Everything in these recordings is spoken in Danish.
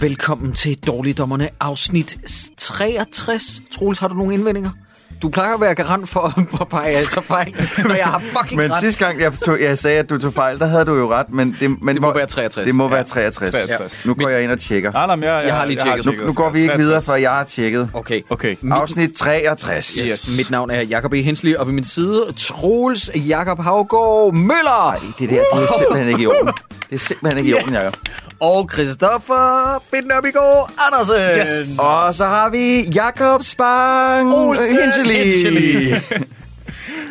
Velkommen til Dårligdommerne afsnit 63. Troels, har du nogle indvendinger? Du plejer at være garant for at påpege, at jeg tager fejl, når jeg har fucking Men ret. sidste gang, jeg, tog, jeg sagde, at du tog fejl, der havde du jo ret, men det, men Det må hvor- være 63. Det må være 63. 63. Nu går jeg ind og tjekker. Nej, nej, men jeg, Jeg har lige tjekket. Nu, nu går vi ikke videre, før jeg har tjekket. Okay. Okay. Afsnit 63. Yes. Mit navn er Jakob E. Hensley, og ved min side Troels Jakob Havgård Møller. Nej, det der, det er simpelthen ikke i orden. Det er simpelthen ikke i orden, Jacob. Og Christoffer Findnørbygård Andersen. Yes. Og så har vi Jakob Spang Olsen Hensely.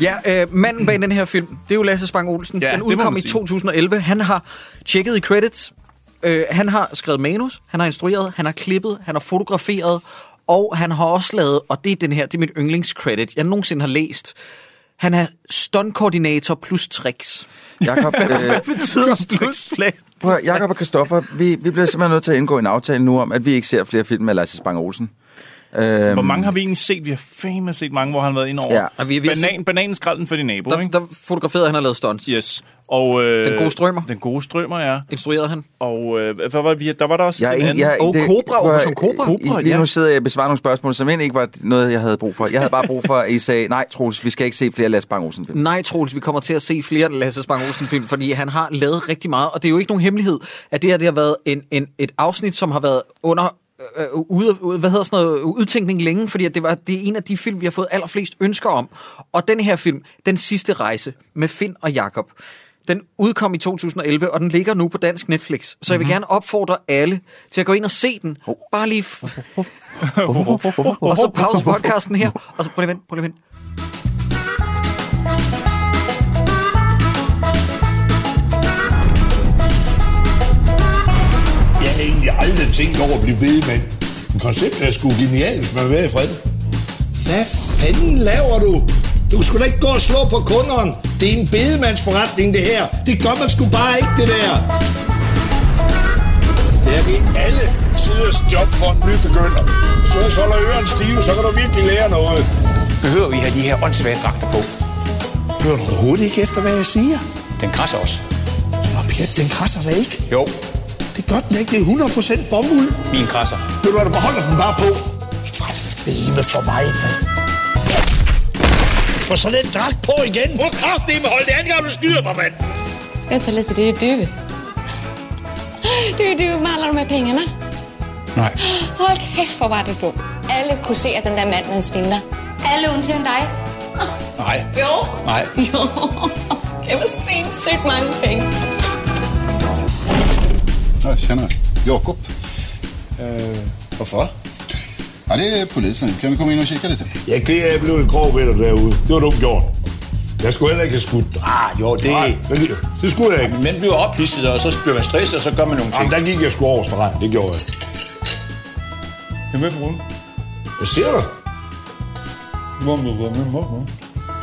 Ja, øh, manden bag den her film, det er jo Lasse Spang Olsen. Ja, den udkom i sige. 2011. Han har tjekket i credits. Øh, han har skrevet manus, han har instrueret, han har klippet, han har fotograferet, og han har også lavet, og det er den her, det er mit yndlingscredit, jeg nogensinde har læst. Han er stuntkoordinator plus tricks. Jakob, øh, Hvad betyder Jakob og Christoffer, vi, vi bliver simpelthen nødt til at indgå en aftale nu om, at vi ikke ser flere film med Lasse Spang Olsen. Øhm, Hvor mange har vi egentlig set? Vi har fandme set mange, hvor han har været inde over. Ja. Og vi- vi Banan, bananskralden for din nabo, Der, ikke? der fotograferede han og lavede stunts. Yes. Og, øh, Den gode strømmer. Den gode strømmer, ja. Instruerede han. Og øh, hvad var vi? Der var der også Jeg er den en, anden. jeg, Og det- Cobra, at- Operation Cobra. Cobra, Lige ja. nu sidder jeg og besvarer nogle spørgsmål, som egentlig ikke var noget, jeg havde brug for. Jeg havde bare brug for, at I sagde, nej, Troels, vi skal ikke se flere Lasse Bang Olsen film. Nej, Troels, vi kommer til at se flere Lasse Olsen film, fordi han har lavet rigtig meget, og det er jo ikke nogen hemmelighed, at det her det har været en, en, et afsnit, som har været under øh, ude, ude- hvad hedder sådan noget, udtænkning længe, fordi at det, var, det er en af de film, vi har fået allerflest ønsker om. Og den her film, Den sidste rejse, med Finn og Jakob, den udkom i 2011, og den ligger nu på dansk Netflix. Så jeg vil gerne opfordre alle til at gå ind og se den. Bare lige... F- og så pause podcasten her, og så prøv lige at vente, prøv lige at egentlig aldrig tænkt over at blive bedemand. Men konceptet er sgu genialt, hvis man vil være i fred. Hvad fanden laver du? Du sgu da ikke gå og slå på kunderen. Det er en bedemandsforretning, det her. Det gør man sgu bare ikke, det der. Det er det alle siders job for en nybegynder. Så ellers holder ørerne stive, så kan du virkelig lære noget. behøver vi have de her åndssvage dragter på. Hører du overhovedet ikke efter, hvad jeg siger? Den krasser også. Nå, Pjat, den krasser da ikke. Jo, Det gør den ikke. Det er 100% bomuld. min krasser. Ved du hvad, du beholder den bare på. Kraftedeme for mig, mand. Få sådan en dragt på igen. Må kraftedeme holde det andet, du skyder mig, mand. Vänta lite, det är du. Du, du maler du med pengarna? Nej. Hold kæft, hvor var det dumt. Alle kunne se, at den der mand var en svindler. Alle undtagen dig. Nej. Jo. Nej. Jo. Det var sindssygt mange penge. Ja, tjena. Jakob. Eh, varför? Ja, det är polisen. Kan vi komma in och kika lite? Jeg er ked af, at jeg blev lidt grov ved dig derude. Det var dumt gjort. Jeg skulle heller ikke have skudt dig. Ah, jo, det... Nej, det, det skulle jeg ikke. Men bliver ophidset, og så bliver man stresset, og så gør man nogle ting. Jamen, der gik jeg sgu over stregen. Det gjorde jeg. Jag vet inte. Hvad siger du?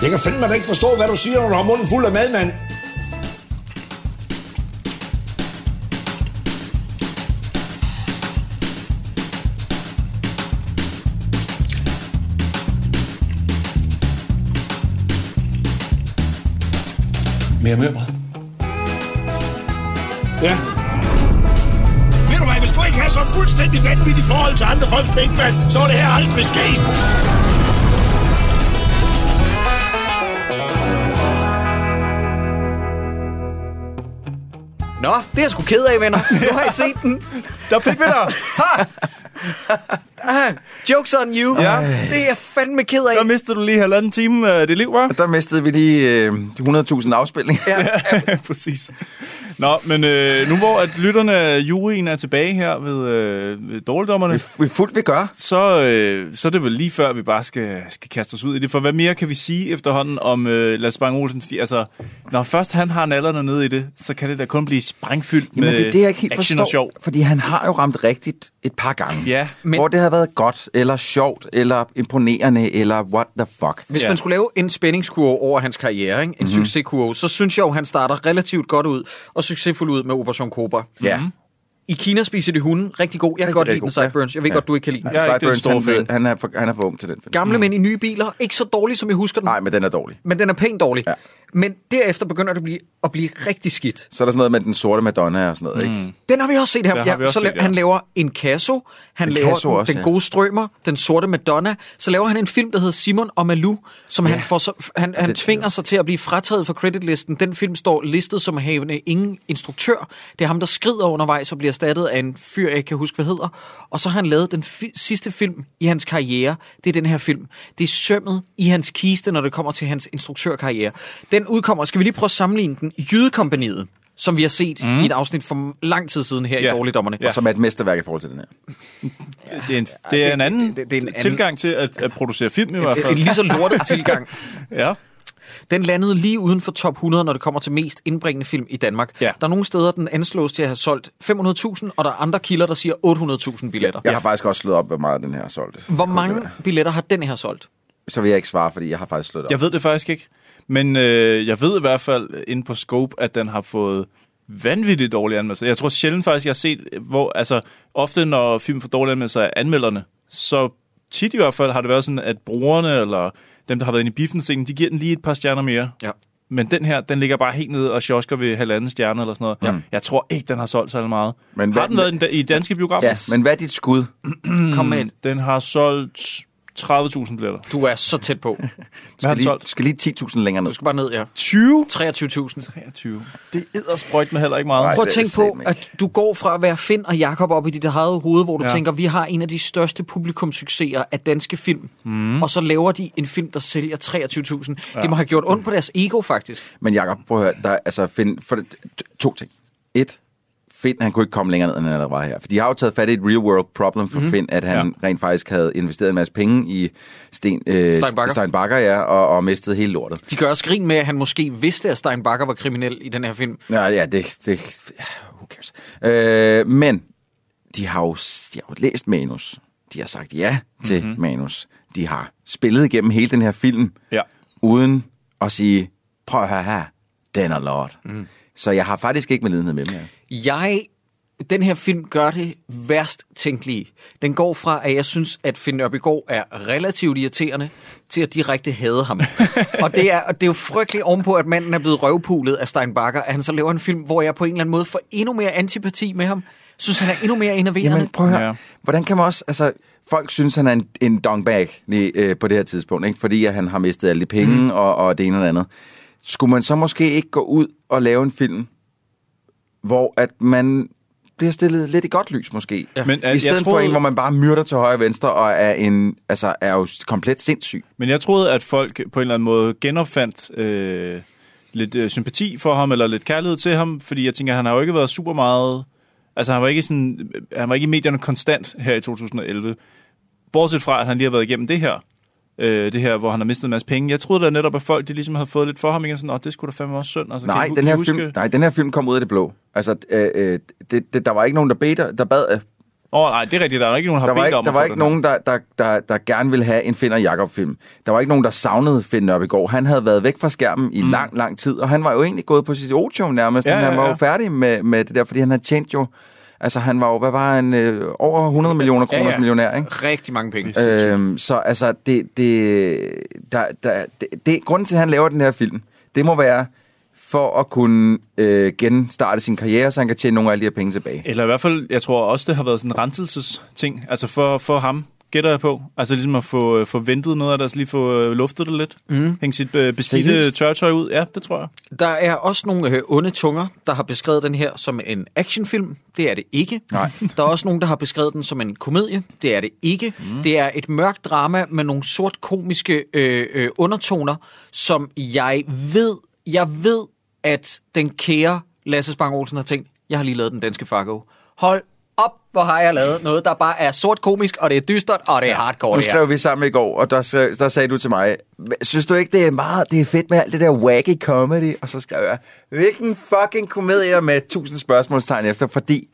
Jeg kan fandme da ikke forstå, hvad du siger, når du har munden fuld af mad, mand. Mere mørbrad. Ja. Ved du hvad, hvis du ikke har så fuldstændig vanvittigt forhold til andre folks penge, mand, så var det her aldrig sket. Nå, det er jeg sgu ked af, venner. Nu har I set den. Der fik vi dig. Ah, jokes on you. Ja. Det er jeg fandme ked af. Der mistede du lige halvanden time af dit liv, var? Der mistede vi lige øh, de 100.000 afspilninger. Ja. Præcis. Nå, men øh, nu hvor at lytterne af juryen er tilbage her ved, øh, ved dårligdommerne, Vi, vi fuldt vi gør. så, øh, så er det vel lige før, vi bare skal, skal kaste os ud i det. For hvad mere kan vi sige efterhånden om øh, Lasse Bang Olsen? Fordi altså, når først han har nallerne nede i det, så kan det da kun blive sprængfyldt Jamen, med det er det, jeg ikke helt action forstår. og sjov. Fordi han har jo ramt rigtigt et par gange. Ja, Men-. Hvor det havde været godt, eller sjovt, eller imponerende, eller what the fuck. Hvis Ja. man skulle lave en spændingskurve over hans karriere, ikke? en mm-hmm. succeskurve, så synes jeg jo, han starter relativt godt ud og succesfuld ud med Operation Cobra. Ja. I Kina spiser de hunden rigtig god. Jeg kan godt lide rigtig den, ja. Sideburns. Jeg ved Ja. godt, du ikke kan lide den. Er den Sideburns, han, fan. han, er for, han er for ung til den film. Gamle mænd i nye biler. Ikke så dårlig, som jeg husker den. Nej, men den er dårlig. Men den er pænt dårlig. Ja. Men derefter begynder det at blive, at blive rigtig skidt. Så er der sådan noget med den sorte Madonna og sådan noget, ikke? Den har vi også set her. Vi også så set, ja. Han laver en Casso, han En laver Casso den, også, den ja. gode strømmer, den sorte Madonna. Så laver han en film, der hedder Simon og Malou, som ja. han, får så, han, han det- tvinger sig til at blive frataget fra creditlisten. Den film står listet som havende ingen instruktør. Det er ham, der skrider undervejs og bliver erstattet af en fyr, jeg ikke kan huske, hvad hedder. Og så har han lavet den fi- sidste film i hans karriere. Det er den her film. Det er sømmet i hans kiste, når det kommer til hans instruktørkarriere. Den udkommer, skal vi lige prøve at sammenligne den, Jydekompaniet som vi har set mm. i et afsnit for lang tid siden her Ja. i Dårligdommerne. Ja. Og som er et mesterværk i forhold til den her. det er en, det er en det- anden det- det- det er en anden- tilgang til at, at producere film i hvert En fald. lige så lortet tilgang. Ja. Den landede lige uden for top 100, når det kommer til mest indbringende film i Danmark. Ja. Der er nogle steder, den anslås til at have solgt 500.000, og der er andre kilder, der siger 800.000 billetter. Jeg har faktisk også slået op, hvor meget den her er solgt. Hvor mange billetter har den her solgt? Så vil jeg ikke svare, fordi jeg har faktisk slået op. Jeg ved det faktisk ikke. Men øh, jeg ved i hvert fald inde på Scope, at den har fået vanvittigt dårlige anmeldelser. Jeg tror sjældent faktisk, jeg har set, hvor, altså ofte når film får dårlige anmeldelser af anmelderne, så tit i hvert fald har det været sådan, at brugerne eller dem, der har været inde i biffen, de giver den lige et par stjerner mere. Ja. Men den her, den ligger bare helt nede og sjosker ved halvanden stjerne eller sådan noget. Ja. Jeg tror ikke, den har solgt så meget. Men Men hvad- har den været i danske biografer? Ja, men hvad er dit skud? Kom med. Den har solgt 30.000 billetter. Du er så tæt på. Hvad har Skal lige, solgt? skal lige 10.000 længere ned. Du skal bare ned, ja. 20? 23.000. 23. Det æder sprøjt med heller ikke meget. Nej. Prøv at tænke på, ikke. at du går fra at være Finn og Jakob op i dit eget hoved, hvor du ja. Tænker, vi har en af de største publikumssucceser af danske film. Mm. Og så laver de en film, der sælger 23.000. Ja. Det må have gjort ondt på deres ego, faktisk. Men Jacob, prøv at høre, der, er- altså, find, for to ting. Et, Finn, han kunne ikke komme længere ned, end han var her. For de har jo taget fat i et real world problem for mm-hmm. Finn, at han ja. rent faktisk havde investeret en masse penge i Sten, øh, Steinbacher. Steinbacher ja, og, og mistet hele lortet. De gør også grin med, at han måske vidste, at Steinbacher var kriminel i den her film. Ja, ja, det, det ja, who cares. Øh, men de har, jo, de har jo læst manus. De har sagt ja til mm-hmm. manus. De har spillet igennem hele den her film, Ja. uden at sige, prøv at høre her, den er lort. Mm. Så jeg har faktisk ikke med lidenhed med dem her. Jeg, den her film gør det værst tænkelige. Den går fra, at jeg synes, at Finn Nørbegaard er relativt irriterende, til at direkte hade ham. og, det er, og det er jo frygteligt ovenpå, at manden er blevet røvpulet af Steinbacher, at han så laver en film, hvor jeg på en eller anden måde får endnu mere antipati med ham. Synes, han er endnu mere enerverende. Jamen, prøv at høre. Ja. Ja. Hvordan kan man også... Altså, folk synes, han er en, en dongbag lige, øh, på det her tidspunkt, ikke? fordi at han har mistet alle de penge mm. og, og det ene og det andet. Skulle man så måske ikke gå ud og lave en film, hvor at man bliver stillet lidt i godt lys, måske. Ja. Men, øh, I stedet jeg for troede- en, hvor man bare myrder til højre og venstre og er, en, altså, er jo komplet sindssyg. Men jeg troede, at folk på en eller anden måde genopfandt øh, lidt øh, sympati for ham, eller lidt kærlighed til ham, fordi jeg tænker, han har jo ikke været super meget... Altså, han var ikke, sådan, han var ikke i medierne konstant her i 2011. Bortset fra, at han lige har været igennem det her. Øh, det her, hvor han har mistet en masse penge. Jeg troede da netop, at folk de ligesom havde fået lidt for ham igen. Sådan, Åh, det skulle da fandme også synd. Altså, Nej, kan den her huske... film, nej, den her film kom ud af det blå. Altså, øh, øh, det, det, der var ikke nogen, der, bed, der bad øh, Åh, oh, nej, det er rigtigt. Der er ikke nogen, der har bedt ikke, om der var ikke nogen, der, der, der, der gerne ville have en Finn og Jakob film. Der var ikke nogen, der savnede Finn Nørbegaard. Han havde været væk fra skærmen i mm. lang, lang tid, og han var jo egentlig gået på sit otium nærmest. Ja, Ja, ja, han var ja. jo færdig med, med det der, fordi han havde tjent jo... Altså, han var jo, hvad var han, øh, over 100 millioner kroners ja, ja. millionær, ikke? Rigtig mange penge. Øhm, så altså, det, det, der, der, det, det, grunden til, at han laver den her film, det må være for at kunne øh, genstarte sin karriere, så han kan tjene nogle af alle de her penge tilbage. Eller i hvert fald, jeg tror også, det har været sådan en renselsesting. Altså for, for ham, gætter jeg på. Altså ligesom at få, få ventet noget af det, altså lige få øh, luftet det lidt. Mm. Hænge sit øh, beskidte tørtøj ud. Ja, det tror jeg. Der er også nogle øh, onde tunger, der har beskrevet den her som en actionfilm. Det er det ikke. Nej. Der er også nogen, der har beskrevet den som en komedie. Det er det ikke. Mm. Det er et mørkt drama med nogle sort komiske øh, øh, undertoner, som jeg ved, jeg ved, at den kære Lasse Spang Olsen har tænkt, jeg har lige lavet den danske Fargo. Hold hvor har jeg lavet noget, der bare er sort komisk, og det er dystert, og det er hardcore. Nu skrev vi sammen i går, og der, der sagde du til mig, synes du ikke, det er meget det er fedt med alt det der wacky comedy? Og så skrev jeg, hvilken fucking komedie med tusind spørgsmålstegn efter, fordi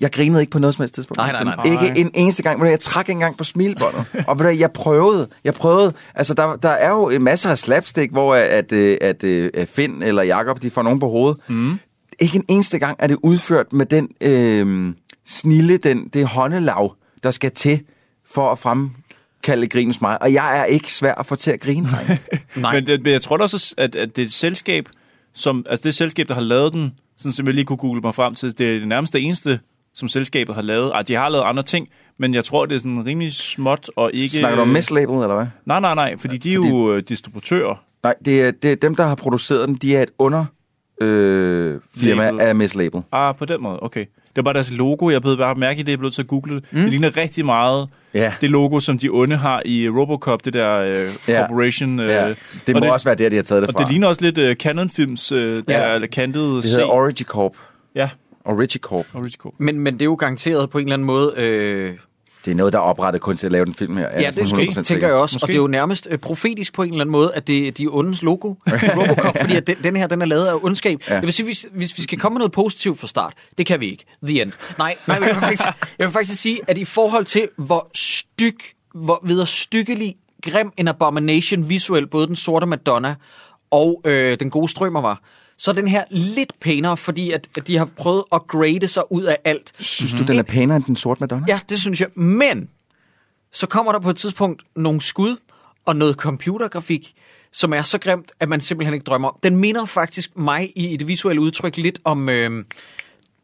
jeg grinede ikke på noget som helst tidspunkt. Nej, nej, nej, nej. Ikke en eneste gang. Du, Jeg trak ikke engang på smilbåndet. og ved du, jeg prøvede. Jeg prøvede. Altså, der, der er jo en masse af slapstick, hvor at, øh, at, at Finn eller Jakob de får nogen på hovedet. Mm. Ikke en eneste gang er det udført med den øh, snille, den, det håndelav, der skal til for at fremkalde grin hos mig. Og jeg er ikke svær at få til at grine. Nej. Nej. Men, men jeg tror da også, at, at det er et selskab, som, altså det selskab, der har lavet den, sådan som jeg lige kunne google mig frem til, det er det nærmeste eneste, som selskabet har lavet. Ej, de har lavet andre ting, men jeg tror, det er sådan rimelig småt og ikke... Snakker du om mislabel, eller hvad? Nej, nej, nej, fordi de er jo øh, distributører. Nej, det er, det er dem, der har produceret den. De er et under øh, firma Label. af mislabel. Ah, på den måde, okay. Det var bare deres logo, jeg blev bare mærke i det, jeg blev til at google det. Mm. Det ligner rigtig meget Ja. det logo, som de onde har i Robocop, det der øh, Ja. Corporation. Øh, Ja. Det må og også være der, de har taget det Og fra. det ligner også lidt øh, Canon-films, øh, der Ja. er kantede det hedder Origicorp. Ja, Origicorp. Original. Men, men det er jo garanteret på en eller anden måde... Øh, Det er noget, der er oprettet kun til at lave den film her. Ja, det måske, tænker jeg også. Måske. Og det er jo nærmest øh, profetisk på en eller anden måde, at det er de ondes logo, Robocop, fordi at den, den her den er lavet af ondskab. Ja. Ja. Jeg vil sige, hvis, hvis vi skal komme med noget positivt fra start, det kan vi ikke. The end. Nej, nej jeg, vil faktisk, jeg vil faktisk sige, at i forhold til, hvor styg, hvor videre stykkelig, grim en abomination visuel, både den sorte Madonna og øh, den gode strømmer var, så den her lidt pænere, fordi at, at de har prøvet at grade sig ud af alt. Synes du, den er pænere end den sorte Madonna? Ja, det synes jeg. Men så kommer der på et tidspunkt nogle skud og noget computergrafik, som er så grimt, at man simpelthen ikke drømmer. Den minder faktisk mig i det visuelle udtryk lidt om... Øh,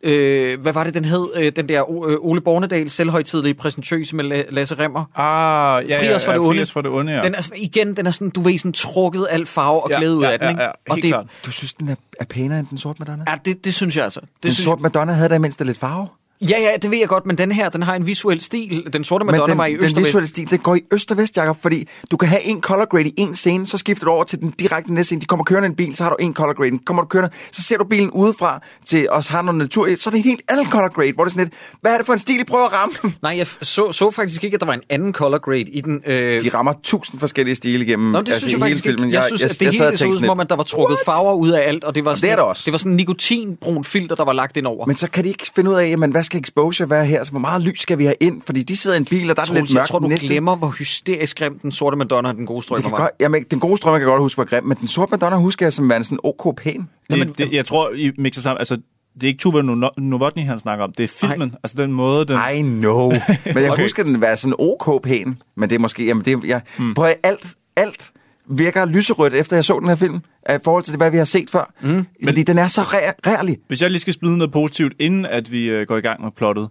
Øh, hvad var det, den hed? Øh, den der øh, Ole Bornedal selvhøjtidlige præsentøse med La- Lasse Remmer. Ah, ja, Fri ja, os for ja, det for det onde, ja. Den er sådan, igen, den er sådan, du ved, sådan trukket alt farve og Ja, glæde ud ja, af den, ja, ikke? ja, og helt det, klart. Du synes, den er, er pænere end den sorte Madonna? ja, det, det synes jeg altså. Det Den synes sorte Madonna havde da mindst lidt farve. Ja, ja, det ved jeg godt, men den her, den har en visuel stil. Den sorte Men Madonna den, var i den øst vest. visuelle stil, den går i øst og vest, Jacob, fordi du kan have en color grade i en scene, så skifter du over til den direkte næste scene. De kommer kørende en bil, så har du en color grade. Kommer du kørende, så ser du bilen udefra til os har noget natur, så er det en helt anden color grade, hvor det er sådan lidt, hvad er det for en stil, I prøver at ramme? Nej, jeg så, så faktisk ikke, at der var en anden color grade i den. Øh... De rammer tusind forskellige stile igennem Nå, det synes altså, jeg i faktisk hele ikke. filmen. Jeg, synes, at det sad hele og så ud, sådan som om, at der var trukket What? farver ud af alt, og det var, sådan, det er der også. det var sådan en nikotinbrun filter, der var lagt ind over. Men så kan de ikke finde ud af, jamen, hvad skal exposure være her? Så hvor meget lys skal vi have ind? Fordi de sidder i en bil, og der er det lidt mørkt. jeg tror, du næste. glemmer, hvor hysterisk grim den sorte Madonna og den gode Det strømmer kan var. godt, jamen, den gode strøm, jeg kan godt huske, var grim, men den sorte Madonna husker jeg som værende sådan ok pæn. Det, det, jeg tror, I mixer sammen. Altså, det er ikke Tuba No- Novotny, han snakker om. Det er filmen. Altså den måde, den... I know. Men jeg Okay. husker, den var sådan ok pæn. Men det er måske... Jamen, det er, jeg, mm. Prøv alt, alt virker lyserødt, efter jeg så den her film, i forhold til det, hvad vi har set før. Mm. Fordi den er så rær, rærlig. Hvis jeg lige skal smide noget positivt, inden at vi øh, går i gang med plottet.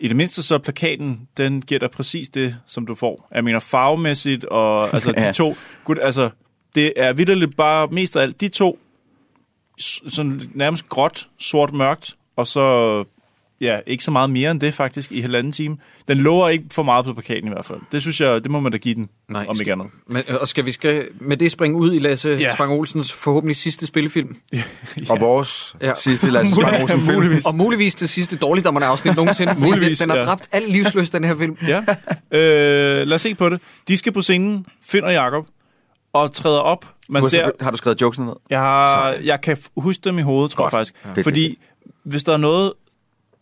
I det mindste så plakaten, den giver dig præcis det, som du får. Jeg mener farvemæssigt, og altså Ja. de to... Gud, altså, det er vidderligt bare mest af alt de to, sådan nærmest gråt, sort, mørkt, og så ja, ikke så meget mere end det faktisk i halvanden time. Den lover ikke for meget på plakaten i hvert fald. Det synes jeg, det må man da give den, Nej, om skal- ikke andet. Men, øh, og skal vi skal med det springe ud i Lasse Ja. ja. Spang Olsens forhåbentlig sidste spillefilm? Og vores Ja. ja. sidste Lasse Spang Olsen film. Muligvis. Og muligvis det sidste dårligdommerne afsnit nogensinde. Muligvis, den har ja. dræbt al livsløst, den her film. Ja. Øh, lad os se på det. De skal på scenen, finder Jakob og træder op. Man Du har, ser, har du skrevet jokesen ned? jeg, har, jeg kan huske dem i hovedet, tror jeg Godt. faktisk. Ja. Fordi hvis der er noget,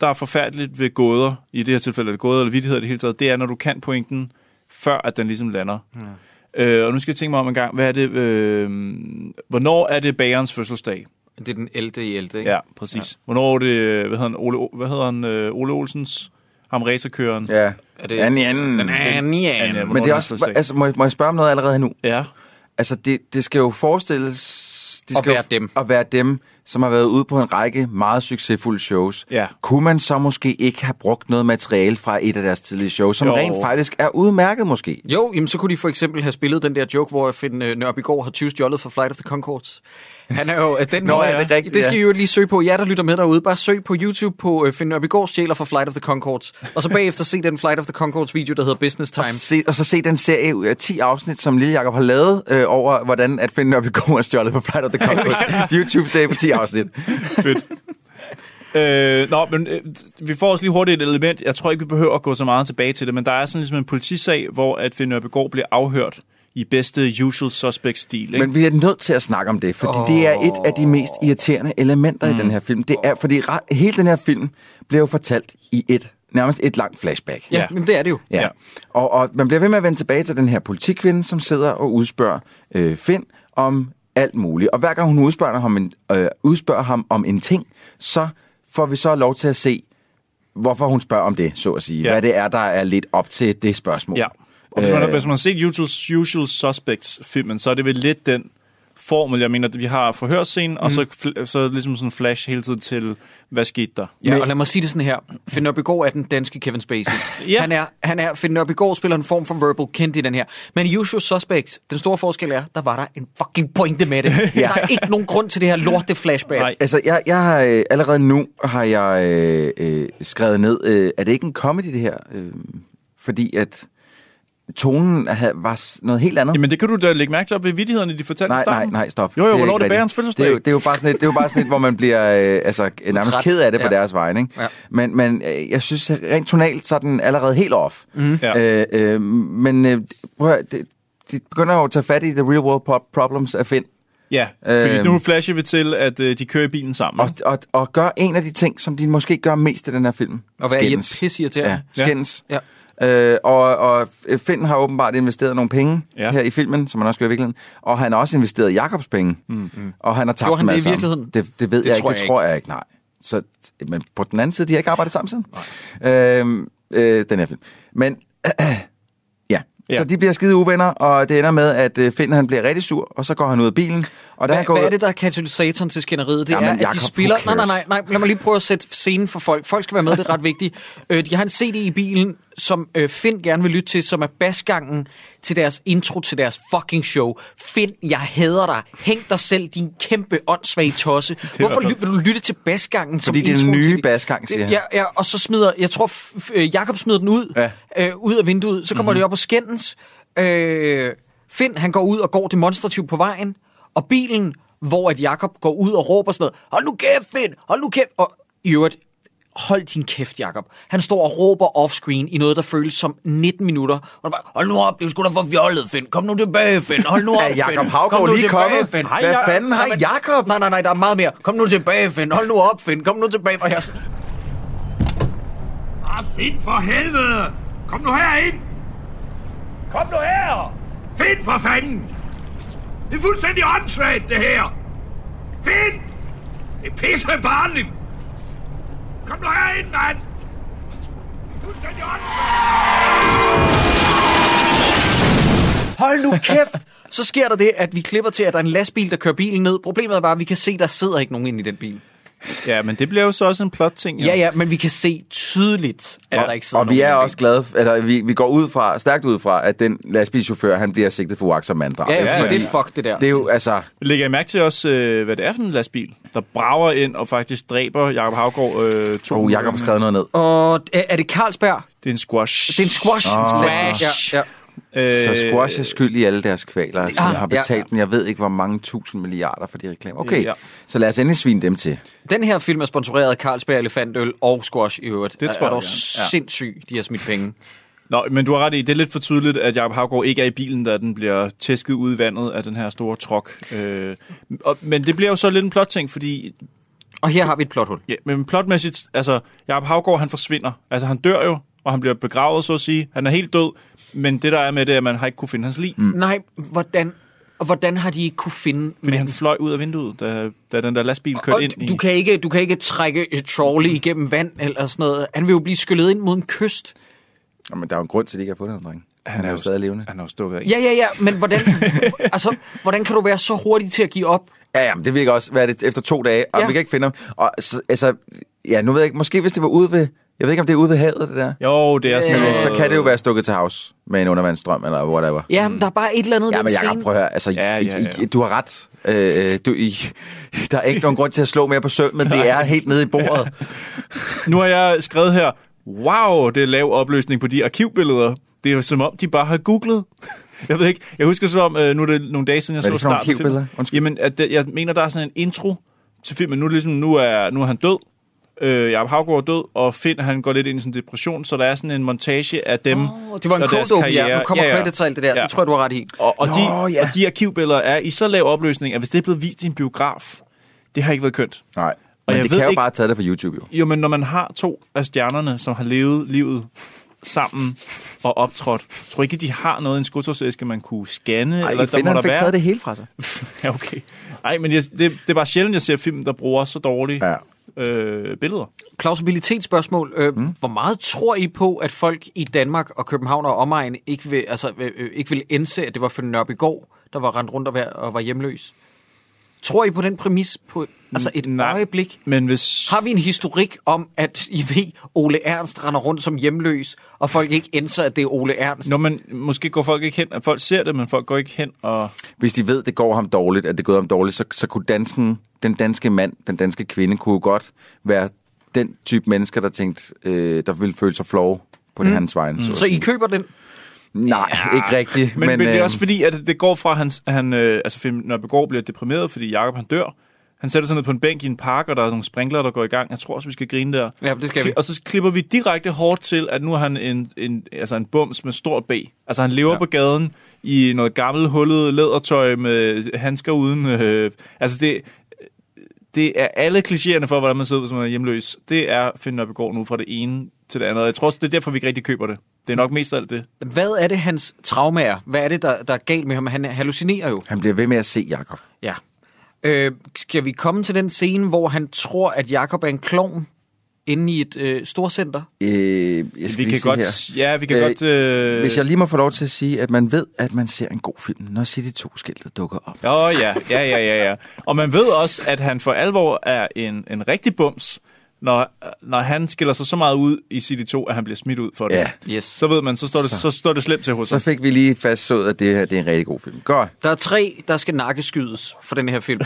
der er forfærdeligt ved gåder, i det her tilfælde er det gåder eller vittigheder i det hele taget, det er, når du kan pointen, før at den ligesom lander. Ja. Øh, og nu skal jeg tænke mig om en gang, hvad er det, øh, hvornår er det bagerens fødselsdag? Det er den 11. i 11. Ikke? Ja, præcis. Ja. Hvornår er det, hvad hedder han, Ole, hvad hedder han, øh, Ole Olsens, ham racerkøren? Ja. Er det- Anden anden. Den anden, hvornår Men det er også... Altså, må, jeg, må jeg spørge om noget allerede nu? Ja. Altså, det, det skal jo forestilles... Det At skal jo- være dem. At være dem, som har været ude på en række meget succesfulde shows. Ja. Kunne man så måske ikke have brugt noget materiale fra et af deres tidlige shows, som Jo. rent faktisk er udmærket måske? Jo, jamen, så kunne de for eksempel have spillet den der joke, hvor Finn øh, Nørbegaard har 20 stjålet fra Flight of the Concords. Han er jo... øh, Den, Nå, ja, det er rigtigt, Det skal ja. I jo lige søge på. Jer, der lytter med derude, bare søg på YouTube på øh, Finn Nørbegaard stjæler fra Flight of the Concords. Og så bagefter se den Flight of the Concords video, der hedder Business Time. Og, se, og så se den serie ud af 10 afsnit, som Lille Jacob har lavet øh, over, hvordan at Finn Nørbegaard er stjålet på Flight of the Concords. YouTube-serie på 10 forskellige afsnit. Fedt. Øh, nå, men øh, vi får også lige hurtigt et element. Jeg tror ikke, vi behøver at gå så meget tilbage til det, men der er sådan ligesom en politisag, hvor at Finn Nørbegaard bliver afhørt i bedste usual suspect-stil. Ikke? Men vi er nødt til at snakke om det, fordi oh. det er et af de mest irriterende elementer mm. i den her film. Det er, fordi re- hele den her film bliver jo fortalt i et nærmest et langt flashback. Ja, men det er det jo. Ja. Ja. Og, og man bliver ved med at vende tilbage til den her politikvinde, som sidder og udspørger øh, Finn om alt muligt. Og hver gang hun udspørger ham, en, øh, udspørger ham om en ting, så får vi så lov til at se, hvorfor hun spørger om det, så at sige. Ja. Hvad det er, der er lidt op til det spørgsmål. Ja. Og hvis man, Øh. hvis man har set Usual, Usual Suspects-filmen, så er det vel lidt den formel, jeg mener, at vi har forhørsscenen, mm. og så, så ligesom sådan en flash hele tiden til, hvad skete der? Ja, og lad mig sige det sådan her. Finn Nørbegaard er den danske Kevin Spacey. Ja. Han er, han er, Finn Nørbegaard spiller en form for verbal kendt i den her. Men i Usual Suspects, den store forskel er, der var der en fucking pointe med det. ja. Der er ikke nogen grund til det her lorte flashback. Nej. Altså, jeg, jeg har øh, allerede nu har jeg øh, øh, skrevet ned, øh, er det ikke en comedy, det her? Øh, fordi at tonen havde, var noget helt andet. Jamen det kan du da lægge mærke til op ved vidighederne, de fortalte i Nej, nej, starten. nej, stop. Jo, jo, er hvornår er det bærens fødselsdag? Det er, jo, det er jo bare sådan et, det er jo bare sådan et, hvor man bliver øh, altså, nærmest træt. ked af det på Ja. deres vegne. Ikke? Ja. Men, men øh, jeg synes, rent tonalt, så er den allerede helt off. Mm. Ja. Øh, øh, men øh, prøv at, høre, det, de begynder jo at tage fat i the real world problems af Finn. Ja, fordi Øhm. nu flasher vi til, at øh, de kører i bilen sammen. Og, og, og gør en af de ting, som de måske gør mest i den her film. Og hvad er Skændes. pisseirriterende. Ja, skændes. Ja. Øh, og, og Finn har åbenbart investeret nogle penge Ja. her i filmen, som han også gør i virkeligheden. Og han har også investeret Jakobs penge. Mm. Og han har tabt Gjorde han det i virkeligheden? Det, det ved Det jeg tror ikke, det jeg tror jeg ikke, nej. Så, men på den anden side, de har ikke arbejdet sammen siden. Øh, øh, den her film. Men ja. Ja. ja, så de bliver skide uvenner, og det ender med, at øh, Finn han bliver rigtig sur, og så går han ud af bilen. Og da han Hvad, går hvad er det, der er katalysatoren til skænderiet? Det Jamen, er, at Jacob, de spiller... Nej, nej, nej, nej, lad mig lige prøve at sætte scenen for folk. Folk skal være med, det er ret vigtigt. Øh, de har en CD i bilen, som øh, Finn gerne vil lytte til, som er basgangen til deres intro til deres fucking show. Finn, jeg hader dig. Hæng dig selv, din kæmpe åndssvage tosse. Hvorfor ly- vil du lytte til basgangen som Fordi det er den nye til basgang, siger han. Ja, ja, og så smider... Jeg tror, øh, Jakob smider den ud, Ja. øh, ud af vinduet. Så kommer mm-hmm. de op og skændes. Øh, Finn, han går ud og går demonstrativt på vejen. Og bilen, hvor at Jakob går ud og råber sådan noget, hold nu kæft, Finn, hold nu kæft. Og i øvrigt, hold din kæft, Jakob. Han står og råber offscreen i noget, der føles som 19 minutter. Og han bare, hold nu op, det er sgu da for fjollet, Finn. Kom nu tilbage, Finn. Hold nu op, Er Finn. Jacob Kom Haugaard nu lige tilbage, kommet? Finn. Hvad fanden har Jacob? Nej, nej, nej, der er meget mere. Kom nu tilbage, Finn. Hold nu op, Finn. Kom nu tilbage fra her. Ah, find for helvede! Kom nu herind! Kom nu her! Find for fanden! Det er fuldstændig åndssvagt, det her! Find! Det er pisse barnligt! Kom nu herind, mand! Det er fuldstændig åndssvagt! Hold nu kæft! Så sker der det, at vi klipper til, at der er en lastbil, der kører bilen ned. Problemet er bare, at vi kan se, at der sidder ikke nogen inde i den bil. Ja, men det bliver jo så også en plot-ting. jo. Ja, ja, men vi kan se tydeligt, at Og- der ikke sidder Og vi er også glade, eller vi, vi går ud fra, stærkt ud fra, at den lastbilchauffør, han bliver sigtet for uagtsom manddrab. Ja, ja, Ja, fordi ja. det er fuck, det der. Det er jo, altså, Lægger I mærke til også, øh, hvad det er for en lastbil, der brager ind og faktisk dræber Jacob Havgård øh, to oh, Jacob har skrevet noget ned. Og er, det Carlsberg? Det er en squash. Det er en squash. Åh. lastbil. Ja, ja. Øh, Så Squash er skyld i alle deres kvaler, som ah, har ja, betalt ja. dem, jeg ved ikke, hvor mange tusind milliarder for de reklamer. Okay, Ja. så lad os endelig svine dem til. Den her film er sponsoreret af Carlsberg Elefantøl og Squash i øvrigt. Det tror er jeg dog. Ja. sindssygt, de har smidt penge. Nå, men du har ret i, det er lidt for tydeligt, at Jacob Havgård ikke er i bilen, da den bliver tæsket ud i vandet af den her store trok. Øh, og, men det bliver jo så lidt en plot-ting, fordi Og her har vi et plothul. ja, men plotmæssigt, altså Jacob Havgård, han forsvinder. Altså han dør jo, og han bliver begravet, så at sige. Han er helt død, men det der er med det, er, at man har ikke kunne finde hans lig. Mm. Nej, hvordan, og hvordan har de ikke kunne finde... Fordi han fløj ud af vinduet, da, da den der lastbil kørte og ind i... du, kan ikke, du kan ikke trække et trolley igennem vand eller sådan noget. Han vil jo blive skyllet ind mod en kyst. Jamen, der er jo en grund til, at de ikke har fundet ham, dreng. Han er jo jo stadig levende. Han er jo stukket af. Ja, ja, ja, men hvordan, altså, hvordan kan du være så hurtig til at give op? Ja, ja, men det virker også, hvad er det, efter to dage, og Ja. vi kan ikke finde ham. Og så, altså, ja, nu ved jeg ikke, måske hvis det var ude ved, jeg ved ikke, om det er ude ved havet, det der. Jo, det er sådan Øh, Men, noget... så kan det jo være stukket til havs med en undervandsstrøm, eller whatever. Ja, men der er bare et eller andet Ja, men Jacob, scene. prøv at høre, altså, Ja, ja, ja. I, I, du har ret. Øh, du, I, der er ikke nogen grund til at slå mere på sømmet, det er helt nede i bordet. Nu har jeg skrevet her, wow, det er lav opløsning på de arkivbilleder. Det er jo som om, de bare har googlet. Jeg ved ikke, jeg husker som om, øh, nu er det nogle dage siden, jeg Hvad er så det for nogle starten af filmen. arkivbilleder? Undskyld. Jamen, at det, jeg mener, der er sådan en intro til filmen. Nu er, det ligesom, nu er, nu er han død. Øh, Jacob Havgaard er død, og Finn han går lidt ind i sådan en depression, så der er sådan en montage af dem. Oh, det var en cold open, ja. Nu kommer Ja, ja. credits og alt det der. Ja. Det tror jeg, du har ret i. Og, og, Nå, de, ja. og de arkivbilleder er i så lav opløsning, at hvis det er blevet vist i en biograf, det har ikke været kønt. Nej, Og men jeg det ved kan jo ikke- bare taget det fra YouTube, jo. Jo, men når man har to af stjernerne, som har levet livet sammen og optrådt, tror ikke, de har noget i en skotårsæske, man kunne scanne? Ej, eller jeg finder, han fik taget det hele fra sig. ja, okay. Nej, men jeg, det, det er bare sjældent, jeg ser film, der bruger så dårlige Ja. Øh, billeder. Plausibilitetsspørgsmål. Øh, mm. Hvor meget tror I på, at folk i Danmark og København og omegn ikke vil, altså, øh, øh, ikke vil indse, at det var for Nørbegaard, der var rendt rundt og var, og var hjemløs? Tror I på den præmis på altså et Nej. øjeblik? Men hvis... Har vi en historik om, at I ved, Ole Ernst render rundt som hjemløs, og folk ikke indser, at det er Ole Ernst? Når man, måske går folk ikke hen, at folk ser det, men folk går ikke hen og... Hvis de ved, det går ham dårligt, at det går ham dårligt, så, så kunne dansken, den danske mand, den danske kvinde, kunne godt være den type mennesker, der tænkte, øh, der ville føle sig flove på mm. det hans vejen. Så, at Så I køber den? Nej, ja, ikke rigtigt. Men, men, men det er øh, også fordi, at det går fra, at han, han øh, altså film, når Begård bliver deprimeret, fordi Jakob han dør. Han sætter sig ned på en bænk i en park, og der er nogle sprinkler, der går i gang. Jeg tror også, vi skal grine der. Ja, det skal vi. Og så klipper vi direkte hårdt til, at nu er han en, en, altså en bums med stort B. Altså han lever ja. På gaden i noget gammelt hullet lædertøj med handsker uden... Øh, altså det, det er alle klichéerne for, hvordan man ser ud, hvis man er hjemløs. Det er Finn Nørbegaard nu fra det ene til det andet. Jeg tror også, det er derfor, vi ikke rigtig køber det. Det er nok mest af alt det. Hvad er det, hans traume er? Hvad er det, der, der er galt med ham? Han hallucinerer jo. Han bliver ved med at se Jakob. Ja. Øh, skal vi komme til den scene, hvor han tror, at Jakob er en klovn inde i et øh, storcenter? Øh, jeg skal Vi lige kan godt... her. Ja, vi kan Øh, godt... Øh, Hvis jeg lige må få lov til at sige, at man ved, at man ser en god film, når City 2-skiltet dukker op. Åh oh, ja, ja, ja, ja, ja. Og man ved også, at han for alvor er en, en rigtig bums, når, når han skiller sig så meget ud i City 2, at han bliver smidt ud for det. Ja. Yes. Så ved man, så står det, så. står det slemt til hos Så fik vi lige fastslået, at det her det er en rigtig god film. Godt. Der er tre, der skal nakkeskydes for den her film.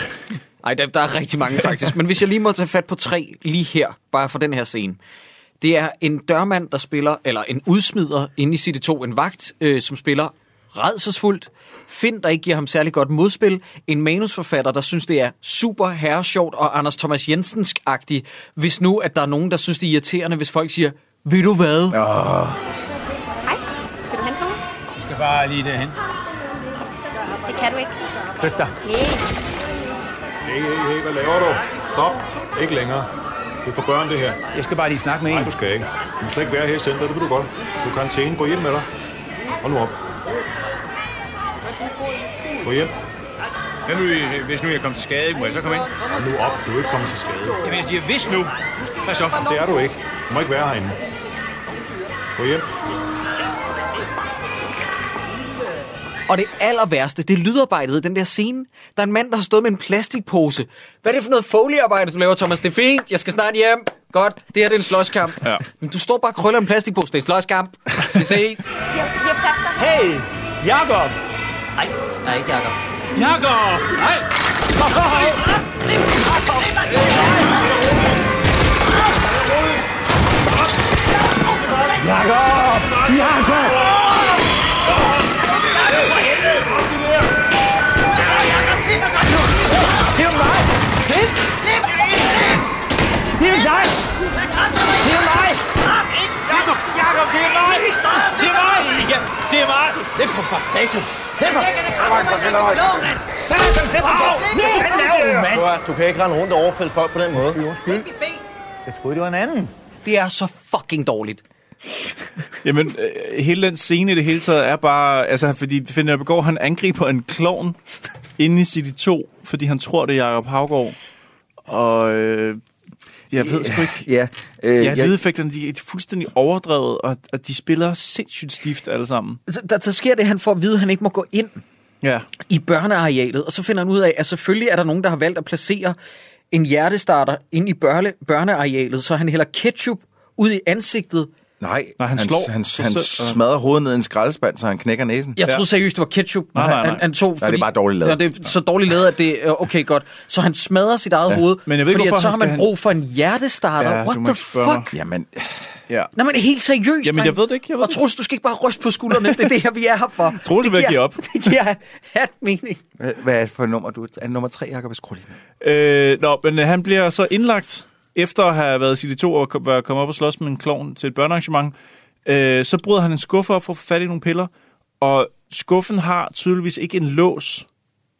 Ej, der, der er rigtig mange faktisk. Men hvis jeg lige må tage fat på tre lige her, bare for den her scene. Det er en dørmand, der spiller, eller en udsmider inde i City 2, en vagt, øh, som spiller redselsfuldt. Finn, der ikke giver ham særlig godt modspil. En manusforfatter, der synes, det er super herresjovt og Anders Thomas Jensensk-agtigt. Hvis nu, at der er nogen, der synes, det er irriterende, hvis folk siger, ved du hvad? Ja. Hej, skal du hente nogen? Jeg skal bare lige derhen. Det kan du ikke. Flyt dig. Hey, Hey, hey, hey, hvad laver du? Stop. Ikke længere. Det er for børn, det her. Jeg skal bare lige snakke med en. Nej, du skal ikke. Du skal ikke være her i centret, det ved du godt. Du kan karantæne. Gå hjem med dig. Hold nu op. Gå hjem. Hvad nu, hvis nu jeg kommer til skade? Må jeg så komme ind? Hold nu op. Du er ikke kommet til skade. Jamen, jeg siger, hvis nu. Hvad så? Det er du ikke. Du må ikke være herinde. Gå hjem. Og det aller værste, det er lydarbejdet i den der scene. Der er en mand, der har stået med en plastikpose. Hvad er det for noget foliearbejde, du laver, Thomas? Det er fint, jeg skal snart hjem. Godt, det her det er en slåskamp. Ja. Men du står bare og krøller en plastikpose, det er en slåskamp. Vi ses. vi har, vi har plads der. Hey, Jakob! Nej, nej, ikke Jacob. Jakob! Nej! Jakob! Jakob! Det er dig! Det er mig! Jakob! Jakob, det er mig! Det er mig! Ja, det er mig! Slip på for satan! Slip på! Satan, slip på! Hvad laver du, mand? Du kan ikke rende rundt og overfælde folk på den måde. Undskyld. Jeg troede, det var en anden. Det er så fucking dårligt. Jamen, øh, hele den scene i det hele taget er bare... Altså, fordi Finn Nørbegaard, han angriber en klovn inde i City 2, fordi han tror, det er Jacob Havgaard. Og øh, jeg ved sgu ikke... Ja, øh, Ja, jeg, lydeffekterne, de er fuldstændig overdrevet, og, og de spiller sindssygt stift alle sammen. Der, der sker det, at han får at vide, at han ikke må gå ind Ja. i børnearealet, og så finder han ud af, at selvfølgelig er der nogen, der har valgt at placere en hjertestarter ind i børne, børnearealet, så han hælder ketchup ud i ansigtet. Nej, Nej, han han, slår han, han og- smadrer hovedet ned i en skraldespand, så han knækker næsen. Jeg troede seriøst, det var ketchup. Nej, nej, nej. Han, han tog, Nej, det er bare dårligt lavet. Ja, det er så dårligt lavet, at det er okay godt. Så han smadrer sit eget ja. hoved, Men jeg ved ikke, fordi at hvorfor så han har man han- brug for en hjertestarter. Ja, What the spørge mig. fuck? Jamen, Ja. Nej, men helt seriøst, Jamen, jeg ved det ikke, jeg ved Og Troels, du skal ikke bare ryste på skuldrene. Det er det her, vi er her for. Troels vil give op. Det giver hat mening. Hvad, er det for nummer? Du er er nummer tre, Jacob. Skru lige. Øh, nå, men øh, han bliver så indlagt, efter at have været i de to og kom- være kommet op og slås med en klovn til et børnearrangement. Øh, så bryder han en skuffe op for at få fat i nogle piller, og skuffen har tydeligvis ikke en lås.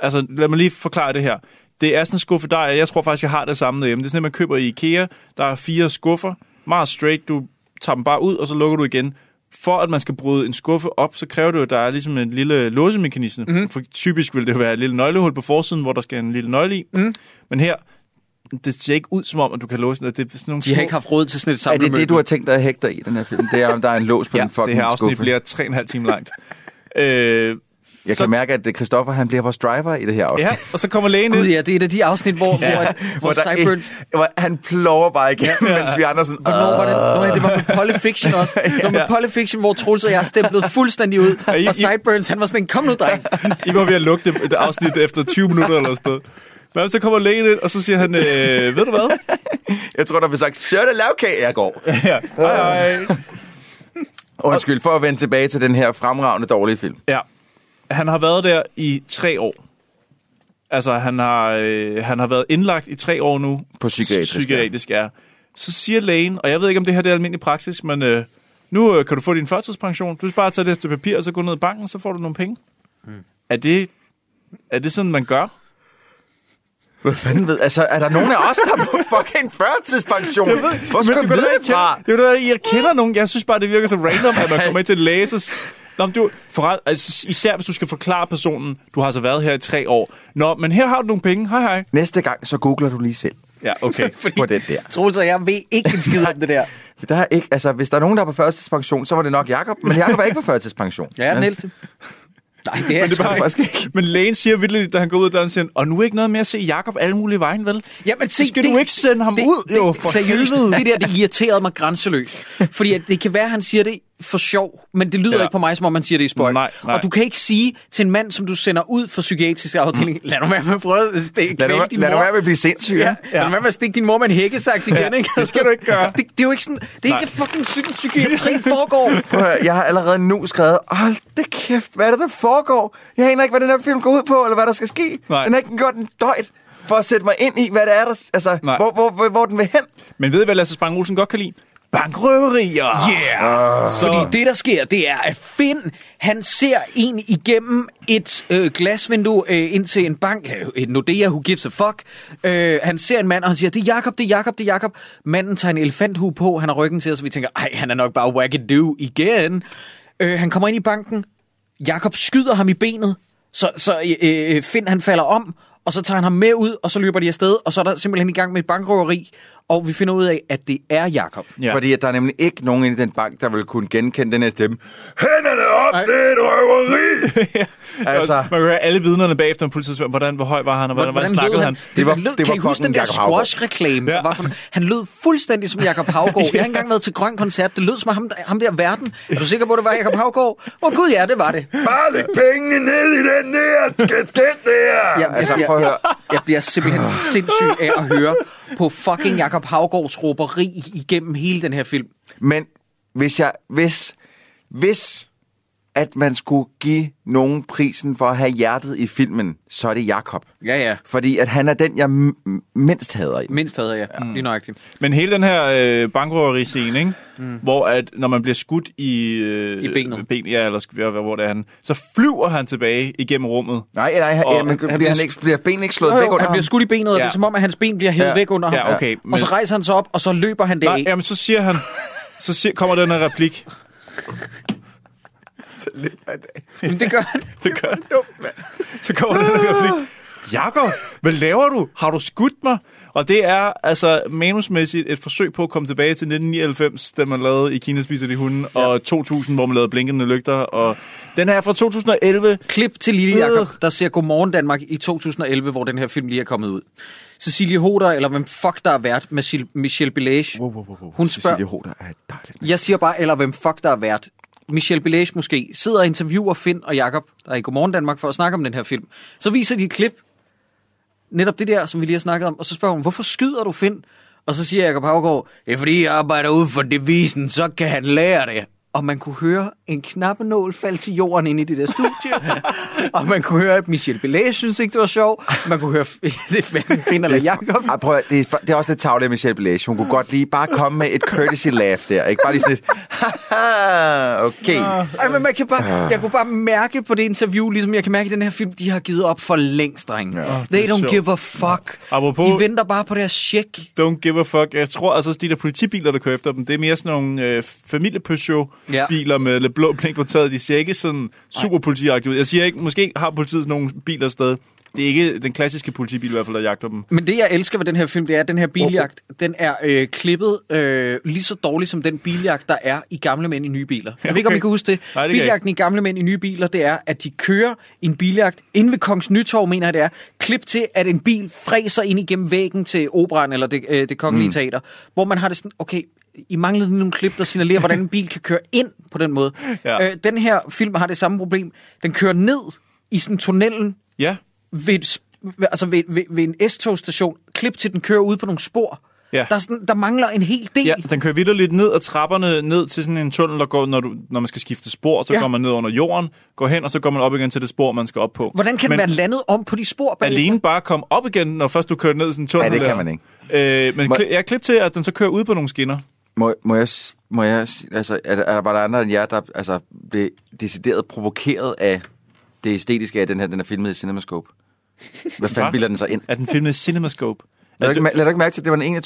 Altså, lad mig lige forklare det her. Det er sådan en skuffe, der er, jeg tror faktisk, jeg har det samme derhjemme. Det er sådan, at man køber i IKEA. Der er fire skuffer, meget straight. Du tager dem bare ud, og så lukker du igen. For at man skal bryde en skuffe op, så kræver det jo, at der er ligesom en lille låsemekanisme. Mhm. Mm. For typisk vil det være et lille nøglehul på forsiden, hvor der skal en lille nøgle i. Mm. Men her, det ser ikke ud som om, at du kan låse den. Det er sådan nogle De har små- ikke haft råd til sådan et Er det samlemøbel. det, du har tænkt dig at hægte i den her film? Det er, om der er en lås på Ja, den fucking det her afsnit skuffe. bliver tre og en halv time langt. øh, Jeg så- kan mærke, at Christoffer han bliver vores driver i det her afsnit. ja, og så kommer lægen Gud ind. ja, det er et af de afsnit, hvor, ja. hvor, hvor er- Sideburns... hvor han plover bare igennem, ja. mens vi andre sådan... Hvornår var det? Nå, ja, det var med Polyfiction også. Det var med Polyfiction, hvor Troels og jeg stemplede fuldstændig ud. I- Og I- Sideburns, han var sådan en, kom nu, dreng. I var ved at lukke det, det afsnit efter 20 minutter eller sådan noget. Men så kommer lægen ind, og så siger han, øh, ved du hvad? Jeg tror, der bliver sagt, så er det lavkage, jeg går. ja, hej, hej. Undskyld for at vende tilbage til den her fremragende dårlige film. Ja. Han har været der i tre år. Altså, han har, øh, han har været indlagt i tre år nu. På psykiatrisk. Psykiatrisk, ja. Så siger lægen, og jeg ved ikke, om det her det er almindelig praksis, men øh, nu øh, kan du få din førtidspension. Du skal bare tage det stykke papir, og så gå ned i banken, så får du nogle penge. Mm. Er, det, er det sådan, man gør? Hvad fanden ved? Altså, er der nogen af os, der er på fucking førtidspension? Hvor skal jeg vide det fra? kende- Det er jo jeg kender nogen. Jeg synes bare, det virker så random, at man kommer ind til at læse. Nå, men du, for, altså, især hvis du skal forklare personen, du har så været her i tre år. Nå, men her har du nogle penge. Hej, hej. Næste gang, så googler du lige selv Ja, okay. på den der. Troels og jeg ved ikke en skid om det der. For der er ikke, altså, hvis der er nogen, der er på førtidspension, så var det nok Jakob. Men Jakob er ikke på førtidspension. Jeg er den ældste. Nej, det er, Men, det bare, sgu ikke. men lægen siger virkelig, da han går ud af døren, siger, og nu er ikke noget mere at se Jakob alle mulige vejen, vel? Jamen, se, Så skal du ikke sende ham ud, det, jo, det, for seriøst, det der, det irriterede mig grænseløst. Fordi at det kan være, at han siger det for sjov, men det lyder Ja. ikke på mig, som om man siger det i spøj. Nej, nej. Og du kan ikke sige til en mand, som du sender ud for psykiatrisk afdeling, lad nu være med at prøve at Lad nu, din lad nu mor. være med at blive sindssyg. Ja, Ja. lad nu være med at stikke din mor med en hækkesaks igen, Ja, ikke? det skal du ikke gøre. Det, det er jo ikke sådan, det er ikke fucking psy- psykiatri foregår. Prøv Jeg har allerede nu skrevet, hold det kæft, hvad er det, der foregår? Jeg aner ikke, hvad den her film går ud på, eller hvad der skal ske. Nej. Den har ikke gjort en døjt for at sætte mig ind i, hvad det er, der, altså, hvor, hvor, hvor, hvor den vil hen. Men ved I, hvad Lasse Spang Olsen godt kan lide? Bankrøverier! Yeah! Så... Fordi det, der sker, det er, at Finn, han ser en igennem et øh, glasvindue øh, ind til en bank, øh, et Nordea, who gives a fuck. Øh, han ser en mand, og han siger, det er Jakob, det er Jakob, det er Jakob. Manden tager en elefanthue på, han har ryggen til os, og vi tænker, ej, han er nok bare wackadoo igen. Øh, han kommer ind i banken, Jakob skyder ham i benet, så, så øh, Finn han falder om, og så tager han ham med ud, og så løber de afsted, og så er der simpelthen i gang med et bankrøveri, og vi finder ud af, at det er Jakob. Ja. Fordi at der er nemlig ikke nogen inde i den bank, der vil kunne genkende den her stemme. Hænderne op, Nej. det er et røveri! Altså, Man kan høre alle vidnerne bagefter en politiet spørger, hvordan, hvor høj var han, og hvordan, hvordan, snakkede lød han? Det, Det var- var, lød, det var kan I huske den der squash-reklame? Ja. Ja. Var for, han lød fuldstændig som Jakob Havgård. Jeg har engang været til Grøn Koncert. Det lød som ham, der- ham der verden. Er du sikker på, at det var Jakob Havgård? Åh oh, gud, ja, det var det. Bare læg pengene ned i den der kasket der! Jeg, Altså, jeg, prøv at jeg, høre. jeg bliver simpelthen sindssyg af at høre på fucking Jakob Havgårds råberi igennem hele den her film. Men hvis jeg, hvis, hvis at man skulle give nogen prisen for at have hjertet i filmen, så er det Jakob. Ja, ja. Fordi at han er den, jeg m- mindst hader i. Mindst havde jeg. Ja. Lige nøjagtigt. Men hele den her øh, bankrøveri-scene, ikke? Mm. hvor at, når man bliver skudt i, øh, I benet. ben, ja, eller skal vi- hvor det er han, så flyver han tilbage igennem rummet. Nej, nej, Og ja, men han bliver, han ikke, bliver benen ikke slået Jo, væk under han ham? bliver skudt i benet, og Ja. det er som om, at hans ben bliver hævet Ja. væk under ham. Ja, okay, Og så men- rejser han sig op, og så løber han det Nej, af. jamen så siger han, så siger, kommer den her replik. Men det gør han. Det gør Så kommer den her replik. Jakob, hvad laver du? Har du skudt mig? Og det er altså manusmæssigt et forsøg på at komme tilbage til 1999, da man lavede I Kina spiser de hunde, ja. og 2000, hvor man lavede blinkende lygter. Og den her er fra 2011. Klip til Lille Jakob, der ser Godmorgen Danmark i 2011, hvor den her film lige er kommet ud. Cecilie Hoder, eller hvem fuck der er vært, Michelle, Michelle Bilage. Wow, wow, wow, wow. Hun Cecilie spørger, Hoder er dejligt. jeg siger bare, eller hvem fuck der er vært. Michel Bilage måske sidder og interviewer Finn og Jakob, der er i Godmorgen Danmark, for at snakke om den her film. Så viser de et klip, netop det der, som vi lige har snakket om, og så spørger hun, hvorfor skyder du Finn? Og så siger Jacob Havgaard, det er fordi, jeg arbejder ud for devisen, så kan han lære det. Og man kunne høre en knappenål falde til jorden inde i det der studie. og man kunne høre, at Michel Belay synes ikke, det var sjovt. Man kunne høre, det er hverken Finn eller Jacob. Ej, prøv, det, er, det er også lidt tavligt af Michelle Belæge. Hun kunne godt lige bare komme med et courtesy laugh der. Ikke bare lige sådan et, haha, okay. Ej, men man kan bare, jeg kunne bare mærke på det interview, ligesom jeg kan mærke i den her film, de har givet op for længst, drenge. Ja, det They don't sjovt. give a fuck. Apropos- De venter bare på deres check. Don't give a fuck. Jeg tror altså, de der politibiler, der kører efter dem, det er mere sådan nogle øh, familie-Peugeot-biler Ja. med lidt blå blink på taget. De ser ikke sådan super politiagtigt ud. Jeg siger ikke, måske har politiet nogle biler sted. Det er ikke den klassiske politibil i hvert fald, der jagter dem. Men det, jeg elsker ved den her film, det er, at den her biljagt, den er øh, klippet øh, lige så dårligt som den biljagt, der er i Gamle Mænd i Nye Biler. Jeg ved ikke, om Okay. I kan huske det. Nej, det Biljagten i Gamle Mænd i Nye Biler, det er, at de kører en biljagt inde ved Kongens Nytorv, mener jeg det er. Klip til, at en bil fræser ind igennem væggen til operan, eller det, øh, det kongelige mm. teater, hvor man har det sådan, okay, I manglede nogle klip, der signalerer, hvordan en bil kan køre ind på den måde. Ja. Øh, den her film har det samme problem. Den kører ned i sådan tunnelen Ja, ved, et altså ved, ved, ved en S-togstation, klip til den kører ud på nogle spor. Ja. Der, er sådan, der mangler en hel del. ja, den kører videre lidt ned ad trapperne, ned til sådan en tunnel, der går, når, du, når man skal skifte spor, så Ja. går man ned under jorden, går hen, og så går man op igen til det spor, man skal op på. Hvordan kan Men den være landet om på de spor bagefter? alene bare komme op igen, når først du kører ned i sådan en tunnel? Ja, det kan der? man ikke. Øh, men Må- kli- jeg klip til, at den så kører ud på nogle skinner. Må, må jeg, må jeg altså, er, der- er der bare der andre end jer, der altså, blev decideret provokeret af det æstetiske af den her, den er filmet i CinemaScope? Hvad fanden bilder den sig ind? Er den filmet i CinemaScope? Lad du, det, ikke, lad du ikke mærke til, at det var en 21.9?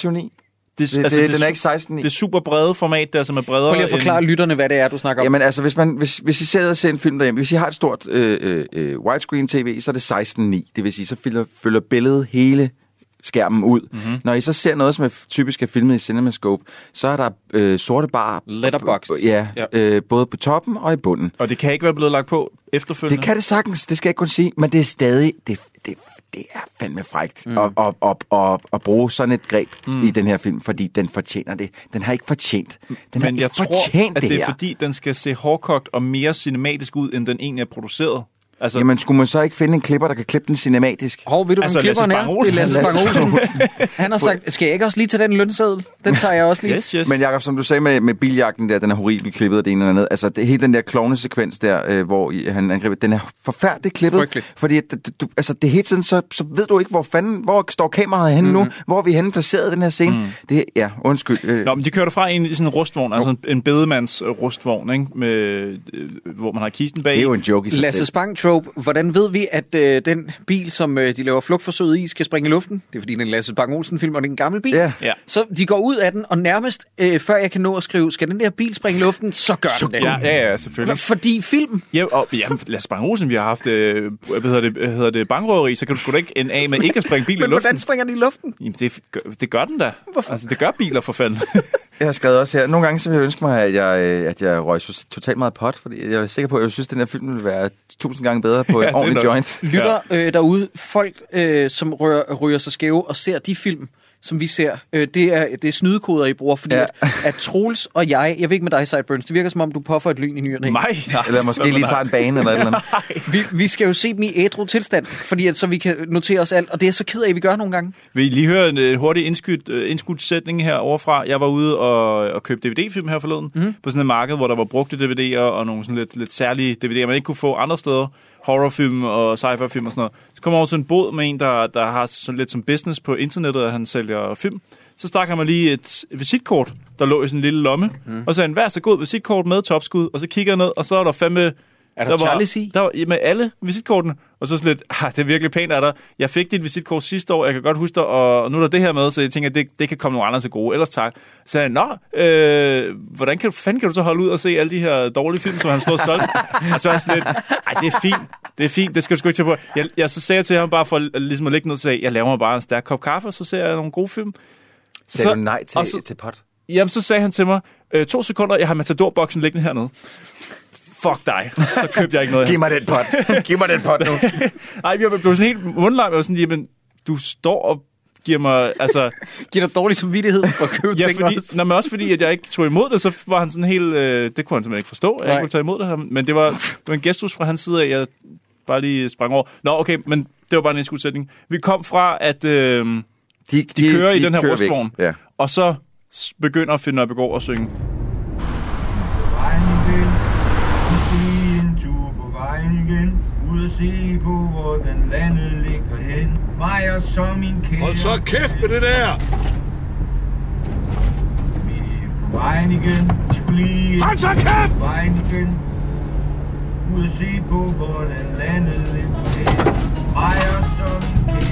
det, Det, altså, det, det, den er ikke 16 Det er super brede format der, som er bredere Prøv lige at forklare end... lytterne, hvad det er, du snakker om. Jamen altså, hvis, man, hvis, hvis I sidder og ser en film derhjemme, hvis I har et stort øh, øh, øh, widescreen tv, så er det 16.9. Det vil sige, så følger, følger billedet hele skærmen ud. Mhm. Mm-hmm. Når I så ser noget, som er typisk er filmet i CinemaScope, så er der øh, sorte bar. Letterboxd. Ja, Ja. ja. Øh, både på toppen og i bunden. Og det kan ikke være blevet lagt på efterfølgende. Det kan det sagtens, det skal jeg ikke kun sige, men det er stadig, det, det, det er fandme frægt mm. at, at, at, at, at bruge sådan et greb mm. i den her film, fordi den fortjener det. Den har ikke fortjent. Den har Men ikke jeg tror, fortjent at det, det er her. fordi, den skal se hårdkogt og mere cinematisk ud, end den egentlig er produceret. Altså, Jamen, skulle man så ikke finde en klipper, der kan klippe den cinematisk? Hov, ved du, Altså, klipperen er? Det er Lasse. Bang Olsen. Han har sagt, skal jeg ikke også lige tage den lønseddel? Den tager jeg også lige. yes, yes. Men Jacob, som du sagde med, med biljagten der, den er horribelt klippet og det ene eller andet. Altså, det, hele den der klovnesekvens der, øh, hvor I- han angriber, den er forfærdeligt klippet. Frygtelig. Fordi at, du, altså, det hele tiden, så, så ved du ikke, hvor fanden, hvor står kameraet henne mm-hmm. nu? Hvor er vi henne placeret den her scene? Mm. Det, ja, undskyld. Øh, Nå, men de kørte fra en, i sådan en rustvogn, altså en, en bedemands øh, rustvogn, ikke? Med, øh, hvor man har kisten bag. det er jo en joke i sig Lasse selv. Spang Trope. Hvordan ved vi, at øh, den bil, som øh, de laver flugtforsøget i, skal springe i luften? Det er fordi, det er en Lasse Spang Olsen film, og det er en gammel bil. Ja. Ja. Så de går ud af den, og nærmest øh, før jeg kan nå at skrive, skal den der bil springe i luften, så gør den det. Ja, ja, ja, selvfølgelig. Fordi film. Ja, og ja, os Bang Olsen, vi har haft, øh, hvad hedder det, hvad hedder det bankrøveri, så kan du sgu da ikke ende af med ikke at springe bilen i Men luften. hvordan springer den i luften? Jamen, det, gør- det gør den da. Hvorfor? Altså, det gør biler for fanden. Jeg har skrevet også her. Nogle gange så vil jeg ønske mig, at jeg, øh, at jeg røg so- totalt meget pot, fordi jeg er sikker på, at jeg synes, at den her film ville være tusind gange bedre på Ja, en ordentlig joint. Lytter øh, derude, folk, øh, som rører, ryger sig skæve og ser de film, som vi ser, øh, det, er, det er snydekoder, I bruger, fordi ja. At, at Troels og jeg, jeg ved ikke med dig, Sideburns, det virker som om, du puffer et lyn i nyerne. Nej. Eller måske lige tager en bane eller et eller andet. Vi, vi skal jo se dem i ædru tilstand, fordi at, så vi kan notere os alt, og det er så ked af, at vi gør nogle gange. Vil I lige høre en øh, hurtig indskudt, øh, indskudt sætning her overfra? Jeg var ude og, og købte DVD-film her forleden, mm. på sådan et marked, hvor der var brugte DVD'er og nogle sådan lidt, lidt særlige DVD'er, man ikke kunne få andre steder. Horrorfilm og sci-fi-film og sådan noget. Så kommer jeg over til en båd med en, der, der har sådan lidt som business på internettet, at han sælger film. Så stak han mig lige et visitkort, der lå i sådan en lille lomme. Mm. Og så sagde han, vær så god, visitkort med topskud. Og så kigger jeg ned, og så er der fandme... Er der, der Charlies var, i? Der var med alle visitkortene. Og så sådan lidt, ah, det er virkelig pænt af dig. Jeg fik dit visitkort sidste år, jeg kan godt huske dig, og nu er der det her med, så jeg tænker, det, det kan komme nogle andre til gode. Ellers tak. Så sagde han, nå, øh, hvordan kan fanden kan du så holde ud og se alle de her dårlige film, som han stod og solgte? og så var jeg sådan lidt, ej, det er fint. Det er fint, det skal du sgu ikke tage på. Jeg, jeg så sagde jeg til ham bare for ligesom at lægge ned og sagde, jeg laver mig bare en stærk kop kaffe, og så ser jeg nogle gode film. Sagde Så- du nej til, så- til pot? Jamen, så sagde han til mig, øh, to sekunder, jeg har Matador-boksen liggende hernede. Fuck dig. Så købte jeg ikke noget. Giv mig den pot. Giv mig den pot nu. Nej, jeg blev sådan helt mundlam. Jeg var sådan, jamen, du står og giver mig, altså... Giver dig dårlig samvittighed for at købe ja, ting fordi, også? når man også fordi, at jeg ikke tog imod det, så var han sådan helt... Øh, det kunne han simpelthen ikke forstå, at jeg ikke ville tage imod det her. Men det var, det var en gestus fra hans side af, jeg bare lige sprang over. Nå, okay, men det var bare en indskudsætning. Vi kom fra, at... Øh, De, de kører i den her rustvogn, Ja. og så begynder Finn Nørbegaard at synge. vejen igen. Nu skal vi en tur på vejen igen. Ud og se på, hvordan landet ligger hen. Mig og så min kære. Hold så kæft med det der! Vi er på vejen igen. Vi skulle lige en Hold så kæft! på vejen igen. Ud og se på, hvordan landet ligger hen. Mig og så min kære.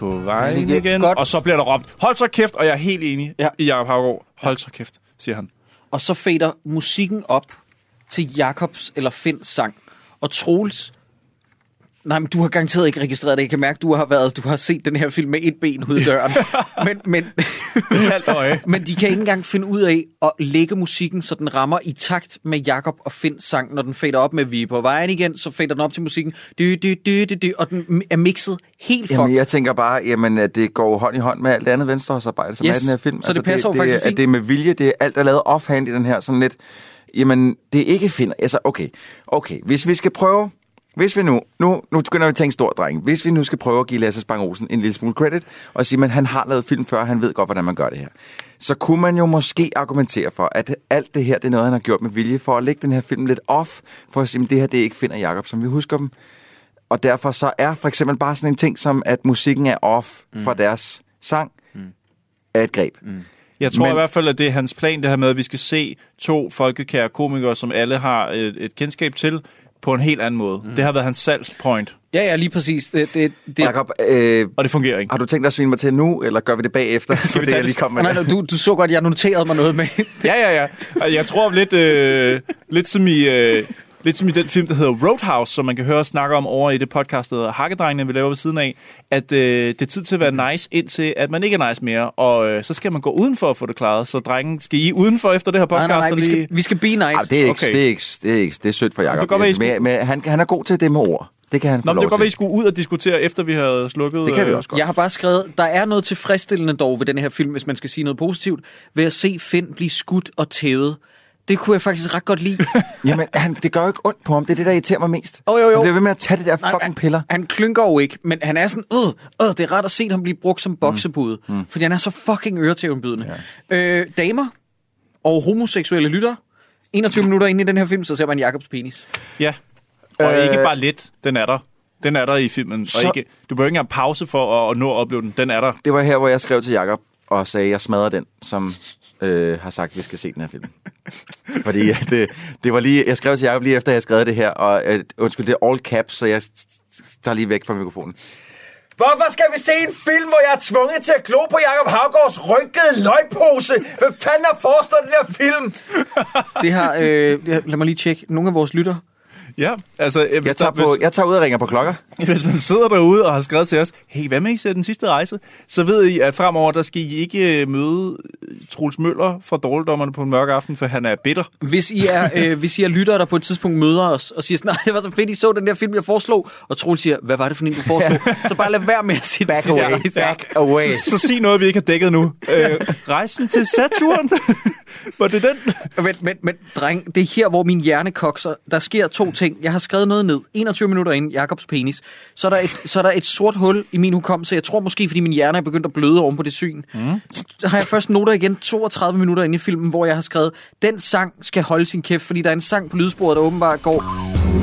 På vejen Igen. igen. Godt. Og så bliver der råbt, hold så kæft, og jeg er helt enig Ja. i Jacob Havgaard. Hold så kæft, siger han. Og så fader musikken op til Jakobs eller Finns sang. Og Troels... Nej, men du har garanteret ikke registreret det. Jeg kan mærke, du har været, du har set den her film med et ben ud døren. men, men, Halvt øje. men de kan ikke engang finde ud af at lægge musikken, så den rammer i takt med Jakob og Finns sang. Når den fader op med Vi er på vejen igen, så fader den op til musikken. Dy, dy, dy, dy, dy, og den er mixet helt Jamen, fuck. jeg tænker bare, jamen, at det går hånd i hånd med alt det andet venstrehåndsarbejde, som Yes, er i den her film. Altså, så det passer jo det, faktisk det, fint. At det er med vilje, det er alt, der er lavet offhand i den her, sådan lidt, jamen, det er ikke finder. Altså, okay, okay, hvis vi skal prøve, hvis vi nu, nu, nu begynder vi at tænke stor dreng, hvis vi nu skal prøve at give Lasse Spang Olsen en lille smule credit, og sige, at han har lavet film før, han ved godt, hvordan man gør det her, så kunne man jo måske argumentere for, at alt det her, det er noget, han har gjort med vilje, for at lægge den her film lidt off, for at sige, at det her, det er ikke Finder Jakob, som vi husker dem. Og derfor så er for eksempel bare sådan en ting som, at musikken er off mm. fra deres sang, mm. er et greb. Mm. Jeg tror Men- i hvert fald, at det er hans plan, det her med, at vi skal se to folkekære komikere, som alle har et, et kendskab til, på en helt anden måde. Mm. Det har været hans salgspoint, Ja, ja, lige præcis. Det, det, det, Jacob, øh, og det fungerer ikke. har du tænkt dig at svine mig til nu, eller gør vi det bagefter? Skal vi tage jeg det- lige komme med Nej, nej, du, du så godt, jeg noterede mig noget med. Ja, ja, ja. Og Jeg tror lidt, øh, lidt som i... Øh, Lidt som i den film, der hedder Roadhouse, som man kan høre os snakke om over i det podcast, der hedder Hakkedrengene, vi laver ved siden af, at øh, det er tid til at være nice, indtil at man ikke er nice mere, og øh, så skal man gå udenfor at få det klaret. Så drengen, skal I udenfor efter det her podcast? Nej, nej, nej, vi skal, vi skal be nice. Ej, det er ikke, Okay. det er ikke, det er ikke, det er sødt for Jacob. skulle- men, men han, han er god til det med ord. Det kan han få Nå, men det kan godt være, I skulle ud og diskutere, efter vi havde slukket... Det kan vi øh, også godt. Jeg har bare skrevet, der er noget tilfredsstillende dog ved den her film, hvis man skal sige noget positivt, ved at se Finn blive skudt og tævet. Det kunne jeg faktisk ret godt lide. Jamen, han, det gør jo ikke ondt på ham. Det er det, der irriterer mig mest. Jo, jo, jo. Han bliver ved med at tage det der Nej, fucking han- piller. Han klynker jo ikke, men han er sådan, øh, øh, det er rart at se ham blive brugt som boksebude, mm. fordi han er så fucking øretævnbydende. Ja. Øh, damer og homoseksuelle lytter, 21 minutter inde i den her film, så ser man Jakobs penis. Ja, og Øh, ikke bare lidt, den er der. Den er der i filmen, Så- og ikke, du behøver ikke engang pause for at, at nå at opleve den. Den er der. Det var her, hvor jeg skrev til Jacob og sagde, at jeg smadrer den, som øh, har sagt, at vi skal se den her film. Fordi at, det, det var lige, jeg skrev til Jacob lige efter, at jeg skrev det her, og øh, undskyld, det er all caps, så jeg tager lige væk fra mikrofonen. Hvorfor skal vi se en film, hvor jeg er tvunget til at glo på Jacob Havgårds rynkede løgpose? Hvem fanden har forestået den her film? Det har, øh, lad mig lige tjekke, nogle af vores lytter. Ja, altså... øh, hvis Jeg tager, der- på, hvis- jeg tager ud og ringer på klokker. Hvis man sidder derude og har skrevet til os, hey, hvad med I ser den sidste rejse? Så ved I, at fremover, der skal I ikke øh, møde øh, Troels Møller fra Dårligdommerne på en mørk aften, for han er bitter. Hvis I er, øh, hvis I er lyttere, der på et tidspunkt møder os og siger sådan, nej, det var så fedt, I så den der film, jeg foreslog, og Troels siger, hvad var det for en, du foreslog? så bare lad være med at sige Back det. away, back away. Så, så sig noget, vi ikke har dækket nu. Øh, rejsen til Saturn? Var det den? Men, men, men dreng, det er her, hvor min hjerne kokser. Der sker to ting. Jeg har skrevet noget ned. 21 minutter inden Jakobs penis. Så er der et, så er der et sort hul i min hukommelse. Jeg tror måske, fordi min hjerne er begyndt at bløde oven på det syn. Mm. Så har jeg først noter igen 32 minutter inde i filmen, hvor jeg har skrevet, den sang skal holde sin kæft, fordi der er en sang på lydsporet, der åbenbart går...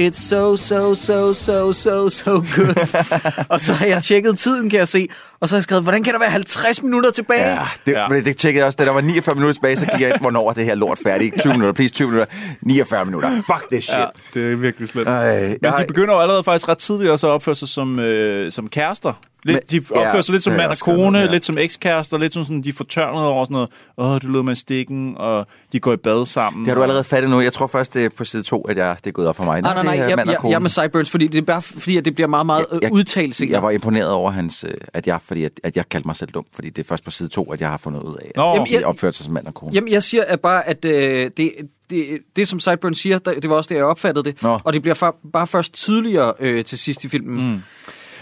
It's so, so, so, so, so, so good. og så har jeg tjekket tiden, kan jeg se. Og så har jeg skrevet, hvordan kan der være 50 minutter tilbage? Ja, det, Ja. Men det tjekkede jeg også. Da der var 49 minutter tilbage, så gik jeg ind, hvornår er det her lort færdigt. 20 minutter, please, 20 minutter. 49 minutter. Fuck this shit. Ja, det er virkelig slemt. Ej, Men jeg- de begynder jo allerede faktisk ret tidligt også at opføre sig som, øh, som kærester. Lidt, de opfører ja, sig lidt som jeg mand og kone, ned, ja. lidt som ekskærester, lidt som sådan, de fortørnet over sådan noget, åh, du lød mig stikken, og de går i bad sammen. Det har du allerede fattet nu. Jeg tror først, det er på side 2, at jeg, det er gået op for mig. Nej, nej, nej, det er jeg, mand og jeg, kone. jeg er med Sideburns, fordi det er bare fordi, at det bliver meget, meget jeg, udtalt senere. Jeg var imponeret over hans, øh, at jeg, fordi at, at jeg kaldte mig selv dum, fordi det er først på side 2, at jeg har fundet ud af, at Nå. De jeg- opførte sig som mand og kone. Jamen, jeg siger at bare, at øh, det, det, det, som Sideburns siger, der, det var også det, jeg opfattede det. Nå. Og det bliver bare først tydeligere øh, til sidst i filmen. Mm.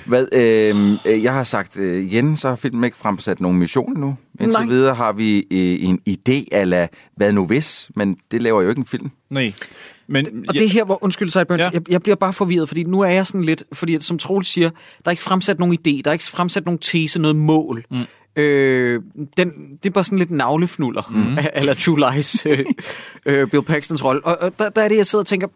Hvad, øh, øh, jeg har sagt, øh, igen, så har filmen ikke fremsat nogen mission endnu. Indtil Nej. videre har vi øh, en idé ala hvad nu hvis, men det laver jo ikke en film. Nej. Men, Og det er her, hvor, undskyld Sideburns, Ja. ja. jeg, jeg bliver bare forvirret, fordi nu er jeg sådan lidt, fordi som Troels siger, der er ikke fremsat nogen idé, der er ikke fremsat nogen tese, noget mål. Mm. Øh, den, det er bare sådan lidt navlefnuller, mm. eller True Lies, øh, øh, Bill Paxtons rolle. Og, og der, der er det, jeg sidder og tænker,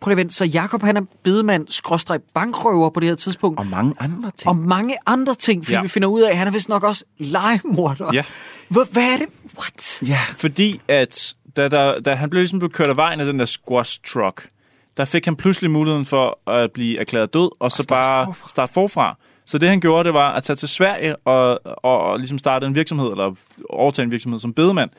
prøv lige at vente, så Jakob han er bedemand, skråstreg bankrøver på det her tidspunkt. Og mange andre ting. Og mange andre ting, fordi Ja. vi finder ud af, at han er vist nok også legemorder. Ja. Hvor, hvad er det? What? Ja. Fordi at da, der, da han blev ligesom blev kørt af vejen af den der squash truck, der fik han pludselig muligheden for at blive erklæret død, og så bare forfra. starte forfra. Så det han gjorde, det var at tage til Sverige og, og, og ligesom starte en virksomhed, eller overtage en virksomhed som bedemand.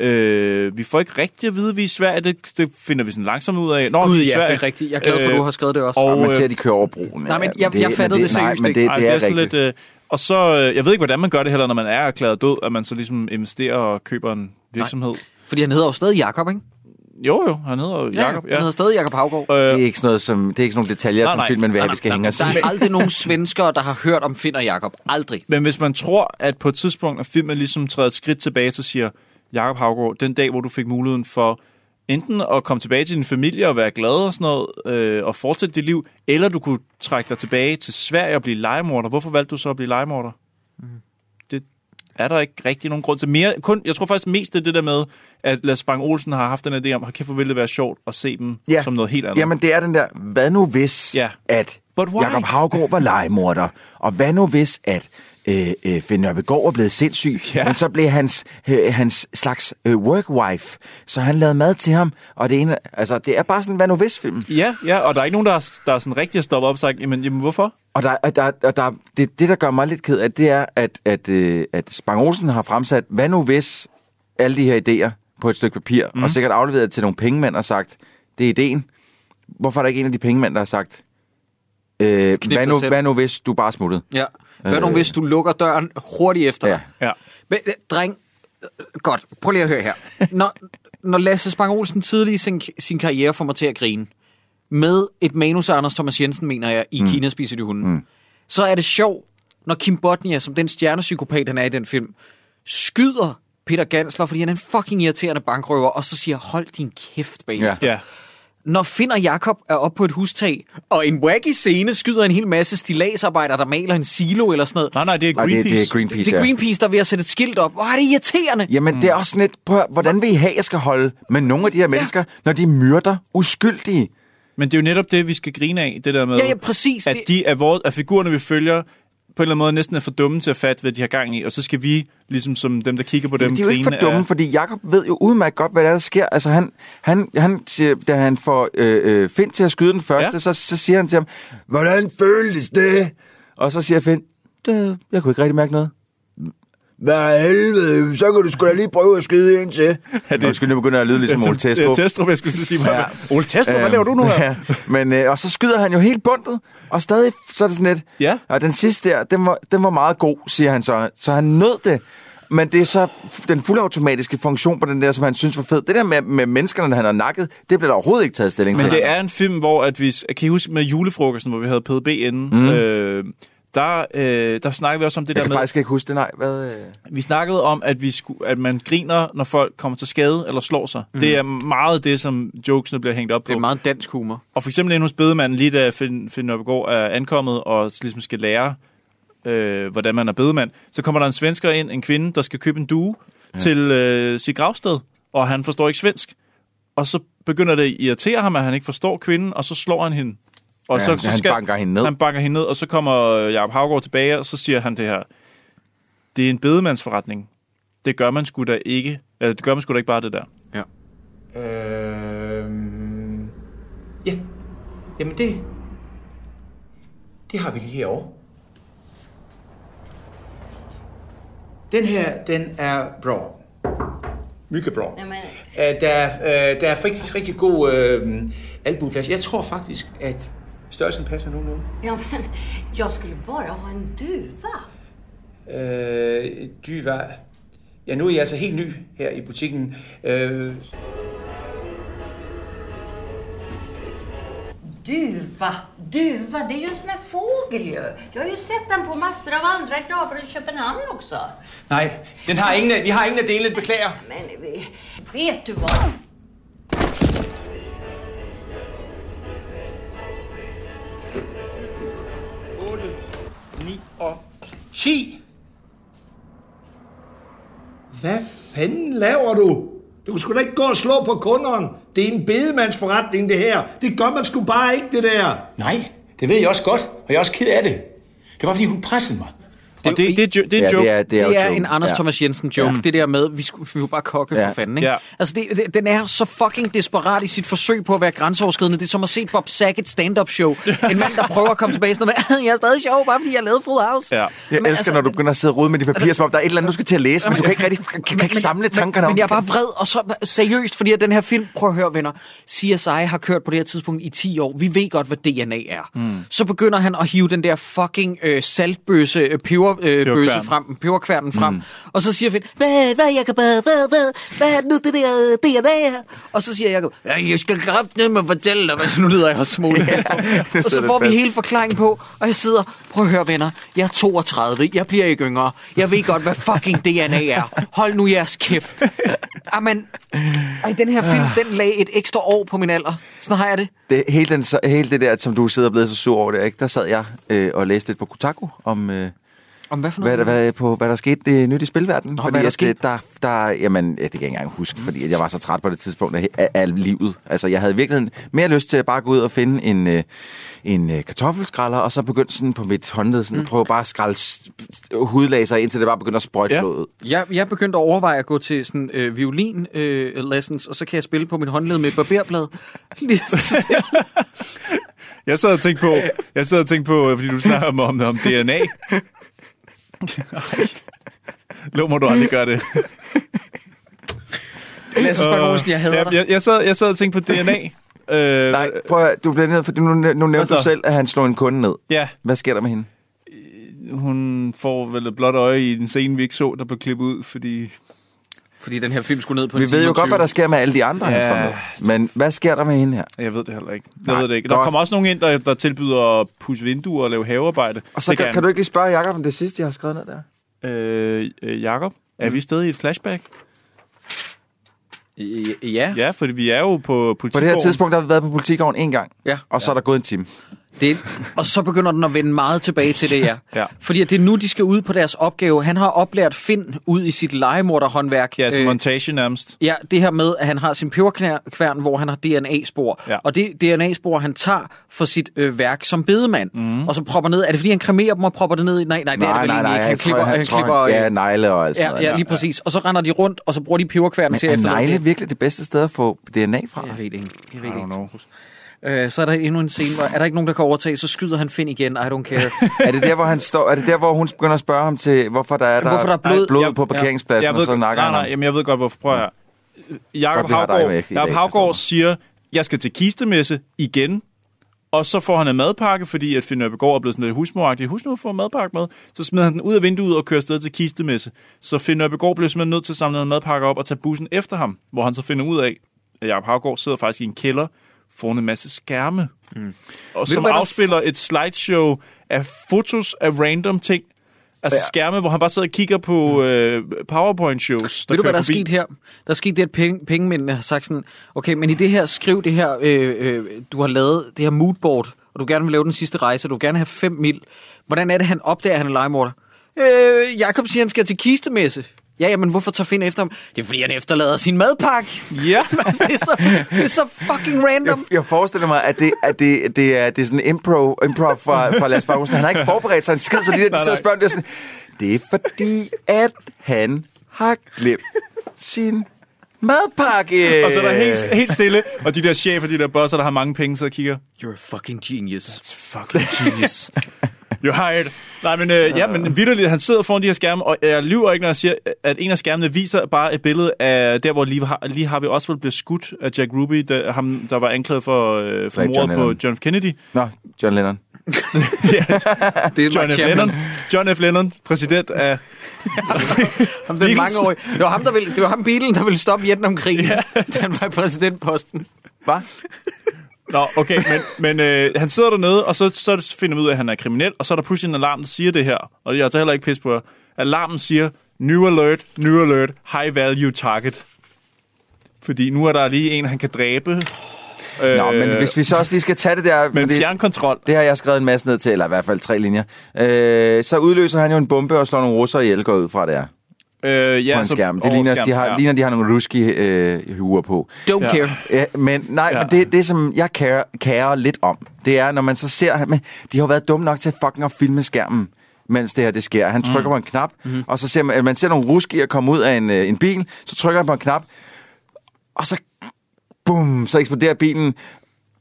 Øh, vi får ikke rigtig at vide, at vi er i Sverige. Det, det finder vi sådan langsomt ud af. Nå, Gud, vi er i ja, Sverige. det er rigtigt. Jeg er glad for, at du har skrevet det også. Og, man øh, ser, at de kører over broen. Nej, men ja, jeg- jeg fattede det nej, seriøst ikke. det, Ej, det, er, lidt, øh, og så, øh, jeg ved ikke, hvordan man gør det heller, når man er erklæret død, at man så ligesom investerer og køber en virksomhed. Fordi han hedder jo stadig Jakob, ikke? Jo, jo, han hedder jo Jakob. Han hedder stadig Jakob Havgaard. Øh, Det er ikke sådan noget, som, det er ikke sådan nogle detaljer, Nej, som nej. filmen vil Nej, have, nej, vi skal nej, hænge os Der er aldrig nogen svenskere, der har hørt om Finn og Jakob. Aldrig. Men hvis man tror, at på et tidspunkt, at filmen ligesom træder et skridt tilbage, så siger Jakob Havgaard, den dag, hvor du fik muligheden for enten at komme tilbage til din familie og være glad og sådan noget, øh, og fortsætte dit liv, eller du kunne trække dig tilbage til Sverige og blive legemorder. Hvorfor valgte du så at blive legemorder? Mm. Det er der ikke rigtig nogen grund til. Mere, kun, jeg tror faktisk mest, det er det der med, at Lasse Bang Olsen har haft den idé om, at hvor ville det være sjovt at se dem Ja. som noget helt andet. Jamen, det er den der, hvad nu hvis, Ja. at? Jakob Havgaard var legemorder, og hvad nu hvis, at øh, øh, Finn Nørbegaard var blevet sindssyg, Ja. men så blev hans, øh, hans slags øh, workwife, så han lavede mad til ham, og det ene, altså, det er bare sådan, hvad nu hvis film. Ja, ja, og der er ikke nogen, der er, der er sådan rigtig at stoppe op og sagt, jamen, jamen hvorfor? Og der, og der, og der, det, det, der gør mig lidt ked af, det er, at, at, øh, at Spang Olsen har fremsat, hvad nu hvis alle de her idéer på et stykke papir, mm. og sikkert afleveret til nogle pengemænd og sagt, det er ideen. Hvorfor er der ikke en af de pengemænd, der har sagt, øh, hvad, nu, selv. hvad nu hvis du bare smuttede? Ja. Hvad nu, Øh. hvis du lukker døren hurtigt efter Ja. dig? Ja. Men, øh, dreng, øh, godt, prøv lige at høre her. Når, når Lasse Spang Olsen tidlig i sin, sin karriere får mig til at grine, med et manus af Anders Thomas Jensen, mener jeg, i mm. Kina spiser de hunden, mm. så er det sjovt, når Kim Bodnia, som den stjernepsykopat, han er i den film, skyder Peter Gansler, fordi han er en fucking irriterende bankrøver, og så siger, hold din kæft bagefter. Ja. Når Finn og Jakob er oppe på et hustag, og en wacky scene skyder en hel masse stilagsarbejdere, der maler en silo eller sådan noget. Nej, nej, det er Nej, det, Greenpeace. det er Greenpeace, Det er ja. Greenpeace, der er ved at sætte et skilt op. Hvor er det irriterende? Jamen, mm. det er også sådan lidt, prøv, at høre, hvordan vil I have, jeg skal holde med nogle af de her mennesker, når de myrder uskyldige? Men det er jo netop det, vi skal grine af, det der med, Ja, ja, præcis. at Det- de af, vores, af figurerne, vi følger, på en eller anden måde næsten er for dumme til at fatte, hvad de har gang i, og så skal vi, ligesom som dem, der kigger på dem, Jamen, de er jo ikke for dumme, af- fordi Jakob ved jo udmærket godt, hvad der, er, der sker. Altså, han, han, han siger, da han får øh, øh, Finn til at skyde den første, Ja. ja. så, så siger han til ham, hvordan føles det? Og så siger Finn, det, jeg kunne ikke rigtig mærke noget. Hvad helvede, så kan du sgu da lige prøve at skyde en til. Ja, det... Undskyld, nu begynder jeg at lyde ligesom Ole Testrup. Ja, Testrup, jeg skulle sige. Ja. Ole Testrup, hvad laver du nu her? Ja, men, øh, og så skyder han jo helt bundet, og stadig så er det sådan lidt. Ja. Og den sidste der, den var, den var meget god, siger han så. Så han nød det. Men det er så den fuldautomatiske funktion på den der, som han synes var fed. Det der med, med menneskerne, han har nakket, det bliver der overhovedet ikke taget stilling Men til. det er en film, hvor at vi... Kan I huske med julefrokosten, hvor vi havde PDB inden? Mm. Øh, der, øh, der snakkede vi også om det Jeg der kan med... faktisk ikke huske det, nej. Hvad, øh? Vi snakkede om, at, vi skulle, at man griner, når folk kommer til skade eller slår sig. Mm. Det er meget det, som jokesene bliver hængt op på. Det er meget dansk humor. Og for eksempel inde hos bedemanden, lige da Finn, Finn Nørbegaard er ankommet og ligesom skal lære, øh, hvordan man er bedemand, så kommer der en svensker ind, en kvinde, der skal købe en due ja. til øh, sit gravsted, og han forstår ikke svensk. Og så begynder det at irritere ham, at han ikke forstår kvinden, og så slår han hende. Og Ja, så, så han banker hende ned. Han banker hende ned, og så kommer øh, Jacob Havgaard tilbage, og så siger han det her. Det er en bedemandsforretning. Det gør man sgu da ikke. Eller det gør man sgu da ikke bare det der. Ja. Øhm... Ja. Jamen det... Det har vi lige herovre. Den her, den er bra. Mycket bra. Jamen, Øh, Der er, øh, der er faktisk rigtig god øh, albueplads. Jeg tror faktisk, at størrelsen passer nogenlunde. ja, men jag skulle bara ha en duva. Øh, dyva. Ja, nu er jeg altså helt ny her i butikken. Øh, Duva, duva, det är ju en sån här fågel ju. Jag har ju sett den på massor av andra reklamer i Köpenhamn också. nej, den har ingen, vi har ingen af delene, beklager. Men vet du vad? Og 10. Hvad fanden laver du? Du skulle da ikke gå og slå på kunderne. Det er en bedemandsforretning, det her. Det gør man sgu bare ikke, det der. Nej, det ved jeg også godt, og jeg er også ked af det. Det var, fordi hun pressede mig. Og det, det, er jo- det er en Ja, joke. det er, det er, det er joke. en Anders Ja. Thomas Jensen joke. Ja. Det der med, vi skulle vi var bare kokke Ja. for fanden. Ikke? Ja. Altså, det, det, den er så fucking desperat i sit forsøg på at være grænseoverskridende. Det er som at se Bob Saget stand-up show. En mand, der prøver at komme tilbage sådan noget med, jeg er stadig sjov, bare fordi jeg lavede Full House. Ja. Jeg Men elsker, altså- når du begynder at sidde og rode med de papirer, som om der er et eller andet, du skal til at læse, men du kan ikke rigtig kan, kan ikke samle tankerne men, om men jeg er bare vred, og så seriøst, fordi at den her film, prøv at høre venner, CSI har kørt på det her tidspunkt i 10 år. Vi ved godt, hvad DNA er. Mm. Så begynder han at hive den der fucking øh, saltbøsse, øh, peberbøsse øh, frem, peberkværnen frem, mm. og så siger Finn, hvad, hvad, Jacob, hvad, hvad, hvad er det nu det der DNA her? Og så siger Jacob, ja, jeg skal kraftedeme med fortælle dig, hvad nu lyder jeg også smule. Ja, og så får vi fast. hele forklaringen på, og jeg sidder, prøv at høre venner, jeg er 32, jeg bliver ikke yngre, jeg ved godt, hvad fucking DNA er. Hold nu jeres kæft. Amen, ej, den her film, den lagde et ekstra år på min alder. Sådan har jeg det. det, hele, den, hele det der, som du sidder og blevet så sur over det, ikke? der sad jeg øh, og læste lidt på Kotaku om, øh, Om hvad for noget? hvad, der, hvad, på, hvad der skete det nyt i spilverdenen. Nå, fordi hvad er der at, øh, Der, der, jamen, ja, det kan jeg ikke engang huske, fordi at jeg var så træt på det tidspunkt af, af, af livet. Altså, jeg havde virkelig mere lyst til at bare gå ud og finde en, øh, en øh, kartoffelskralder, og så begynde sådan på mit håndled, sådan, mm. prøve bare at skralde hudlaser, indtil det bare begynder at sprøjte Ja. blod ud. Jeg, jeg begyndte at overveje at gå til sådan øh, violin øh, lessons, og så kan jeg spille på min håndled med barberblad. Jeg sad og tænkte på, jeg sad og tænkte på, øh, fordi du snakker om, om, om DNA. Lå må du aldrig gøre det. Lasse Spang Olsen, jeg hader jeg, dig. jeg, jeg, sad, jeg sad og tænkte på DNA. Øh, Nej, prøv at, du bliver ned, for nu, nu nævnte så? du selv, at han slår en kunde ned. Ja, Hvad sker der med hende? hun får vel et blåt øje i den scene, vi ikke så, der blev klippet ud, fordi... Fordi den her film skulle ned på Vi en ved jo godt, 20. hvad der sker med alle de andre, ja. han Ja. Men hvad sker der med hende her? Jeg ved det heller ikke. Jeg Nej, ved det ikke. Der godt. kommer også nogen ind, der, der tilbyder at pusse vinduer og lave havearbejde. Og så Det kan, kan du ikke lige spørge Jacob om det sidste, jeg har skrevet ned der? Øh, øh, Jakob, er vi stadig i et flashback? Ja. Ja, fordi vi er jo på På politigården. det her tidspunkt har vi været på politigården en gang, Ja. og så er der gået en time. Det, og så begynder den at vende meget tilbage til det, ja. Ja. Fordi at det er nu, de skal ud på deres opgave. Han har oplært Finn ud i sit legemorderhåndværk. Ja, som Øh, montage nærmest. Ja, det her med, at han har sin peberkværn, hvor han har DNA-spor. Ja. Og det DNA-spor, han tager for sit øh, værk som bedemand, mm. og så propper ned. Er det, fordi han kremerer dem og propper det ned i? Nej, nej, det er det vel egentlig ikke. Han klipper, han, han klipper han, ja, øh, negle og alt sådan ja, noget. ja, lige præcis. Og så render de rundt, og så bruger de peberkværnen til at Men er negle virkelig det bedste sted at få DNA fra? Jeg ved det ikke. Jeg ved det ikke. Øh, så er der endnu en scene, hvor er der ikke nogen, der kan overtage, så skyder han Finn igen. I don't care. er det der, hvor han står? Er det der, hvor hun begynder at spørge ham til, hvorfor der er, der, Hvorfor der er blod? blod Jeg- på parkeringspladsen, jeg og ved, så nakker nej, han nej, ham? jamen, jeg ved godt, hvorfor. Prøv her. Jakob Havgård, Jacob Havgård siger, jeg skal til kistemesse igen, og så får han en madpakke, fordi at Finn Øbegård er blevet sådan lidt husmoragtig. Husk nu at få en madpakke med. Så smider han den ud af vinduet og kører afsted til kistemesse. Så Finn Øbegård bliver simpelthen nødt til at samle en madpakke op og tage bussen efter ham, hvor han så finder ud af, at Jacob Havgård sidder faktisk i en kælder foran en masse skærme, mm. og du, som hvad der- afspiller et slideshow af fotos af random ting. Altså Ja. skærme, hvor han bare sidder og kigger på øh, PowerPoint-shows, der Ved du, hvad der er forbi. sket her? Der er sket det, at penge, pengemændene har sagt sådan, okay, men i det her, skriv det her, øh, øh, du har lavet det her moodboard, og du gerne vil lave den sidste rejse, og du vil gerne have 5 mil. Hvordan er det, han opdager, at han er legemorder? Øh, Jakob siger, han skal til kistemesse. Ja, men hvorfor tager Finn efter ham? Det er, fordi han efterlader sin madpakke. Ja, altså, det, er så, det er så fucking Jeg, random. jeg forestiller mig, at det, at det, det, er, det er sådan improv, improv fra, fra Lars Baghusen. Han har ikke forberedt sig en skid, så de der, de sidder og spørger, det er sådan, det er fordi, at han har glemt sin Madpakke! Og så er der helt, helt stille, og de der chefer, de der bosser, der har mange penge, så kigger, You're a fucking genius. That's fucking genius. You're hired. Nej, men, øh, ja, men vidderligt, han sidder foran de her skærme, og jeg lyver ikke, når jeg siger, at en af skærmene viser bare et billede af der, hvor lige, har, lige Harvey Oswald blev skudt af Jack Ruby, der, ham, der var anklaget for, øh, for mordet på. John F. Kennedy. Nå, John Lennon. ja, Det er John F. Lennon. John F. Lennon, præsident af... Ham, den mange år. Det var ham, der ville, det var ham bilen, der ville stoppe Vietnamkrigen, ja. da han var i præsidentposten. Hvad? Nå, okay, men, men øh, han sidder dernede, og så, så finder vi ud af, at han er kriminel, og så er der pludselig en alarm, der siger det her. Og jeg tager heller ikke pis på jer. Alarmen siger, new alert, new alert, high value target. Fordi nu er der lige en, han kan dræbe. Nå, men hvis vi så også lige skal tage det der... Men det, fjernkontrol. Det har jeg skrevet en masse ned til, eller i hvert fald tre linjer. Øh, så udløser han jo en bombe og slår nogle russere ihjel, går ud fra det er. Øh, ja, på en så skærm. Det ligner, skærm, de har, ja. ligner, de har nogle ruski øh, huer på. Don't Ja. care. Ja, men nej, Ja. men det, det som jeg kærer, kærer lidt om, det er, når man så ser, men de har været dumme nok til fucking at filme skærmen mens det her det sker. Han trykker mm. på en knap, mm. og så ser man, man ser nogle ruskier komme ud af en, øh, en bil, så trykker han på en knap, og så, bum, så eksploderer bilen,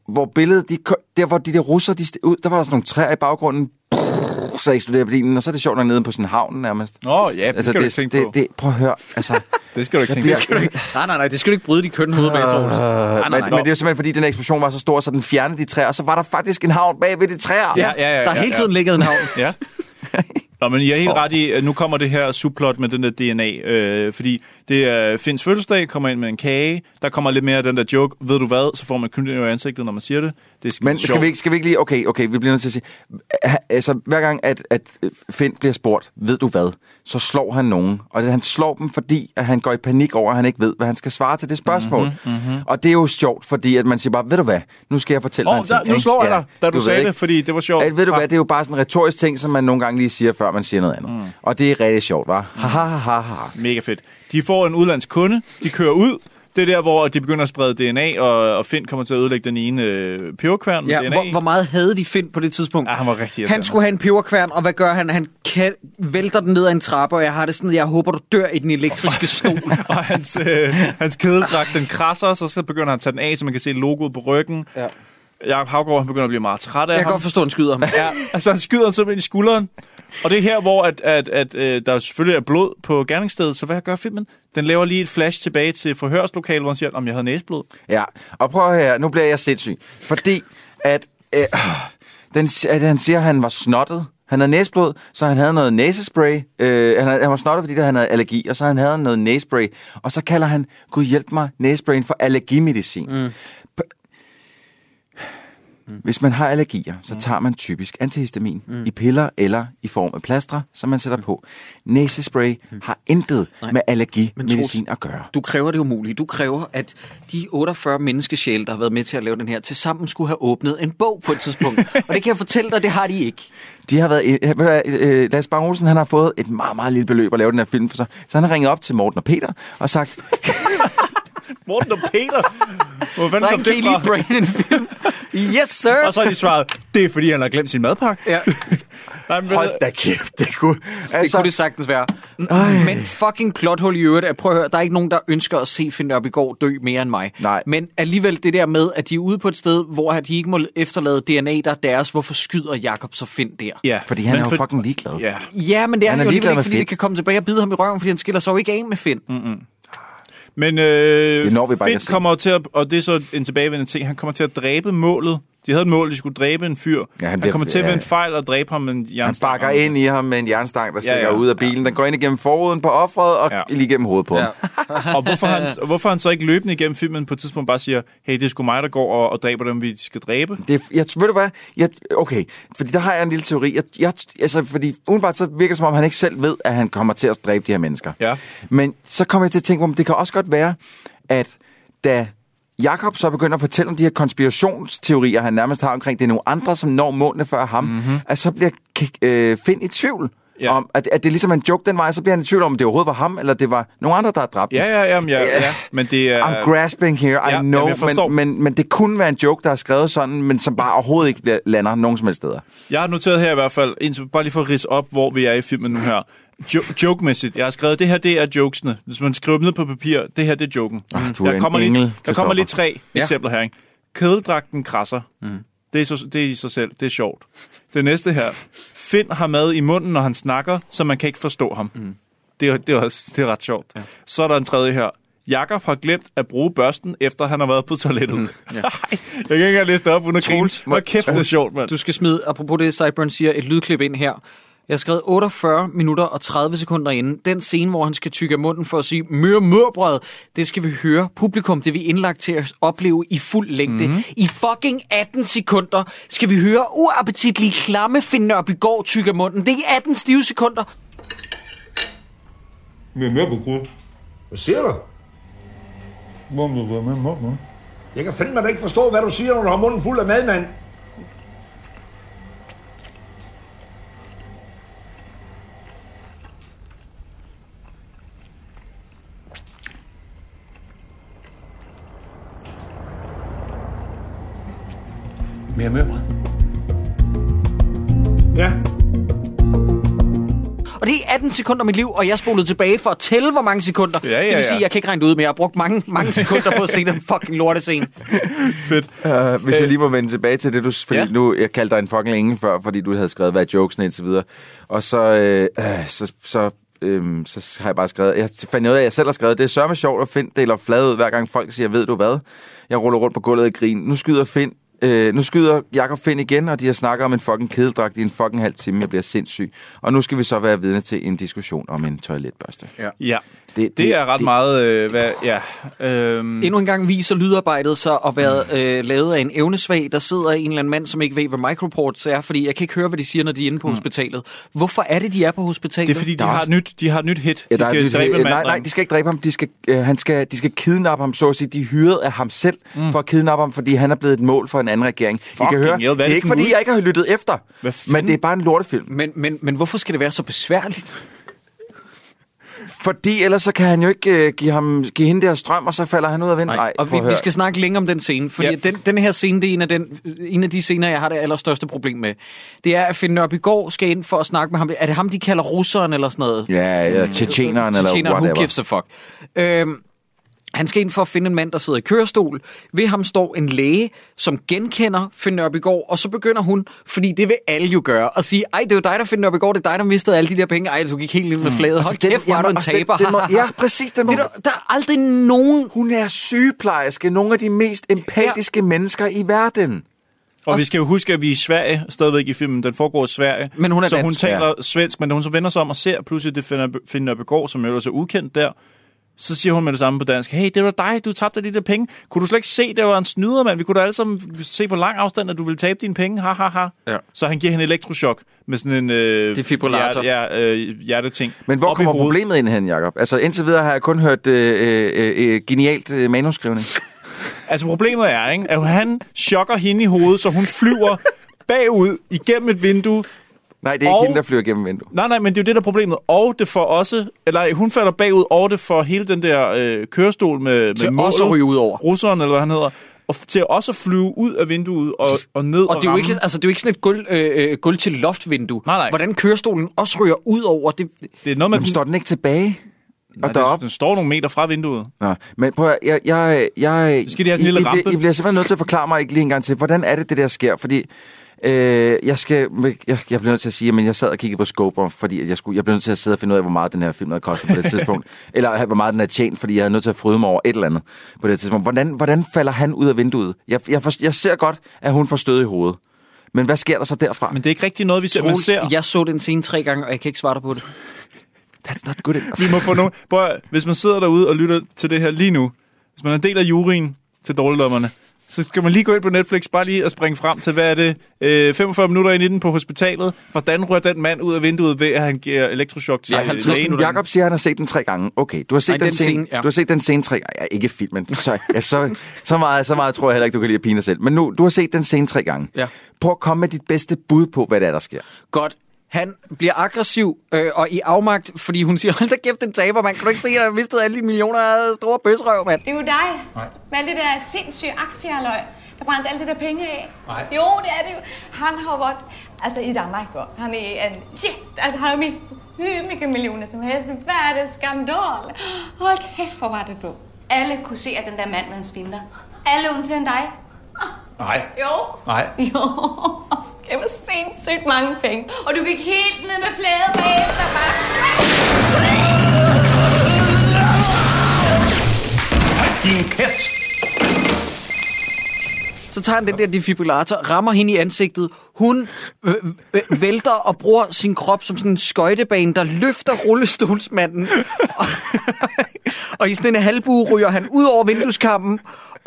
hvor billedet, de, der hvor de der russer, de ud, der var der sådan nogle træer i baggrunden, brrr, så eksploderer bilen, og så er det sjovt nok nede på sådan en havn nærmest. Nå, ja, det skal du ikke tænke det, på. det, prøv at høre, altså... Det skal du ikke tænke bliver- på. Det ikke. Nej, nej, nej, det skal du ikke bryde dit køn hoved bag, Troels. Øh, Nej, nej, men, nej. men det er simpelthen, fordi den eksplosion var så stor, så den fjernede de træer, og så var der faktisk en havn bag ved de træer. Ja, ja, ja, Der har ja, hele ja. tiden ligget en havn. Ja. Nå, men jeg er helt ret i, at nu kommer det her subplot med den der DNA, øh, fordi det er Finns fødselsdag, kommer ind med en kage, der kommer lidt mere af den der joke, ved du hvad, så får man knyttet i ansigtet, når man siger det. Det skide Men skal sjovt. vi, ikke, skal vi ikke lige... Okay, okay, vi bliver nødt til at sige... Altså, hver gang, at, at Finn bliver spurgt, ved du hvad, så slår han nogen. Og det, han slår dem, fordi at han går i panik over, at han ikke ved, hvad han skal svare til det spørgsmål. Mhm, mhm. Og det er jo sjovt, fordi at man siger bare, ved du hvad, nu skal jeg fortælle Åh, dig en der- ting. nu slår jeg dig, da du ved sagde det, fordi det var sjovt. At, ved du Ja. hvad, det er jo bare sådan en retorisk ting, som man nogle gange lige siger, før man siger noget andet. Mm. Og det er rigtig sjovt, var. Ha, ha, ha, ha, ha. Mega fedt. De får en udlandsk kunde, de kører ud, det er der, hvor de begynder at sprede DNA, og, og Finn kommer til at ødelægge den ene øh, peberkværn med Ja, DNA. hvor, hvor meget havde de Finn på det tidspunkt? Ja, han var rigtig Han skulle have en peberkværn, og hvad gør han? Han kan, vælter den ned ad en trappe, og jeg har det sådan, jeg håber, du dør i den elektriske stol. og hans, øh, hans kædedragt, den krasser, så, så begynder han at tage den af, så man kan se logoet på ryggen. Ja. Jakob Havgaard, han begynder at blive meget træt af Jeg kan ham. godt forstå, at han skyder ham. Ja, altså han skyder ham simpelthen i skulderen. Og det er her, hvor at, at, at, øh, der selvfølgelig er blod på gerningsstedet. Så hvad gør filmen? Den laver lige et flash tilbage til forhørslokalet, hvor han siger, om jeg havde næseblod. Ja, og prøv her, nu bliver jeg sindssyg. Fordi at, øh, den, at han siger, at han var snottet. Han havde næseblod, så han havde noget næsespray. Øh, han, havde, han var snottet, fordi han havde allergi, og så han havde noget næsespray. Og så kalder han, Gud hjælp mig, næsesprayen for allergimedicin. Mm. Hvis man har allergier, så tager man typisk antihistamin mm. i piller eller i form af plastre, som man sætter på. Næsespray mm. har intet Nej. med allergimedicin at gøre. Du kræver det umulige. Du kræver, at de 48 menneskesjæle, der har været med til at lave den her, til sammen skulle have åbnet en bog på et tidspunkt. og det kan jeg fortælle dig, det har de ikke. De har været... Øh, Lars Bang Olsen, han har fået et meget, meget lille beløb at lave den her film for sig. Så han har ringet op til Morten og Peter og sagt, Morten og Peter. Hvor fanden Der kom er det en fra? Kelly Brain film. Yes, sir. Og så har de svaret, det er fordi, han har glemt sin madpakke. Ja. Nej, men, hold da kæft, det kunne... Altså, det kunne det sagtens være. Ej. Men fucking plothul i øvrigt. er- Prøv at høre, der er ikke nogen, der ønsker at se Finn Nørbegaard dø mere end mig. Nej. Men alligevel det der med, at de er ude på et sted, hvor de ikke må efterlade DNA, der er deres. Hvorfor skyder Jakob så Finn der? Ja, Fordi han men er jo for- fucking ligeglad. Ja. Ja, men det er Han han, er jo ikke, fordi Finn. det kan komme tilbage og bide ham i røven, fordi han skiller sig jo ikke af med Finn. Mm-mm. Men øh, Det når vi bare Finn kommer til at, og det er så en tilbagevendende ting, han kommer til at dræbe målet. De havde et mål, de skulle dræbe en fyr. Ja, han han, kommer til at ja. ved en fejl at dræbe ham med en Han jernstang. bakker ind i ham med en jernstang, der stikker Ja, ja, ud af bilen. Den går ind igennem forruden på offeret og Ja. lige igennem hovedet på Ja. ham. og hvorfor han, hvorfor han så ikke løbende igennem filmen på et tidspunkt bare siger, hey, det er sgu mig, der går og, og dræber dem, vi skal dræbe. Det, jeg, ved du hvad? Jeg, okay, fordi der har jeg en lille teori. Jeg, jeg, altså, fordi umiddelbart så virker det, som om han ikke selv ved, at han kommer til at dræbe de her mennesker. Ja. Men så kommer jeg til at tænke, om det kan også godt være, at da Jakob så begynder at fortælle om de her konspirationsteorier, han nærmest har omkring, det er nogle andre, som når målene før ham, mm-hmm. at så bliver øh, Finn i tvivl. Ja. Om, at, at det er ligesom en joke den vej, så bliver han i tvivl om, det overhovedet var ham, eller det var nogle andre, der har dræbt Ja, ham. ja, ja, ja, ja, men det er... I'm grasping here, I Ja, jamen, know, forstår. men, men, men det kunne være en joke, der er skrevet sådan, men som bare overhovedet ikke lander nogen som helst steder. Jeg har noteret her i hvert fald, bare lige for at ridse op, hvor vi er i filmen nu her, Jo- joke-mæssigt. Jeg har skrevet, det her det er jokesene. Hvis man skriver dem ned på papir, det her det er joken. Ah, du er der en kommer engel, lige, der kommer lige tre Ja. eksempler her. Ikke? Kædeldragten krasser. Mm. Det, er så, det er i sig selv. Det er sjovt. Det næste her. Finn har mad i munden, når han snakker, så man kan ikke forstå ham. Mm. Det, er, det, er også, det er ret sjovt. Ja. Så er der en tredje her. Jakob har glemt at bruge børsten, efter han har været på toilettet. Mm. Ja. jeg kan ikke engang læse det op uden at grine. Hvor kæft, det er sjovt, mand. Du skal smide, apropos det, Cyburn siger, et lydklip ind her. Jeg har skrevet 48 minutter og 30 sekunder inden. Den scene, hvor han skal tykke af munden for at sige mør mørbrød, det skal vi høre. Publikum, det vi indlagt til at opleve i fuld længde. Mm-hmm. I fucking 18 sekunder skal vi høre uappetitlige klamme Finn Nørbygaard tykke af munden. Det er i 18 stive sekunder. På grund. Hvad siger du? Du være med morgen? Jeg kan fandme da ikke forstå, hvad du siger, når du har munden fuld af mad, mand. Mere mørbrød. Ja. Og det er 18 sekunder af mit liv, og jeg spolede tilbage for at tælle, hvor mange sekunder. Ja, ja, det vil ja. sige, jeg kan ikke regne det ud, men jeg har brugt mange, mange sekunder på at se den fucking lortescene. Fedt. Uh, hvis jeg lige må vende tilbage til det, du, fordi Ja. ja. nu, jeg kaldte dig en fucking engel før, fordi du havde skrevet, hvad jokesene og så videre. Og så, øh, øh, så, så, øh, så har jeg bare skrevet, jeg fandt ud af, at jeg selv har skrevet, det er sørme sjovt at finde deler flad ud, hver gang folk siger, ved du hvad? Jeg ruller rundt på gulvet i grin. Nu skyder Finn Øh, nu skyder Jakob Finn igen, og de har snakket om en fucking kedeldragt i en fucking halv time. Jeg bliver sindssyg. Og nu skal vi så være vidne til en diskussion om en toiletbørste. Ja. ja. Det, Det, det er ret det, meget... Øh, hvad, ja, øhm, Endnu en gang viser lydarbejdet sig at være øh, lavet af en evnesvag, der sidder en eller anden mand, som ikke ved, hvad microports er, fordi jeg kan ikke høre, hvad de siger, når de er inde på mm. hospitalet. Hvorfor er det, de er på hospitalet? det er fordi, de har, et nyt, de har et nyt hit. Ja, de skal nyt- dræbe manden. nej, nej, de skal ikke dræbe ham. De skal, øh, han skal, de skal kidnappe ham, så at sige. De er hyret af ham selv mm. for at kidnappe ham, fordi han er blevet et mål for en anden regering. I kan høre, er det er ikke for en fordi, jeg ikke har lyttet efter, men det er bare en lortefilm. Men, men, men hvorfor skal det være så besværligt? Fordi ellers så kan han jo ikke øh, give, ham, give hende der strøm, og så falder han ud af vinden. Nej, og vi, vi skal snakke længe om den scene, fordi ja. den, den her scene, det er en af, den, en af de scener, jeg har det allerstørste problem med. Det er, at Finn Nørbygaard skal ind for at snakke med ham. Er det ham, de kalder russeren eller sådan noget? Ja, ja, tjetjeneren eller Tjetjeneren, who whatever. gives a fuck. Øhm, han skal ind for at finde en mand, der sidder i kørestol. Ved ham står en læge, som genkender Finn Nørbygaard, og så begynder hun, fordi det vil alle jo gøre, at sige, ej, det er jo dig, der Finn Nørbygaard, det er dig, der mistede alle de der penge. Ej, du gik helt ind med flaget. Altså, Hold den- kæft, jamen, du en altså, den- taber. den må- ja, præcis, den må- Det er der, der er aldrig nogen... Hun er sygeplejerske, nogle af de mest empatiske ja. mennesker i verden. Og vi skal jo huske, at vi er i Sverige, stadigvæk i filmen. Den foregår i Sverige. Men hun er så hun dansk. taler ja. svensk, men da hun så vender sig om og ser pludselig det finder, finder Begård, som jo er så ukendt der, så siger hun med det samme på dansk, hey, det var dig, du tabte de der penge. Kunne du slet ikke se, det var en snyder, mand? Vi kunne da alle sammen se på lang afstand, at du ville tabe dine penge. Ha, ha, ha. Ja. Så han giver hende elektroshock med sådan en øh, Defibrillator. Hjerte, ja, øh, hjerteting. Men hvor Op kommer problemet ind hen, Jacob? Altså indtil videre har jeg kun hørt øh, øh, øh, genialt øh, manuskrivning. Altså problemet er, ikke, at han chokker hende i hovedet, så hun flyver bagud igennem et vindue. Nej, det er Og- ikke hende, der flyver gennem vinduet. Nej, nej, men det er jo det, der er problemet. Og det får også... Eller hun falder bagud, og det får hele den der øh, kørestol med, Til med også at ryge ud over. Russeren, eller hvad han hedder. Og til også at flyve ud af vinduet og, og ned og, Og det er, jo ikke, altså, det er jo ikke sådan et gulv, øh, øh, gulv til loftvindue. Nej, nej. Hvordan kørestolen også ryger ud over det. Det er noget med... Men står den ikke tilbage? Nej, Og deroppe? den, står nogle meter fra vinduet. Nå, men prøv at, jeg, jeg, jeg, skal de have sådan en I, lille I, bliver- rampe. I bliver simpelthen nødt til at forklare mig ikke lige en gang til, hvordan er det, det der sker? Fordi øh, jeg, skal, jeg, jeg bliver nødt til at sige, at jeg sad og kiggede på Scoper, fordi jeg, skulle, jeg blev nødt til at sidde og finde ud af, hvor meget den her film havde kostet på det tidspunkt. Eller hvor meget den havde tjent, fordi jeg havde nødt til at fryde mig over et eller andet på det tidspunkt. Hvordan, hvordan falder han ud af vinduet? Jeg, jeg, for, jeg ser godt, at hun får stød i hovedet. Men hvad sker der så derfra? Men det er ikke rigtig noget, vi ser. Man ser. Jeg så den scene tre gange, og jeg kan ikke svare dig på det. That's not good enough. Vi må få nogen... Prøv, hvis man sidder derude og lytter til det her lige nu, hvis man er en del af juryen til dårligdommerne, så skal man lige gå ind på Netflix, bare lige og springe frem til, hvad er det, øh, 45 minutter ind i den på hospitalet. Hvordan rører den mand ud af vinduet ved, at han giver elektroshock til Ja, ja, 50 lægen? Jakob siger, at han har set den tre gange. Okay, du har set, Nej, den, den scene, scene, ja. du har set den scene tre gange. Ja, ikke filmen. Så, ja, så, så, meget, så meget tror jeg heller ikke, du kan lide at pine dig selv. Men nu, du har set den scene tre gange. Ja. Prøv at komme med dit bedste bud på, hvad det er, der sker. Godt. Han bliver aggressiv øh, og i afmagt, fordi hun siger, hold da kæft, den taber, man. Kan du ikke se, at jeg har mistet alle de millioner af store bøsrøv, mand? Det er jo dig. Med alle det der sindssyge aktiehalløj, der brændte alle de der penge af. Nej. Jo, det er det jo. Han har været Altså i Danmark går. Han är en shit. Alltså han har mistat hur mycket miljoner som helst. En världens skandal. Hold kæft, hvor var det dumt. Alle kunne se, at den der mand var en svindler. Alle undtagen dig. Nej. Jo. Nej. Jo. Det var sindssygt mange penge. Og du gik helt ned med flæde bagefter bare. Din kæft! Så tager han den der defibrillator, rammer hende i ansigtet. Hun øh, øh, vælter og bruger sin krop som sådan en skøjtebane, der løfter rullestolsmanden. og, og i sådan en halvbue ryger han ud over vindueskampen,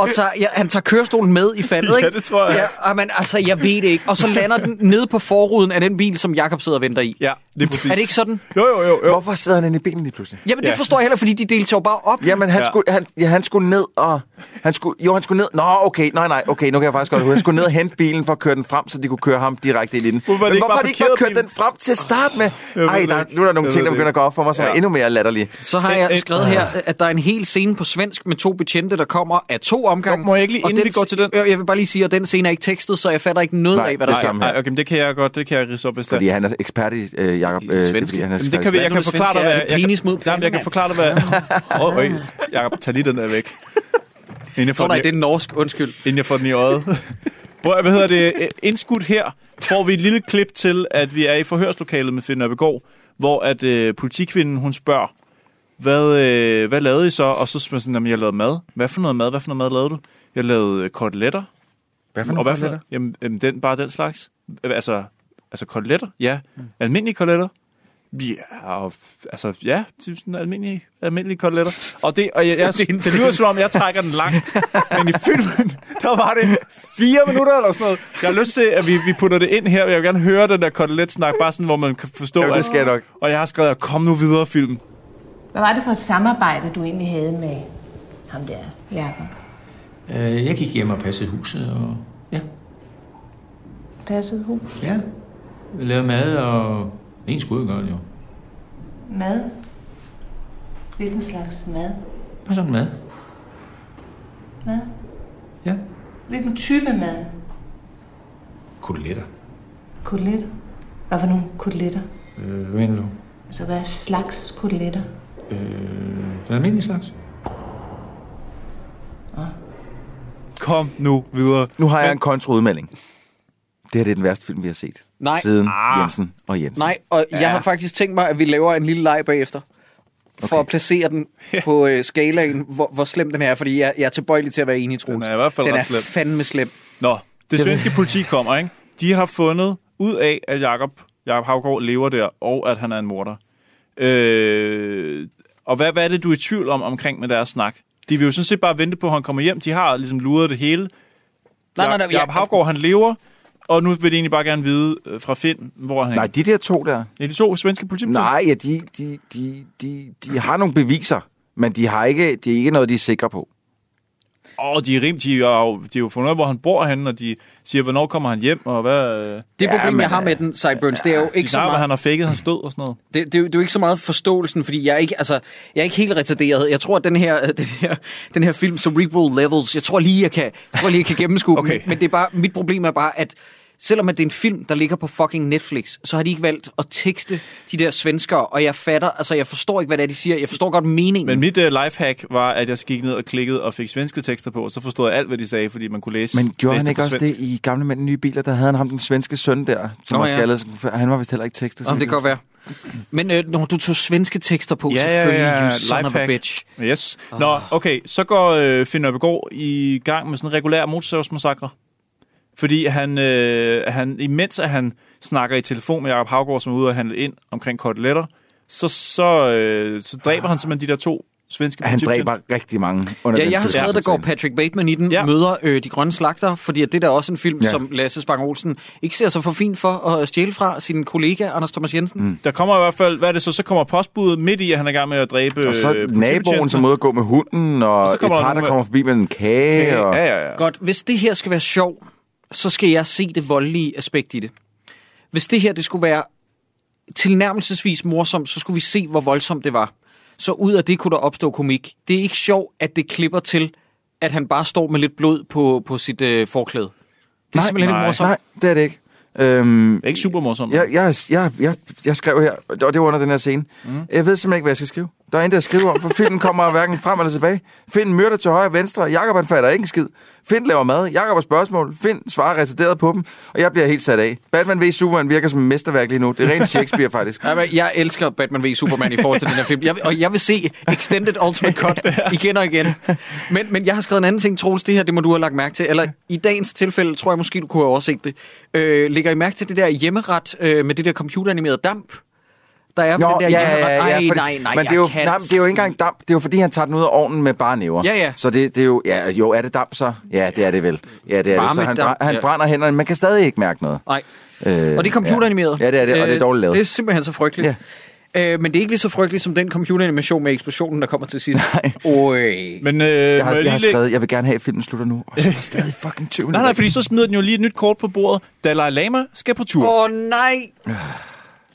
og tager, ja, han tager kørestolen med i faldet, ikke? Ja, det tror jeg. Ja, men altså, jeg ved det ikke. Og så lander den nede på forruden af den bil, som Jakob sidder og venter i. Ja, lige præcis. Er det ikke sådan? Jo, jo, jo. jo. Hvorfor sidder han inde i bilen lige pludselig? Jamen, det Ja. forstår jeg heller, fordi de deltager jo bare op. Jamen, han, Ja. skulle, han, ja, han skulle ned og... Han skulle, jo, han skulle ned... Nå, okay, nej, nej, okay, nu kan jeg faktisk godt... Han skulle ned og hente bilen for at køre den frem, så de kunne køre ham direkte ind i den. Hvorfor er det Men ikke hvorfor har de ikke bare kørt den frem til at starte med? Ej, det der, nu er der nogle ting, der det begynder at gå op for mig, som Ja. er endnu mere latterlige. Så har jeg skrevet her, at der er en hel scene på svensk med to betjente, der kommer af to omgange. Må jeg ikke lige, Og inden den vi går til den? Øh, Jeg vil bare lige sige, at den scene er ikke tekstet, så jeg fatter ikke noget Nej, af, hvad det der er sker. Nej, okay, men det kan jeg godt, det kan jeg ridse op, hvis det Fordi er. han er ekspert i, øh, Jacob. Øh, det er svensk. fordi, han er Jamen, det kan vi, jeg kan forklare dig? Er hvad... det Jeg penis kan, mod jamen, jeg kan forklare dig, hvad... Åh, oh, Jacob, tag lige den der væk. Inden jeg får Nå, nej, den, det er norsk. Undskyld. inden jeg får den i øjet. Hvor, hvad hedder det? Indskudt her får vi et lille klip til, at vi er i forhørslokalet med Finn Nørbegaard, hvor at øh, politikvinden, hun spørger, hvad, øh, hvad lavede I så? Og så spørger sådan, jamen, jeg lavede mad. Hvad for noget mad? Hvad for noget mad lavede du? Jeg lavede øh, koteletter. Hvad for Og nogle hvad for, jamen, jamen, den, bare den slags. Altså, altså koteletter? Ja. Almindelige koteletter? Ja, og, altså, ja, det sådan almindelige, almindelige koteletter. Og det, og jeg, jeg, det lyder som om, jeg trækker den langt. Men i filmen, der var det fire minutter eller sådan noget. Jeg har lyst til, at vi, vi putter det ind her. Jeg vil gerne høre den der koteletsnak, bare sådan, hvor man kan forstå, Jamen, det skal jeg nok. Og jeg har skrevet, kom nu videre, film. Hvad var det for et samarbejde, du egentlig havde med ham der, Jacob? Øh, jeg gik hjem og passede huset, og ja, Passet hus? ja. Vi lavede mad, og en skulle gøre det jo. Mad? Hvilken slags mad? Bare sådan mad. Mad? Ja. Hvilken type mad? Koteletter. Koteletter? Hvad for nogle koteletter? Øh, hvad mener du? Altså, hvad slags koteletter? Øh, den almindelige slags. Kom nu videre. Nu har jeg en kontraudmelding. Det her det er den værste film, vi har set. Nej. Siden Ah. Jensen og Jensen. Nej, og ja. jeg har faktisk tænkt mig, at vi laver en lille leg bagefter. For okay. at placere den på øh, skalaen, hvor, hvor slem den er. Fordi jeg, jeg er tilbøjelig til at være enig, Troels. Den er i hvert fald den ret er slem. fandme slem. Nå, det svenske politi kommer, ikke? De har fundet ud af, at Jakob, Jakob Havgård lever der, og at han er en morder. Øh, og hvad, hvad er det, du er i tvivl om omkring med deres snak? De vil jo sådan set bare vente på, at han kommer hjem. De har ligesom luret det hele. Nej, nej, nej, Jakob jeg- Havgård, han lever, og nu vil de egentlig bare gerne vide øh, fra Finn, hvor han Nej, de der to der. er. de to svenske politibetjente? Nej, ja, de, de, de, de, de har nogle beviser, men de har ikke, de er ikke noget, de er sikre på. Åh, de er rim, de er jo, de er jo fundet ud af, hvor han bor henne, og de siger, hvornår kommer han hjem, og hvad... øh, Det problem, jeg har med den, Cyburns, det er jo De ikke så snakker, meget... han har faked hans død og sådan noget. Det, det, er jo- det er jo ikke så meget forståelsen, fordi jeg er ikke, altså, jeg er ikke helt retarderet. Jeg tror, at den her, den her, den her film, Cerebral Levels, jeg tror lige, jeg kan, jeg tror lige, jeg kan gennemskue Okay. den. Men det er bare, mit problem er bare, at selvom at det er en film, der ligger på fucking Netflix, så har de ikke valgt at tekste de der svenskere, og jeg fatter, altså jeg forstår ikke, hvad det er, de siger. Jeg forstår godt meningen. Men mit uh, lifehack var, at jeg gik ned og klikkede og fik svenske tekster på, og så forstod jeg alt, hvad de sagde, fordi man kunne læse Men gjorde han ikke også svensk. det i Gamle Mænd Nye Biler? Der havde han ham den svenske søn der, som Nå, var ja. skaldet. Han var vist heller ikke tekstet. Om det kan godt være. Men øh, når du tog svenske tekster på, Ja, ja, selvfølgelig, ja, you son of a lifehack. bitch. Yes. Nå, okay, så går øh, Finn Nørbegaard i gang med sådan en regulær motorsavsmassakre. Fordi han, øh, han, imens at han snakker i telefon med Jacob Havgård, som er ude og handle ind omkring koteletter, så, så, øh, så dræber han simpelthen de der to svenske Han dræber rigtig mange under Ja, den jeg har skrevet, der går. Patrick Bateman i den, Ja. møder øh, de grønne slagter, fordi at det der er også en film, Ja. som Lasse Spang Olsen ikke ser sig for fint for at stjæle fra sin kollega, Anders Thomas Jensen. Mm. Der kommer i hvert fald, hvad er det så? Så kommer postbuddet midt i, at han er i gang med at dræbe Og så øh, naboen, som ude at gå med hunden, og, Og så et kommer der par, der med- kommer forbi med en kage. Og... Ja, ja, ja. Godt, hvis det her skal være sjov, så skal jeg se det voldelige aspekt i det. Hvis det her det skulle være tilnærmelsesvis morsomt, så skulle vi se, hvor voldsomt det var. Så ud af det kunne der opstå komik. Det er ikke sjovt, at det klipper til, at han bare står med lidt blod på, på sit øh, forklæde. Det er nej, simpelthen nej, ikke morsomt. Nej, det er det ikke. Øhm, Det er ikke super morsomt. jeg, jeg, jeg, jeg, jeg skrev her, og det var under den her scene. Mm. Jeg ved simpelthen ikke, hvad jeg skal skrive. Der er intet at skrive om, for filmen kommer hverken frem eller tilbage. Finn myrder til højre og venstre. Jakob han fatter ikke en skid. Finn laver mad. Jakob har spørgsmål. Finn svarer retarderet på dem. Og jeg bliver helt sat af. Batman v Superman virker som et mesterværk lige nu. Det er rent Shakespeare, faktisk. Ja, men Jeg elsker Batman v Superman i forhold til den her film. Jeg, og jeg vil se Extended Ultimate Cut igen og igen. Men, men jeg har skrevet en anden ting, Troels. Det her, det må du have lagt mærke til. Eller i dagens tilfælde, tror jeg måske, du kunne have overset det. Øh, lægger I mærke til det der hjemmeret øh, med det der computeranimerede damp? Der er på den der hjemmeret. Ej, fordi- nej, nej, men det er, jo, jeg kan nej, det er jo ikke engang damp. Det er jo, fordi han tager den ud af ovnen med bare næver. Ja, ja. Så det, det er jo... Ja, jo, er det damp så? Ja, det er det vel. Ja, det er det. Så han, bræ- han ja. brænder hænderne. Man kan stadig ikke mærke noget. Nej. Øh, Og det er computeranimeret. Ja, ja det er det, og det er Øh, dårligt lavet. Det er simpelthen så frygteligt. Ja. Øh, men det er ikke lige så frygteligt som den computeranimation med eksplosionen, der kommer til sidst. Øj. Men øh, jeg, har, jeg, lige har skrevet, jeg vil gerne have, at filmen slutter nu. Og så er stadig fucking 20 Nej, nej, fordi så smider den jo lige et nyt kort på bordet. Dalai Lama skal på tur. Åh, oh, nej!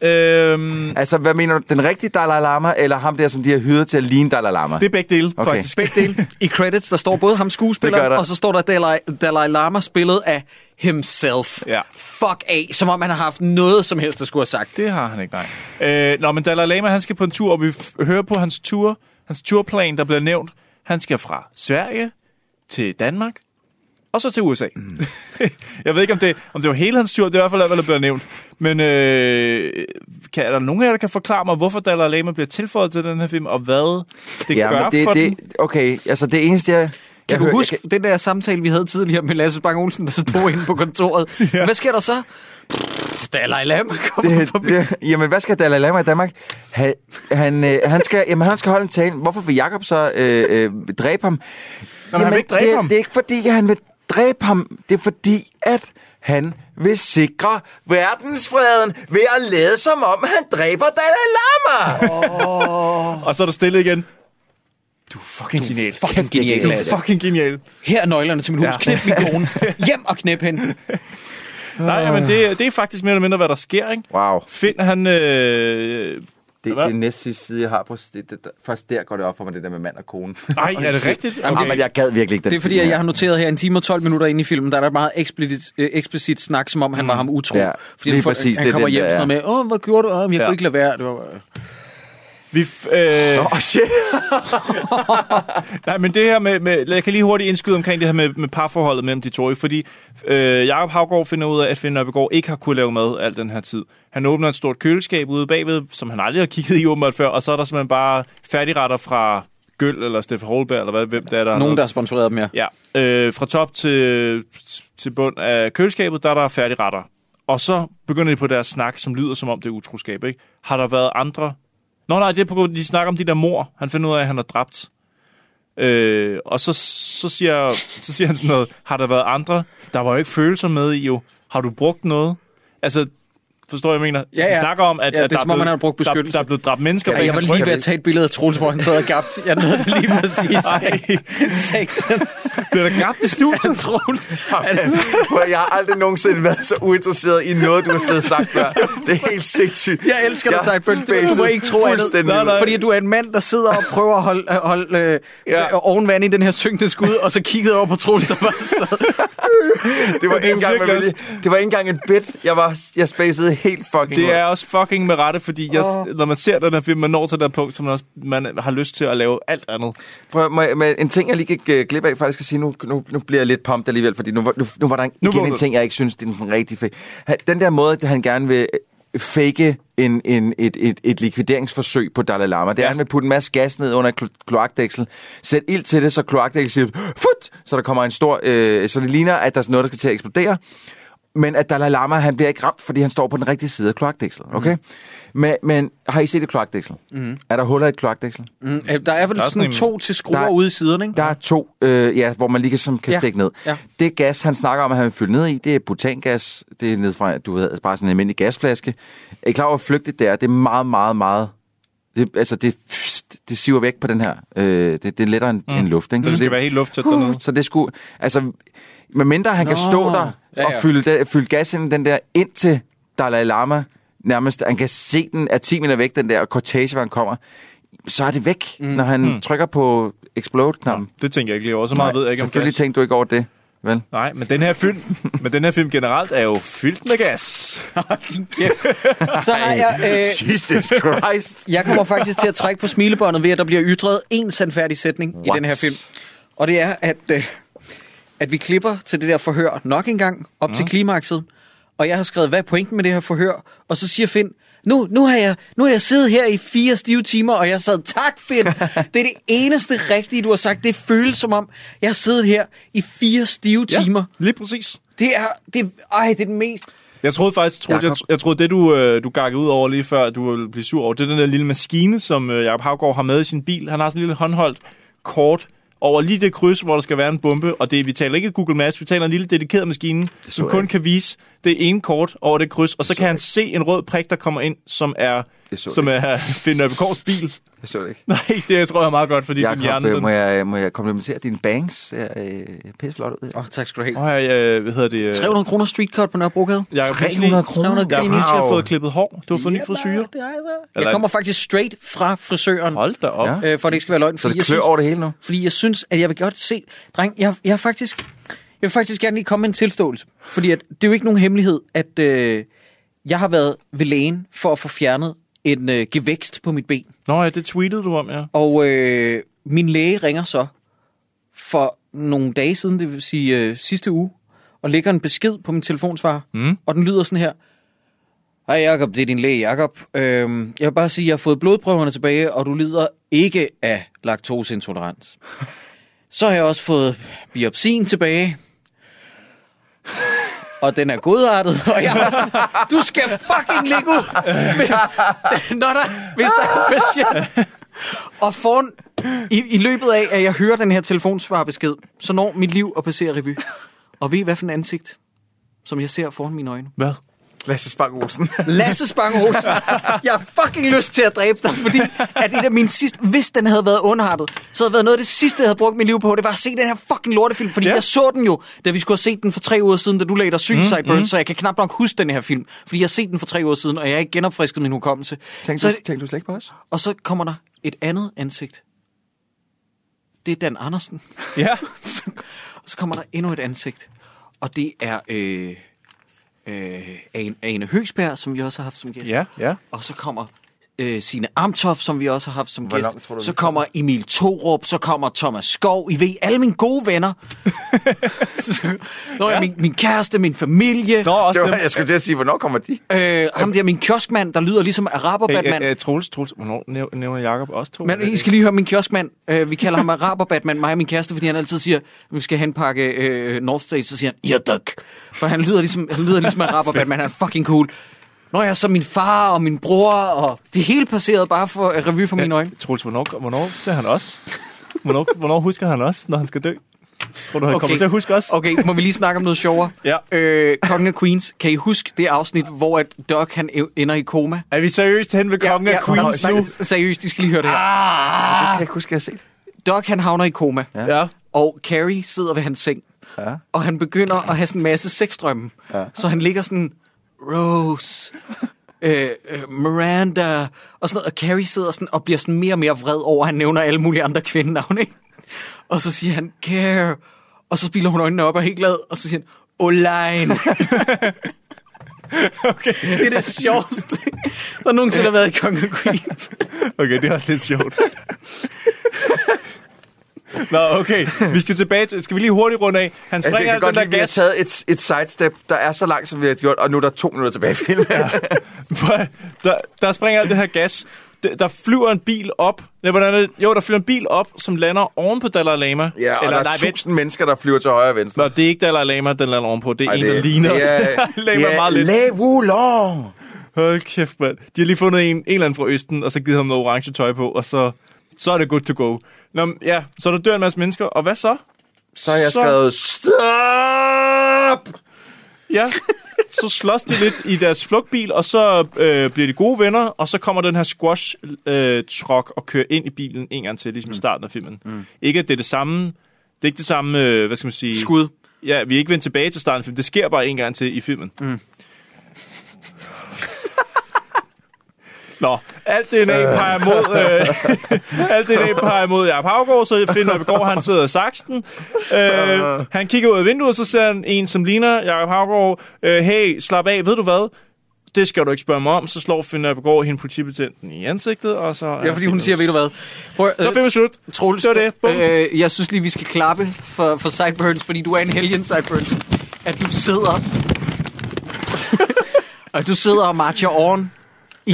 Øhm, Altså, hvad mener du? Den rigtige Dalai Lama, eller ham der, som de har hyret til at ligne Dalai Lama? det er begge dele, Okay. faktisk. Begge dele. I credits, der står både ham skuespilleren, der. og så står der Dalai, Dalai Lama spillet af himself. Ja. Fuck af, som om han har haft noget som helst, der skulle have sagt. Det har han ikke, nej. Øh, nå, men Dalai Lama, han skal på en tur, og vi f- hører på hans tur, hans turplan, der bliver nævnt. Han skal fra Sverige til Danmark, og så til USA. Mm. jeg ved ikke, om det, om det var hele hans tur, det er i hvert fald, hvad der bliver nævnt. Men øh, kan, er der nogen af jer, der kan forklare mig, hvorfor Dalai Lama bliver tilføjet til den her film, og hvad det ja, gør det, for det, den? Okay, altså det eneste, jeg... Kan jeg du hører- huske den der samtale, vi havde tidligere med Lasse Bang Olsen, der stod inde på kontoret? ja. Hvad sker der så? Pff, Dalai Lama kommer det, forbi. det, jamen, hvad skal Dalai Lama i Danmark? Han, han, øh, han, skal, jamen, han skal holde en tale. Hvorfor vil Jakob så øh, øh, dræbe ham? han vil ikke dræbe det, ham. det er ikke fordi, han vil dræbe ham. Det er fordi, at han vil sikre verdensfreden ved at lade som om, han dræber Dalai Lama. Og så er der stille igen. Du er fucking genial. Fucking genial, Du er fucking genial. Her er nøglerne til mit hus. Ja. Knip min kone. Hjem og knip hende. Nej, men det, det er faktisk mere eller mindre, hvad der sker, ikke? Wow. Find han... Øh, Det, det er næst sidste side, jeg har på... Det, det, først der går det op for mig, det der med mand og kone. Ej, er det rigtigt? Okay. Okay. men jeg gad virkelig ikke den Det er fordi, film at jeg har noteret her en time og 12 minutter inde i filmen, der er der meget eksplicit, øh, eksplicit snak, som om han var ham utro. Ja, fordi lige han, præcis, han det er kommer hjem der, sådan noget med, åh, hvad gjorde du? Åh, jeg Ja. kunne ikke lade være. Det var, Vi, øh, oh, shit. nej, men det her med, med... Jeg kan lige hurtigt indskyde omkring det her med, med parforholdet mellem de to, ikke? fordi øh, Jacob Havgård finder ud af, at Finn Nørbegaard ikke har kunnet lave mad al den her tid. Han åbner et stort køleskab ude bagved, som han aldrig har kigget i åbenbart før, og så er der simpelthen bare færdigretter fra Gøl eller Steffen Holberg, eller hvad, hvem det er, der nogen, der har sponsoreret dem, ja. Ja, øh, fra top til, til bund af køleskabet, der er der færdige retter. Og så begynder de på deres snak, som lyder som om det er utroskab, ikke? Har der været andre... Nå nej, det er på grund, de snakker om de der mor. Han finder ud af, at han har dræbt. Øh, og så, så, siger, så siger han sådan noget, har der været andre? Der var jo ikke følelser med i jo. Har du brugt noget? Altså, forstår jeg, mener? Ja, ja. De snakker om, at, Ja, det er at der, om, blevet- han har brugt der, beskyttelse. der er blevet dræbt mennesker Ja, jeg var lige ved at tage et billede af Troels, hvor han sad og gabt. Jeg nåede det lige præcis. Satans. Bliver der gabt i studiet? Troels. Hvor jeg har aldrig nogensinde været så uinteresseret i noget, du har siddet og sagt før. Det er helt sindssygt. Jeg elsker dig, Jeg Sideburn. Du må ikke tro andet. fuldstændig Nej. Fordi du er en mand, der sidder og prøver at holde, øh, holde øh, Ja. ja. ovenvand i den her synkende skud, og så kiggede over på Troels, der bare sad. Det var, ikke engang, vilje. det var ikke engang en bit. Jeg, var, jeg spacede helt fucking Det ud. er også fucking med rette, fordi jeg, når man ser den her film, man når til den punkt, så man, også, man har lyst til at lave alt andet. Prøv, må jeg, med en ting, jeg lige gik glip af, faktisk at sige, nu, nu, nu bliver jeg lidt pumped alligevel, fordi nu, nu, nu var der en, Nu igen en ting, jeg ikke synes, det er den rigtig fed. Han- Den der måde, at han gerne vil fake en, en, et, et, et likvideringsforsøg på Dalai Lama. Det er, Ja. han vil putte en masse gas ned under klo- kloakdæksel, sæt ild til det, så kloakdæksel siger, fut, så der kommer en stor, øh, så det ligner, at der er noget, der skal til at eksplodere. Men at Dalai Lama, han bliver ikke ramt, fordi han står på den rigtige side af kloakdækslet, okay? Mm. Men, men har I set et kloakdæksel? Mm. Er der huller i et kloakdæksel? Mm, øh, der er vel Der er sådan, sådan to til skruer Der er- ude i siderne, ikke? Der er to, øh, ja, hvor man lige kan, som kan Ja. stikke ned. Ja. Det gas, han snakker om, at han vil fylde ned i, det er butangas. Det er ned fra, du ved, bare sådan en almindelig gasflaske. Er I klar over, hvor flygtigt det er? Det er meget, meget, meget... Det, altså, det, det siver væk på den her. Øh, det, det er lettere end, mm. end luft, ikke? Så det skal være helt lufttæt uh, dernede. Så det skulle... Altså, medmindre han Nå. kan stå der Ja, og ja. fylde, det, fylde gas ind den der ind til Dalai Lama, nærmest, han kan se den er 10 meter væk, den der cortege, hvor han kommer, så er det væk, mm. når han mm. trykker på explode-knappen. Det tænker jeg ikke lige over. Så meget ved jeg ikke om Selvfølgelig gas. tænkte du ikke over det. Vel? Nej, men den her film, men den her film generelt er jo fyldt med gas. Så har jeg... Øh, Jesus Christ. Jeg kommer faktisk til at trække på smilebåndet ved, at der bliver ytret en sandfærdig sætning What? i den her film. Og det er, at, øh, at vi klipper til det der forhør nok en gang op mm. til klimakset. Og jeg har skrevet, hvad er pointen med det her forhør? Og så siger Finn, nu, nu, har jeg, nu har jeg siddet her i fire stive timer, og jeg sad, tak Finn, det er det eneste rigtige, du har sagt. Det føles som om, jeg har siddet her i fire stive Ja, timer. lige præcis. Det er, det, ej, det er den mest... Jeg troede faktisk, troede, jeg, jeg troede det du, øh, du gakkede ud over lige før, at du ville blive sur over, det er den der lille maskine, som øh, Jacob Havgaard har med i sin bil. Han har sådan en lille håndholdt kort over lige det kryds, hvor der skal være en bombe, og det, vi taler ikke Google Maps, vi taler en lille dedikeret maskine, som kun kan vise det ene kort over det kryds, og så kan han se en rød prik, der kommer ind, som er, Det så som jeg er Finn Øbegaards bil. Jeg så det ikke. Nej, det tror jeg er meget godt, fordi din Jakob, hjerne... øh, Den... må, jeg, må jeg komplimentere dine bangs? Ser øh, pisse flot ud. Åh, oh, tak skal du have. Åh, oh, ja, hvad hedder det? øh, 300 kroner street cut på Nørrebrogade. Jacob 300 kroner? 300 Jeg har lige Wow. fået klippet hår. Du har fået ny frisyr. Jeg kommer faktisk straight fra frisøren, Hold da op. Ja. øh, for at det ikke skal være løgn. Så fordi det jeg klør synes- over det hele nu? Fordi jeg synes, at jeg vil godt se... Dreng, jeg, jeg har faktisk... Jeg vil faktisk gerne lige komme med en tilståelse. Fordi at, det er jo ikke nogen hemmelighed, at øh, jeg har været ved lægen for at få fjernet en øh, gevækst på mit ben. Nå ja, det tweetede du om, ja. Og øh, min læge ringer så for nogle dage siden, det vil sige øh, sidste uge, og lægger en besked på min telefonsvarer. Mm. Og den lyder sådan her. Hej Jakob, det er din læge Jakob. Øhm, jeg vil bare sige, at jeg har fået blodprøverne tilbage, og du lider ikke af laktoseintolerans. Så har jeg også fået biopsien tilbage. Og den er godartet, og jeg var sådan, du skal fucking ligge ud, når der, hvis der er en patient. Og foran, i, i løbet af, at jeg hører den her telefonsvarbesked, så når mit liv at passere revy. Og ved I, hvad for en ansigt, som jeg ser foran mine øjne? Hvad? Lasse Spang Olsen. Lasse Spang Olsen. Jeg har fucking lyst til at dræbe dig, fordi at et af mine sidste, hvis den havde været underrettet, så havde været noget af det sidste, jeg havde brugt mit liv på. Det var at se den her fucking lortefilm, fordi Ja. jeg så den jo, da vi skulle have set den for tre uger siden, da du lagde dig syg, Mm, mm, mm. så jeg kan knap nok huske den her film, fordi jeg har set den for tre uger siden, og jeg har ikke genopfrisket min hukommelse. Tænkte Så, du, tænkte du slet ikke på os? og så kommer der et andet ansigt. Det er Dan Andersen. Ja. Og så kommer der endnu et ansigt. Og det er øh, øh, Ane, Ane Høgsberg, som vi også har haft som gæst. Ja, ja. Og så kommer øh, Signe Amtoff, som vi også har haft som Hvor gæst. langt tror du, Så kommer Emil Thorup, så kommer Thomas Skov. I ved, alle mine gode venner. så, Nå, ja. min, min kæreste, min familie. Nå, også Det var, dem. jeg skulle til at sige, hvornår kommer de? Øh, ham der, min kioskmand, der lyder ligesom araber Hey, Batman. hey, hey, Troels, Troels, hvornår næv- nævner Jacob også to? Men I skal lige høre min kioskmand. Øh, vi kalder ham araber Batman, mig og min kæreste, fordi han altid siger, at vi skal henpakke øh, North State, så siger han, ja, duk. For han lyder ligesom, han lyder ligesom araber Batman, han er fucking cool. Nå ja, så min far og min bror, og det hele passeret bare for uh, revy for mine øjne. Troels, hvornår, hvornår ser han også? Hvornår, hvornår husker han også, når han skal dø? Tror du, han okay. kommer til at huske os? Okay, må vi lige snakke om noget sjovere? Ja. Øh, Kongen af Queens, kan I huske det afsnit, hvor at Doc han e- ender i koma? Er vi seriøst hen ved Kongen af Queens nu? Seriøst, I skal lige høre det her. Det kan jeg ikke huske, jeg har set. Doc han havner i koma, Ja. og Carrie sidder ved hans seng. Ja. Og han begynder at have sådan en masse sexdrømme. Ja. Så han ligger sådan, Rose, øh, øh, Miranda, og sådan noget. Og Carrie sidder sådan og bliver sådan mere og mere vred over, at han nævner alle mulige andre kvindenavne, ikke? Og så siger han, Care, og så spiller hun øjnene op og er helt glad, og så siger han, Oline. Okay. det er det sjoveste, der nogensinde har været i Kongen af Queens. Okay, det er også lidt sjovt. Nå, okay. Vi skal tilbage til... Skal vi lige hurtigt runde af? Han Altså, springer jeg kan alt godt den lide, der at vi har gas. taget et, et sidestep, der er så langt, som vi har gjort, og nu er der to minutter tilbage i filmen. Ja. der, der springer alt det her gas. Der, flyver en bil op. Nej, hvordan er det? Jo, der flyver en bil op, som lander oven på Dalai Lama. ja, og Eller, der er nej, vent. tusind mennesker, der flyver til højre og venstre. Nå, det er ikke Dalai Lama, den lander ovenpå. Det er Ej, en, der ligner Det er, Dalai Lama det meget lidt. Le Wulong. Hold kæft, mand. De har lige fundet en, en eller anden fra Østen, og så givet ham noget orange tøj på, og så, så er det good to go. Nå, ja, så der dør en masse mennesker, og hvad så? Så har jeg Så- skrevet, stop! Ja, så slås de lidt i deres flugtbil, og så øh, bliver de gode venner, og så kommer den her squash-truck og kører ind i bilen en gang til, ligesom i starten af filmen. Mm. Ikke at det er det samme, det er ikke det samme, øh, hvad skal man sige... Skud. Ja, vi er ikke vendt tilbage til starten af filmen. Det sker bare en gang til i filmen. Mm. Nå, alt DNA peger mod, øh, alt DNA peger mod Jacob Havgård, så finder jeg går, han sidder i saksen. Øh, han kigger ud af vinduet, så ser han en, som ligner Jacob Havgård. Øh, hey, slap af, ved du hvad? Det skal du ikke spørge mig om. Så slår Finn Abegård hende politibetjenten i ansigtet, og så... Ja, fordi hun siger, ved du hvad? Prøv, Så er filmen slut. Troels, Det var det. Bum. øh, jeg synes lige, vi skal klappe for, for Sideburns, fordi du er en helgen, Sideburns. At du sidder... og du sidder og marcher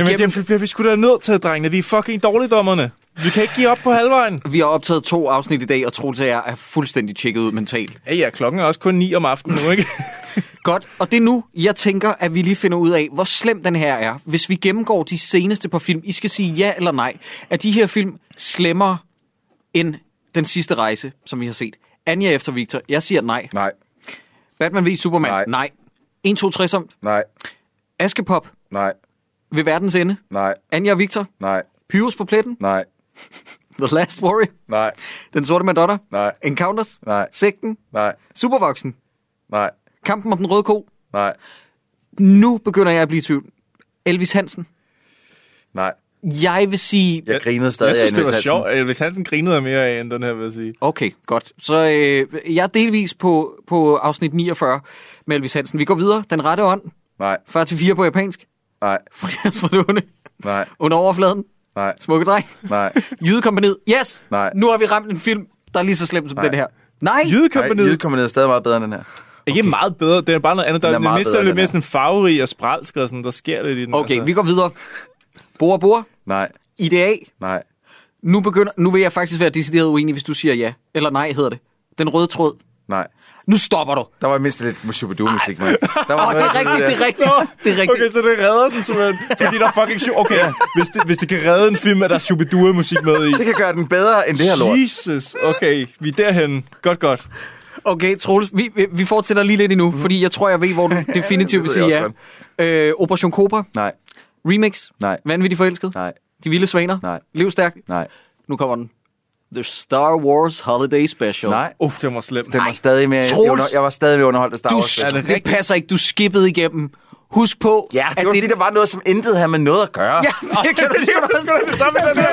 oven Jamen, det bliver vi sgu da nødt til, drengene. Vi er fucking dårligdommerne. Vi kan ikke give op på halvvejen. Vi har optaget to afsnit i dag, og Troels og jeg er fuldstændig tjekket ud mentalt. Ja, ja, klokken er også kun 9 om aftenen nu, ikke? Godt, og det er nu, jeg tænker, at vi lige finder ud af, hvor slem den her er. Hvis vi gennemgår de seneste par film, I skal sige ja eller nej. Er de her film slemmere end Den sidste rejse, som vi har set? Anja efter Victor, jeg siger nej. Nej. Batman v Superman, nej. nej. 1, 2, 3 som. Nej. Askepop, Nej. Ved verdens ende. Nej. Anja og Victor, Nej. Pyrus på pletten. Nej. The Last Warrior, Nej. Den sorte Madonna, Nej. Encounters, Nej. Sekten, Nej. Supervoksen, Nej. Kampen om den røde ko. Nej. Nu begynder jeg at blive i tvivl. Elvis Hansen. Nej. Jeg vil sige... Jeg grinede stadig Jeg synes, af det var Elvis Hansen. sjovt. Elvis Hansen grinede mere af, end den her, vil jeg sige. Okay, godt. Så øh, jeg er delvis på, på afsnit 49 med Elvis Hansen. Vi går videre. Den rette ånd. Nej. 40-4 på japansk. Nej. Frias for det onde. Nej. Under overfladen. Nej. Smukke dreng. Nej. Jydekompaniet. Yes! Nej. Nu har vi ramt en film, der er lige så slem som Nej. den her. Nej! Nej, Jydekompaniet. Jydekompaniet er stadig meget bedre end den her. Ikke meget bedre. Det er bare noget andet. Der Den er er bedre, lidt den mere sådan farverig og spralsk og sådan. Der sker lidt i den. Okay, altså. vi går videre. Bor Bor. Nej. IDA. Nej. Nu, begynder, nu vil jeg faktisk være decideret uenig, hvis du siger ja. Eller nej, hedder det. Den røde tråd. Nej. Nu stopper du. Der var mindst lidt Shubidoo-musik med. Der var det er rigtigt, det er rigtigt. Det er rigtigt. Okay, så det redder den simpelthen. Fordi der er fucking sjov. Okay, hvis det, hvis det kan redde en film, at der er Shubidua-musik med i. Det kan gøre den bedre end det her lort. Jesus, okay. Vi er derhen. Godt, godt. Okay, Troels, vi, vi- vi fortsætter lige lidt endnu, mm. fordi jeg tror, jeg ved, hvor du definitivt vil sige ja. Øh, Operation Cobra, Nej. Remix, Nej. Vanvittig Forelsket, Nej. De Vilde Svaner, Nej. Lev Stærk. Nej. Nu kommer den. The Star Wars Holiday Special. Nej. Uh, den var slem. Den var stadig mere... Troels. Under, jeg var stadig ved underholdt af Star Du, Wars. Er det det, det passer ikke, du skippede igennem. Husk på, Ja, det at var fordi, der var noget, som intet havde med noget at gøre. Ja, det kan du sige. Det da det samme med den her.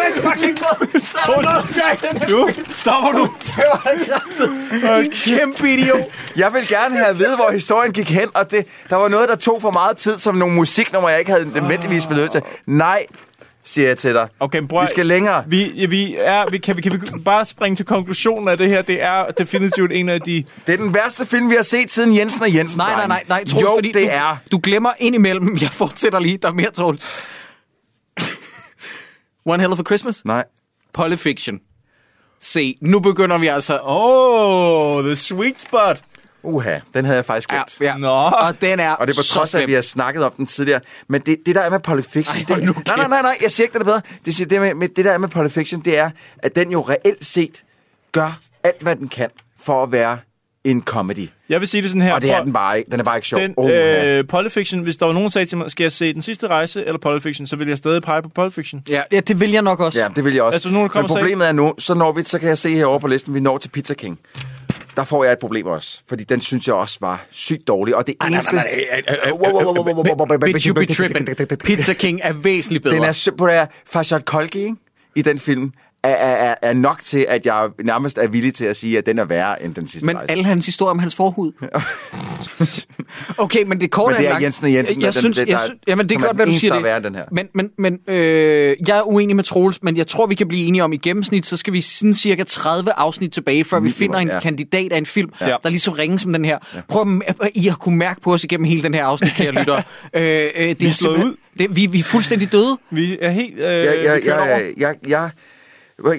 Nu stopper du. En kæmpe idiot. Jeg vil gerne have at vide, hvor historien gik hen, og det, der var noget, der tog for meget tid, som nogle musiknumre, jeg ikke havde nødvendigvis blevet til. Nej, siger jeg til dig. Okay, bror, Vi skal længere. Vi, ja, vi er, vi, kan, vi, kan vi bare springe til konklusionen af det her? Det er definitivt en af de... Det er den værste film, vi har set siden Jensen og Jensen. Nej, nej, nej, nej, Troels, Jo, fordi det du, er. Du glemmer indimellem, jeg fortsætter lige, der er mere, Troels. One Hell of a Christmas? Nej. Polyfiction. Se, nu begynder vi altså... Oh, the sweet spot. Uha, den havde jeg faktisk Ja, glemt. ja. Nå. Og den er Og det er på trods af, at vi har snakket om den tidligere. Men det, det der er med Pulp Fiction... Ej, det, nej, nej, nej, nej, jeg siger ikke, det er bedre. Det, siger, det, med, med, det der er med Pulp Fiction, det er, at den jo reelt set gør alt, hvad den kan for at være en comedy. Jeg vil sige det sådan her. Og det er den bare ikke. Den er bare ikke sjov. Den, Oh, øh, Polyfiction, hvis der var nogen, der sagde til mig, skal jeg se Den Sidste Rejse eller Polyfiction, så vil jeg stadig pege på Polyfiction. Ja, ja, det vil jeg nok også. Ja, det vil jeg også. Altså, nu der Men problemet er nu, så når vi, så kan jeg se herovre på listen, vi når til Pizza King. Der får jeg et problem også, fordi den synes jeg også var sygt dårlig. Og det eneste... Bitch, you be tripping. Pizza King er væsentligt bedre. Den er simpelthen Fashad Kolke, ikke? I den film. Er, er, er nok til, at jeg nærmest er villig til at sige, at den er værre end den sidste Men rejse. alle hans historier om hans forhud. okay, men det korte Men det er langt- Jensen og Jensen, Jeg og den- synes, det, jeg synes, jamen, det er godt, hvad du siger er det. værre end den her. Men, men, men øh, jeg er uenig med Troels, men jeg tror, vi kan blive enige om, i gennemsnit, så skal vi sådan cirka 30 afsnit tilbage, før vi Minimum, finder en ja. kandidat af en film, Ja. der er lige så ringe som den her. Prøv at, I har kunne mærke på os igennem hele den her afsnit, kære lyttere. øh, øh, det Vi er slået ud. Det, vi, vi er fuldstændig døde. Vi er helt... Øh, jeg, jeg, vi kører over. jeg, jeg,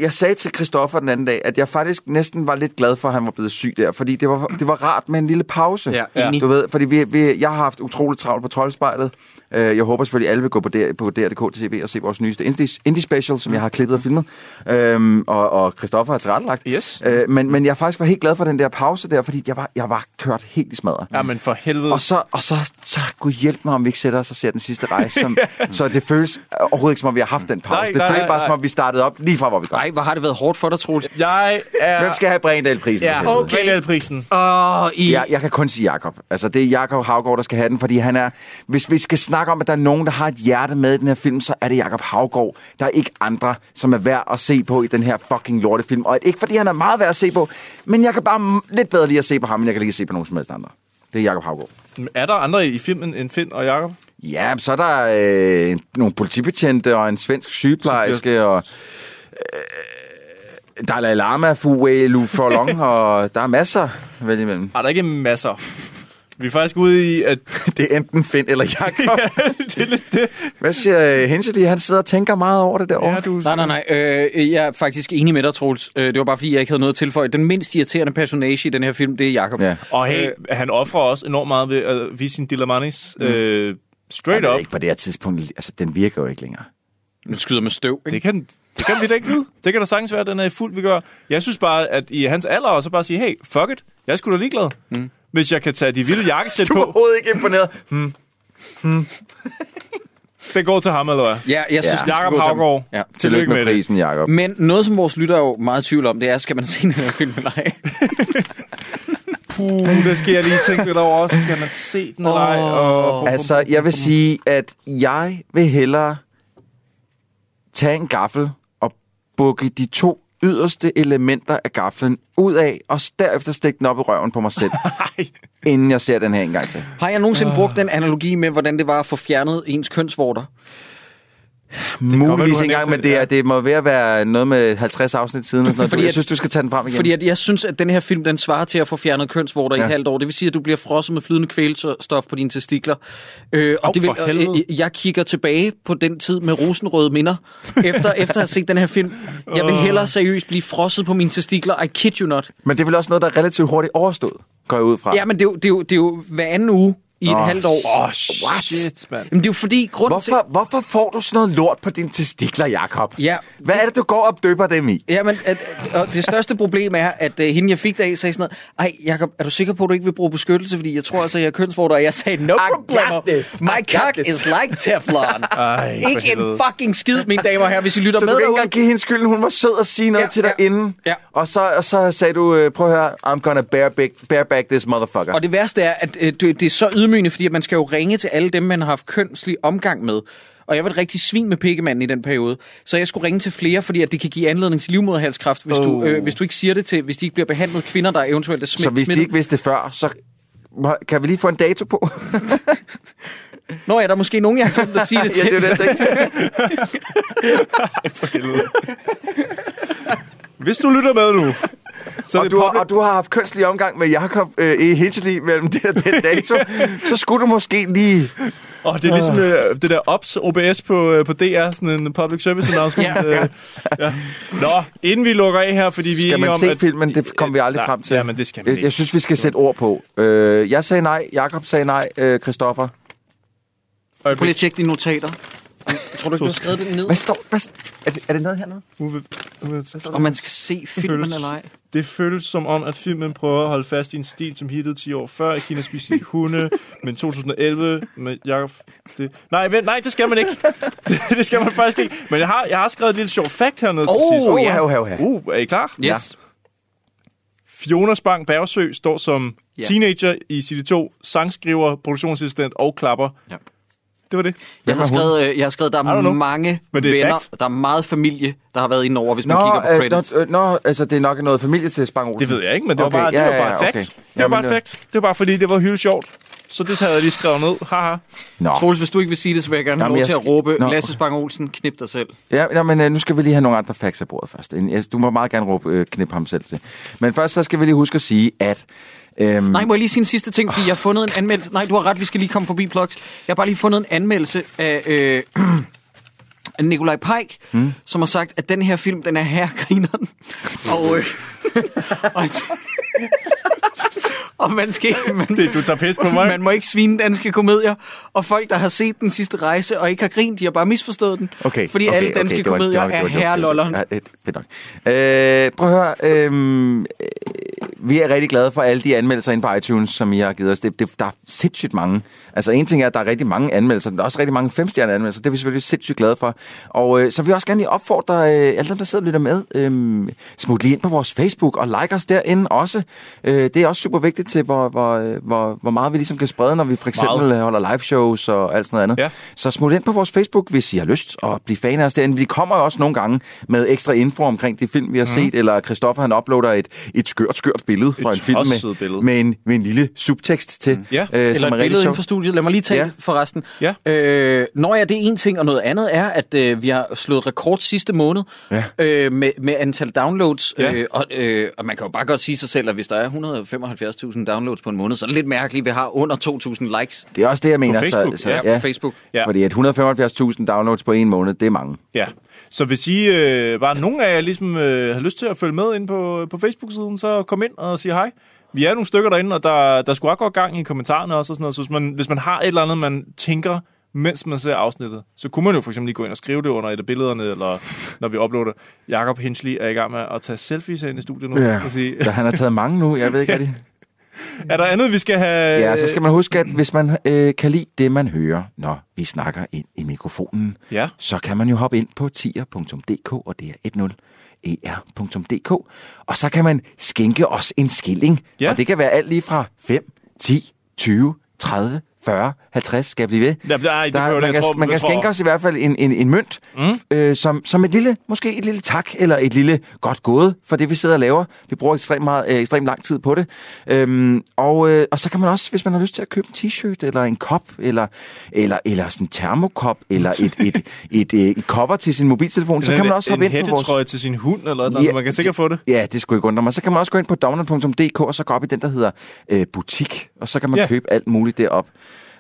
jeg, sagde til Christoffer den anden dag, at jeg faktisk næsten var lidt glad for, at han var blevet syg der, fordi det var, det var rart med en lille pause. Ja, enig. Du ved, fordi vi, vi, jeg har haft utroligt travlt på Troldspejlet. Øh, Jeg håber selvfølgelig, at alle vil gå på, der, på DR.dk TV og se vores nyeste indie, indie special, som jeg har klippet og filmet. Øhm, og, og Christoffer har tilrettelagt. Yes. Øh, men, men jeg faktisk var helt glad for den der pause der, fordi jeg var, jeg var kørt helt i smadret. Ja, men for helvede. Og så, og så, så gud hjælp mig, om vi ikke sætter os og ser den sidste rejse. Som, så det føles overhovedet ikke, som om vi har haft den pause. Nej, det føles bare, som om vi startede op lige fra, hvor vi. Nej, hvor har det været hårdt for dig, Troels. Jeg er... Hvem skal have Brændal-prisen? Ja, okay. Brændal-prisen. Og i... Ja, jeg kan kun sige Jakob. Altså, det er Jakob Havgård, der skal have den, fordi han er... Hvis vi skal snakke om, at der er nogen, der har et hjerte med i den her film, så er det Jakob Havgård. Der er ikke andre, som er værd at se på i den her fucking lortefilm. Og ikke fordi han er meget værd at se på, men jeg kan bare lidt bedre lide at se på ham, end jeg kan lide at se på nogen som helst andre. Det er Jakob Havgård. Er der andre i filmen end Finn og Jakob? Ja, så er der øh, en- nogle politibetjente og en svensk sygeplejerske og... Øh, Dalai Lama, Fu Wei Lu Forlong, og der er masser at vælge imellem. Er der ikke masser? Vi er faktisk ude i, at... det er enten Finn eller Jakob. ja, det er lidt det. Hvad siger Hensely? Han sidder og tænker meget over det derovre. Ja, du... Nej, nej, nej. Øh, jeg er faktisk enig med dig, Troels. Øh, det var bare, fordi jeg ikke havde noget at tilføje. Den mindst irriterende personage i den her film, det er Jacob. Ja. Og hey, øh, han offrer også enormt meget ved at vise sin Dilamanis Mm. øh, straight up. ikke på det her tidspunkt. Altså, den virker jo ikke længere. Den skyder med støv, ikke? Det kan, det kan vi da ikke vide. Det kan da sagtens være, at den er fuld vi gør. Jeg synes bare, at i hans alder, og så bare sige, hey, fuck it, jeg er sgu da ligeglad. Mm. Hvis jeg kan tage de vilde jakkesæt Du er på, overhovedet ikke imponeret. Hmm. Hmm. det går til ham, eller hvad? Ja, jeg synes, Ja. ja. Jakob Havgaard. Ja. Tillykke med prisen, Jakob. Men noget, som vores lytter er jo meget i tvivl om, det er, skal man se den her film eller ej? Puh, det skal jeg lige tænke lidt over også. Kan man se den eller ej? Og... Altså, jeg vil sige, at jeg vil hellere tage en gaffel og bukke de to yderste elementer af gaflen ud af, og derefter stikke den op i røven på mig selv, inden jeg ser den her en gang til. Har jeg nogensinde brugt den analogi med, hvordan det var at få fjernet ens kønsvorter? Muligvis du har ikke engang, men det, det, er, det må være at være noget med 50 afsnit siden. Og sådan noget. Fordi jeg synes, du skal tage den frem igen. Fordi at jeg synes, at den her film, den svarer til at få fjernet kønsvorter ja. i et halvt år. Det vil sige, at du bliver frosset med flydende kvælstof på dine testikler. Øh, og Au, det vil, for helvede. øh, jeg kigger tilbage på den tid med rosenrøde minder, efter, efter at have set den her film. Jeg vil hellere seriøst blive frosset på mine testikler. I kid you not. Men det er vel også noget, der er relativt hurtigt overstået, går jeg ud fra. Ja, men det er jo, det er jo, det er jo hver anden uge i et Åh, halvt år. Oh, shit, mand. Jamen, det er jo fordi, grund til... Hvorfor, hvorfor får du sådan noget lort på dine testikler, Jakob? Ja, Hvad er det, du går og døber dem i? Ja, men at, og det største problem er, at uh, hende, jeg fik det af, sagde sådan noget, ej, Jacob, er du sikker på, at du ikke vil bruge beskyttelse? Fordi jeg tror altså, jeg er kønsvorter, og jeg sagde, no problem. My cock this." is like Teflon. Ej, ikke en fucking skid, mine damer og herrer, hvis I lytter Så med du kan ikke engang give hende skylden, hun var sød og sige noget Ja, til dig ja, inden. ja. Og, så, og så sagde du, øh, prøv at høre, I'm gonna bareback, bareback this motherfucker. Og det værste er, at øh, det det er så ydmygende, fordi at man skal jo ringe til alle dem, man har haft kønslig omgang med. Og jeg var et rigtig svin med pikkemanden i den periode. Så jeg skulle ringe til flere, fordi at det kan give anledning til livmoderhalskræft, hvis, oh. du, øh, hvis du ikke siger det til, hvis de ikke bliver behandlet kvinder, der eventuelt er smidt, så hvis de smittet. ikke vidste det før, så kan vi lige få en dato på? Nå ja, der er måske nogen, jeg har glemt at sige det til. ja, det er det, jeg tænkte. Hvis du lytter med nu, så er og, du har, public- og du har haft kønslig omgang med Jakob øh, i Hitchely mellem det og den dato, så skulle du måske lige... Og det er ligesom øh, det der OBS, OBS på, øh, på DR, sådan en public service announcement. Ja. ja, ja. Nå, inden vi lukker af her, fordi vi er Skal enige man om, se at... filmen? Det kommer vi aldrig Nej, frem til. Ja, men det skal man Jeg, ikke. jeg synes, vi skal sætte ord på. Øh, jeg sagde nej, Jakob sagde nej, øh, Christoffer. Prøv lige at tjekke dine notater. Jeg tror du ikke, du har skrevet det ned? Hvad står... Hvad, er, det, er det noget hernede? Uwe, Uwe, Om man skal se filmen eller ej. Det føles som om, at filmen prøver at holde fast i en stil, som hittede 10 år før i Kina spiste de hunde, men 2011 med Jacob... Det... Nej, vent, nej, det skal man ikke. det, det skal man faktisk ikke. Men jeg har, jeg har skrevet et lille sjovt fact hernede Oh, til sidst. ja. Uha, uha, uha. Uh, er I klar? Yes. Fiona Spang Bergsø står som Ja. teenager i CD2, sangskriver, produktionsassistent og klapper. Ja. Det var det. Jeg har, skrevet, øh, jeg har skrevet, der er mange Men det er venner, fact. der er meget familie, der har været inde over, hvis man Nå, kigger på øh, credits. nå, øh, nå, altså det er nok noget familie til Spang Olsen. Det ved jeg ikke, men det Okay, var bare, det ja, var ja, bare ja, et fact. okay. Det var bare Jamen, et fact. Det var bare fordi, det var hylde sjovt. Så det havde jeg lige skrevet ned. Haha. Nå. Troels, hvis du ikke vil sige det, så vil jeg gerne have lov til at råbe, Nå, Lasse Spang Olsen, knip dig selv. Ja, ja men øh, nu skal vi lige have nogle andre facts af bordet først. Du må meget gerne råbe øh, knip ham selv til. Men først så skal vi lige huske at sige, at... Øhm, Nej, må jeg lige sige en sidste ting, fordi jeg har fundet en anmeldelse. Nej, du har ret, vi skal lige komme forbi Plugs. Jeg har bare lige fundet en anmeldelse af øh, af Nikolaj Pike, hmm? som har sagt, at den her film, den er herregrineren. og, øh, og, og man skal man, Det, du tager pis på mig. man må ikke svine danske komedier. Og folk, der har set den sidste rejse og ikke har grint, de har bare misforstået den. Okay, fordi okay, alle danske okay, det var- komedier det var- det var- er herrelolleren. Ja, fedt nok. Øh, prøv at høre. øhm, Øh, vi er rigtig glade for alle de anmeldelser inde på iTunes, som I har givet os. Det, det, der er sindssygt mange. Altså en ting er, at der er rigtig mange anmeldelser, men der er også rigtig mange femstjerne anmeldelser. Det er vi selvfølgelig sindssygt glade for. Og øh, så vil jeg også gerne lige opfordre øh, alle dem, der sidder og lytter med, øh, smut lige ind på vores Facebook og like os derinde også. Øh, det er også super vigtigt til, hvor, hvor, øh, hvor, hvor meget vi ligesom kan sprede, når vi for eksempel Meget. øh, holder live shows og alt sådan noget andet. Ja. Så smut ind på vores Facebook, hvis I har lyst og blive fan af os derinde. Vi kommer jo også nogle gange med ekstra info omkring de film, vi har Mhm. set, eller Christoffer han uploader et, et skørt, skørt billede fra Et en film med, billede. med, en, med en lille subtekst til. Ja. øh, Eller som er et billede inden for studiet. Lad mig lige tage Ja. ja. forresten. Ja. Øh, når ja, det er en ting, og noget andet er, at øh, vi har slået rekord sidste måned Ja. øh, med, med antal downloads. Ja. Øh, og, øh, og man kan jo bare godt sige sig selv, at hvis der er 175.000 downloads på en måned, så er det lidt mærkeligt, at vi har under 2.000 likes Det er også det, jeg mener. Facebook, så, så, ja, ja. på Facebook. Ja. Fordi at 175.000 downloads på en måned, det er mange. Ja, så hvis I øh, bare nogen af jer ligesom øh, har lyst til at følge med ind på, på Facebook-siden, så kom ind og sig hej. Vi er nogle stykker derinde, og der, der skulle også gå gang i kommentarerne også og sådan noget. Så hvis man, hvis man har et eller andet, man tænker, mens man ser afsnittet, så kunne man jo for eksempel lige gå ind og skrive det under et af billederne, eller når vi uploader. Jakob Hensley er i gang med at tage selfies herinde i studiet nu. Ja. sige. Han har taget mange nu, jeg ved ikke, hvad det Er der andet, vi skal have... Ja, så skal man huske, at hvis man øh, kan lide det, man hører, når vi snakker ind i mikrofonen, Ja. så kan man jo hoppe ind på tier.dk, og det er 10 er.dk, og så kan man skænke os en skilling. Ja. Og det kan være alt lige fra 5, 10, 20, 30, 40, 50, skal jeg blive ved. Ja, nej, det Der, man Jeg kan, tror- man kan skænke os i hvert fald en, en, en mønt, mm. øh, som, som et lille, måske et lille tak, eller et lille godt gået for det, vi sidder og laver. Vi bruger ekstremt, meget, øh, ekstremt lang tid på det. Øhm, og, øh, og så kan man også, hvis man har lyst til at købe en t-shirt, eller en kop, eller, eller, eller sådan en termokop, eller et, et, et, et, et, et cover til sin mobiltelefon, så En- kan man også en hoppe ind på vores... hættetrøje til sin hund, eller noget. Ja, man kan sikkert få det. Ja, det skulle ikke undre mig. Så kan man også gå ind på download.dk, og så gå op i den, der hedder øh, butik, og så kan man ja. købe alt muligt derop.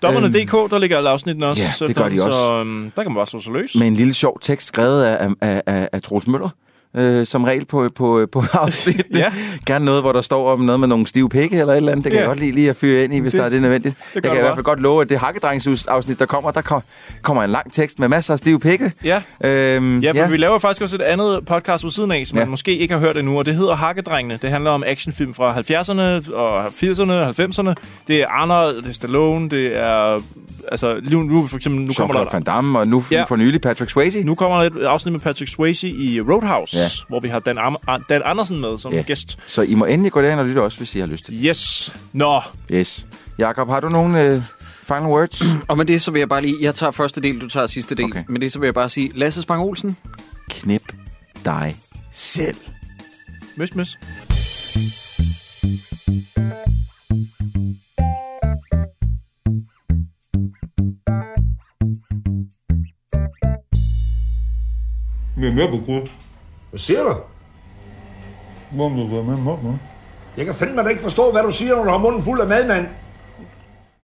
Dommerne.dk, der ligger alle afsnittene også. Ja, det gør de også. Så um, der kan man bare slå sig løs. med en lille sjov tekst skrevet af, af, af, af Troels Møller. Øh, som regel på, på, på afsnittet. Ja. Gerne noget, hvor der står om noget med nogle stive pikke eller et eller andet. Det kan Ja. jeg godt lide lige at fyre ind i, hvis Det- der er det nødvendigt. det jeg kan i hvert fald godt love, at det hakkedrengsafsnit, der kommer, der kom, kommer en lang tekst med masser af stive pikke. Ja. Øhm, Ja, for ja. vi laver faktisk også et andet podcast ved siden af, som ja. Man måske ikke har hørt endnu, og det hedder Hakkedrengene. Det handler om actionfilm fra 70'erne og 80'erne og 90'erne. Det er Arnold, det er Stallone, det er... Altså, nu, nu for eksempel... Nu kommer Jean-Claude der, Van Damme, og nu ja. for nylig Patrick Swayze. nu kommer der et afsnit med Patrick Swayze i Roadhouse, ja. Ja. hvor vi har Dan, Am- Dan Andersen med som Ja. gæst. Så I må endelig gå derind og lytte også, hvis I har lyst til Yes. Nå, Yes. Jakob, har du nogle øh, final words? Og med det, så vil jeg bare lige... Jeg tager første del, du tager sidste del. Okay. Med det, så vil jeg bare sige, Lasse Spang Olsen, Knip dig selv. møs, møs. Med mørbrød. Hvad siger du? Hvor du med, mor? Jeg kan fandme da ikke forstå, hvad du siger, når du har munden fuld af mad, mand.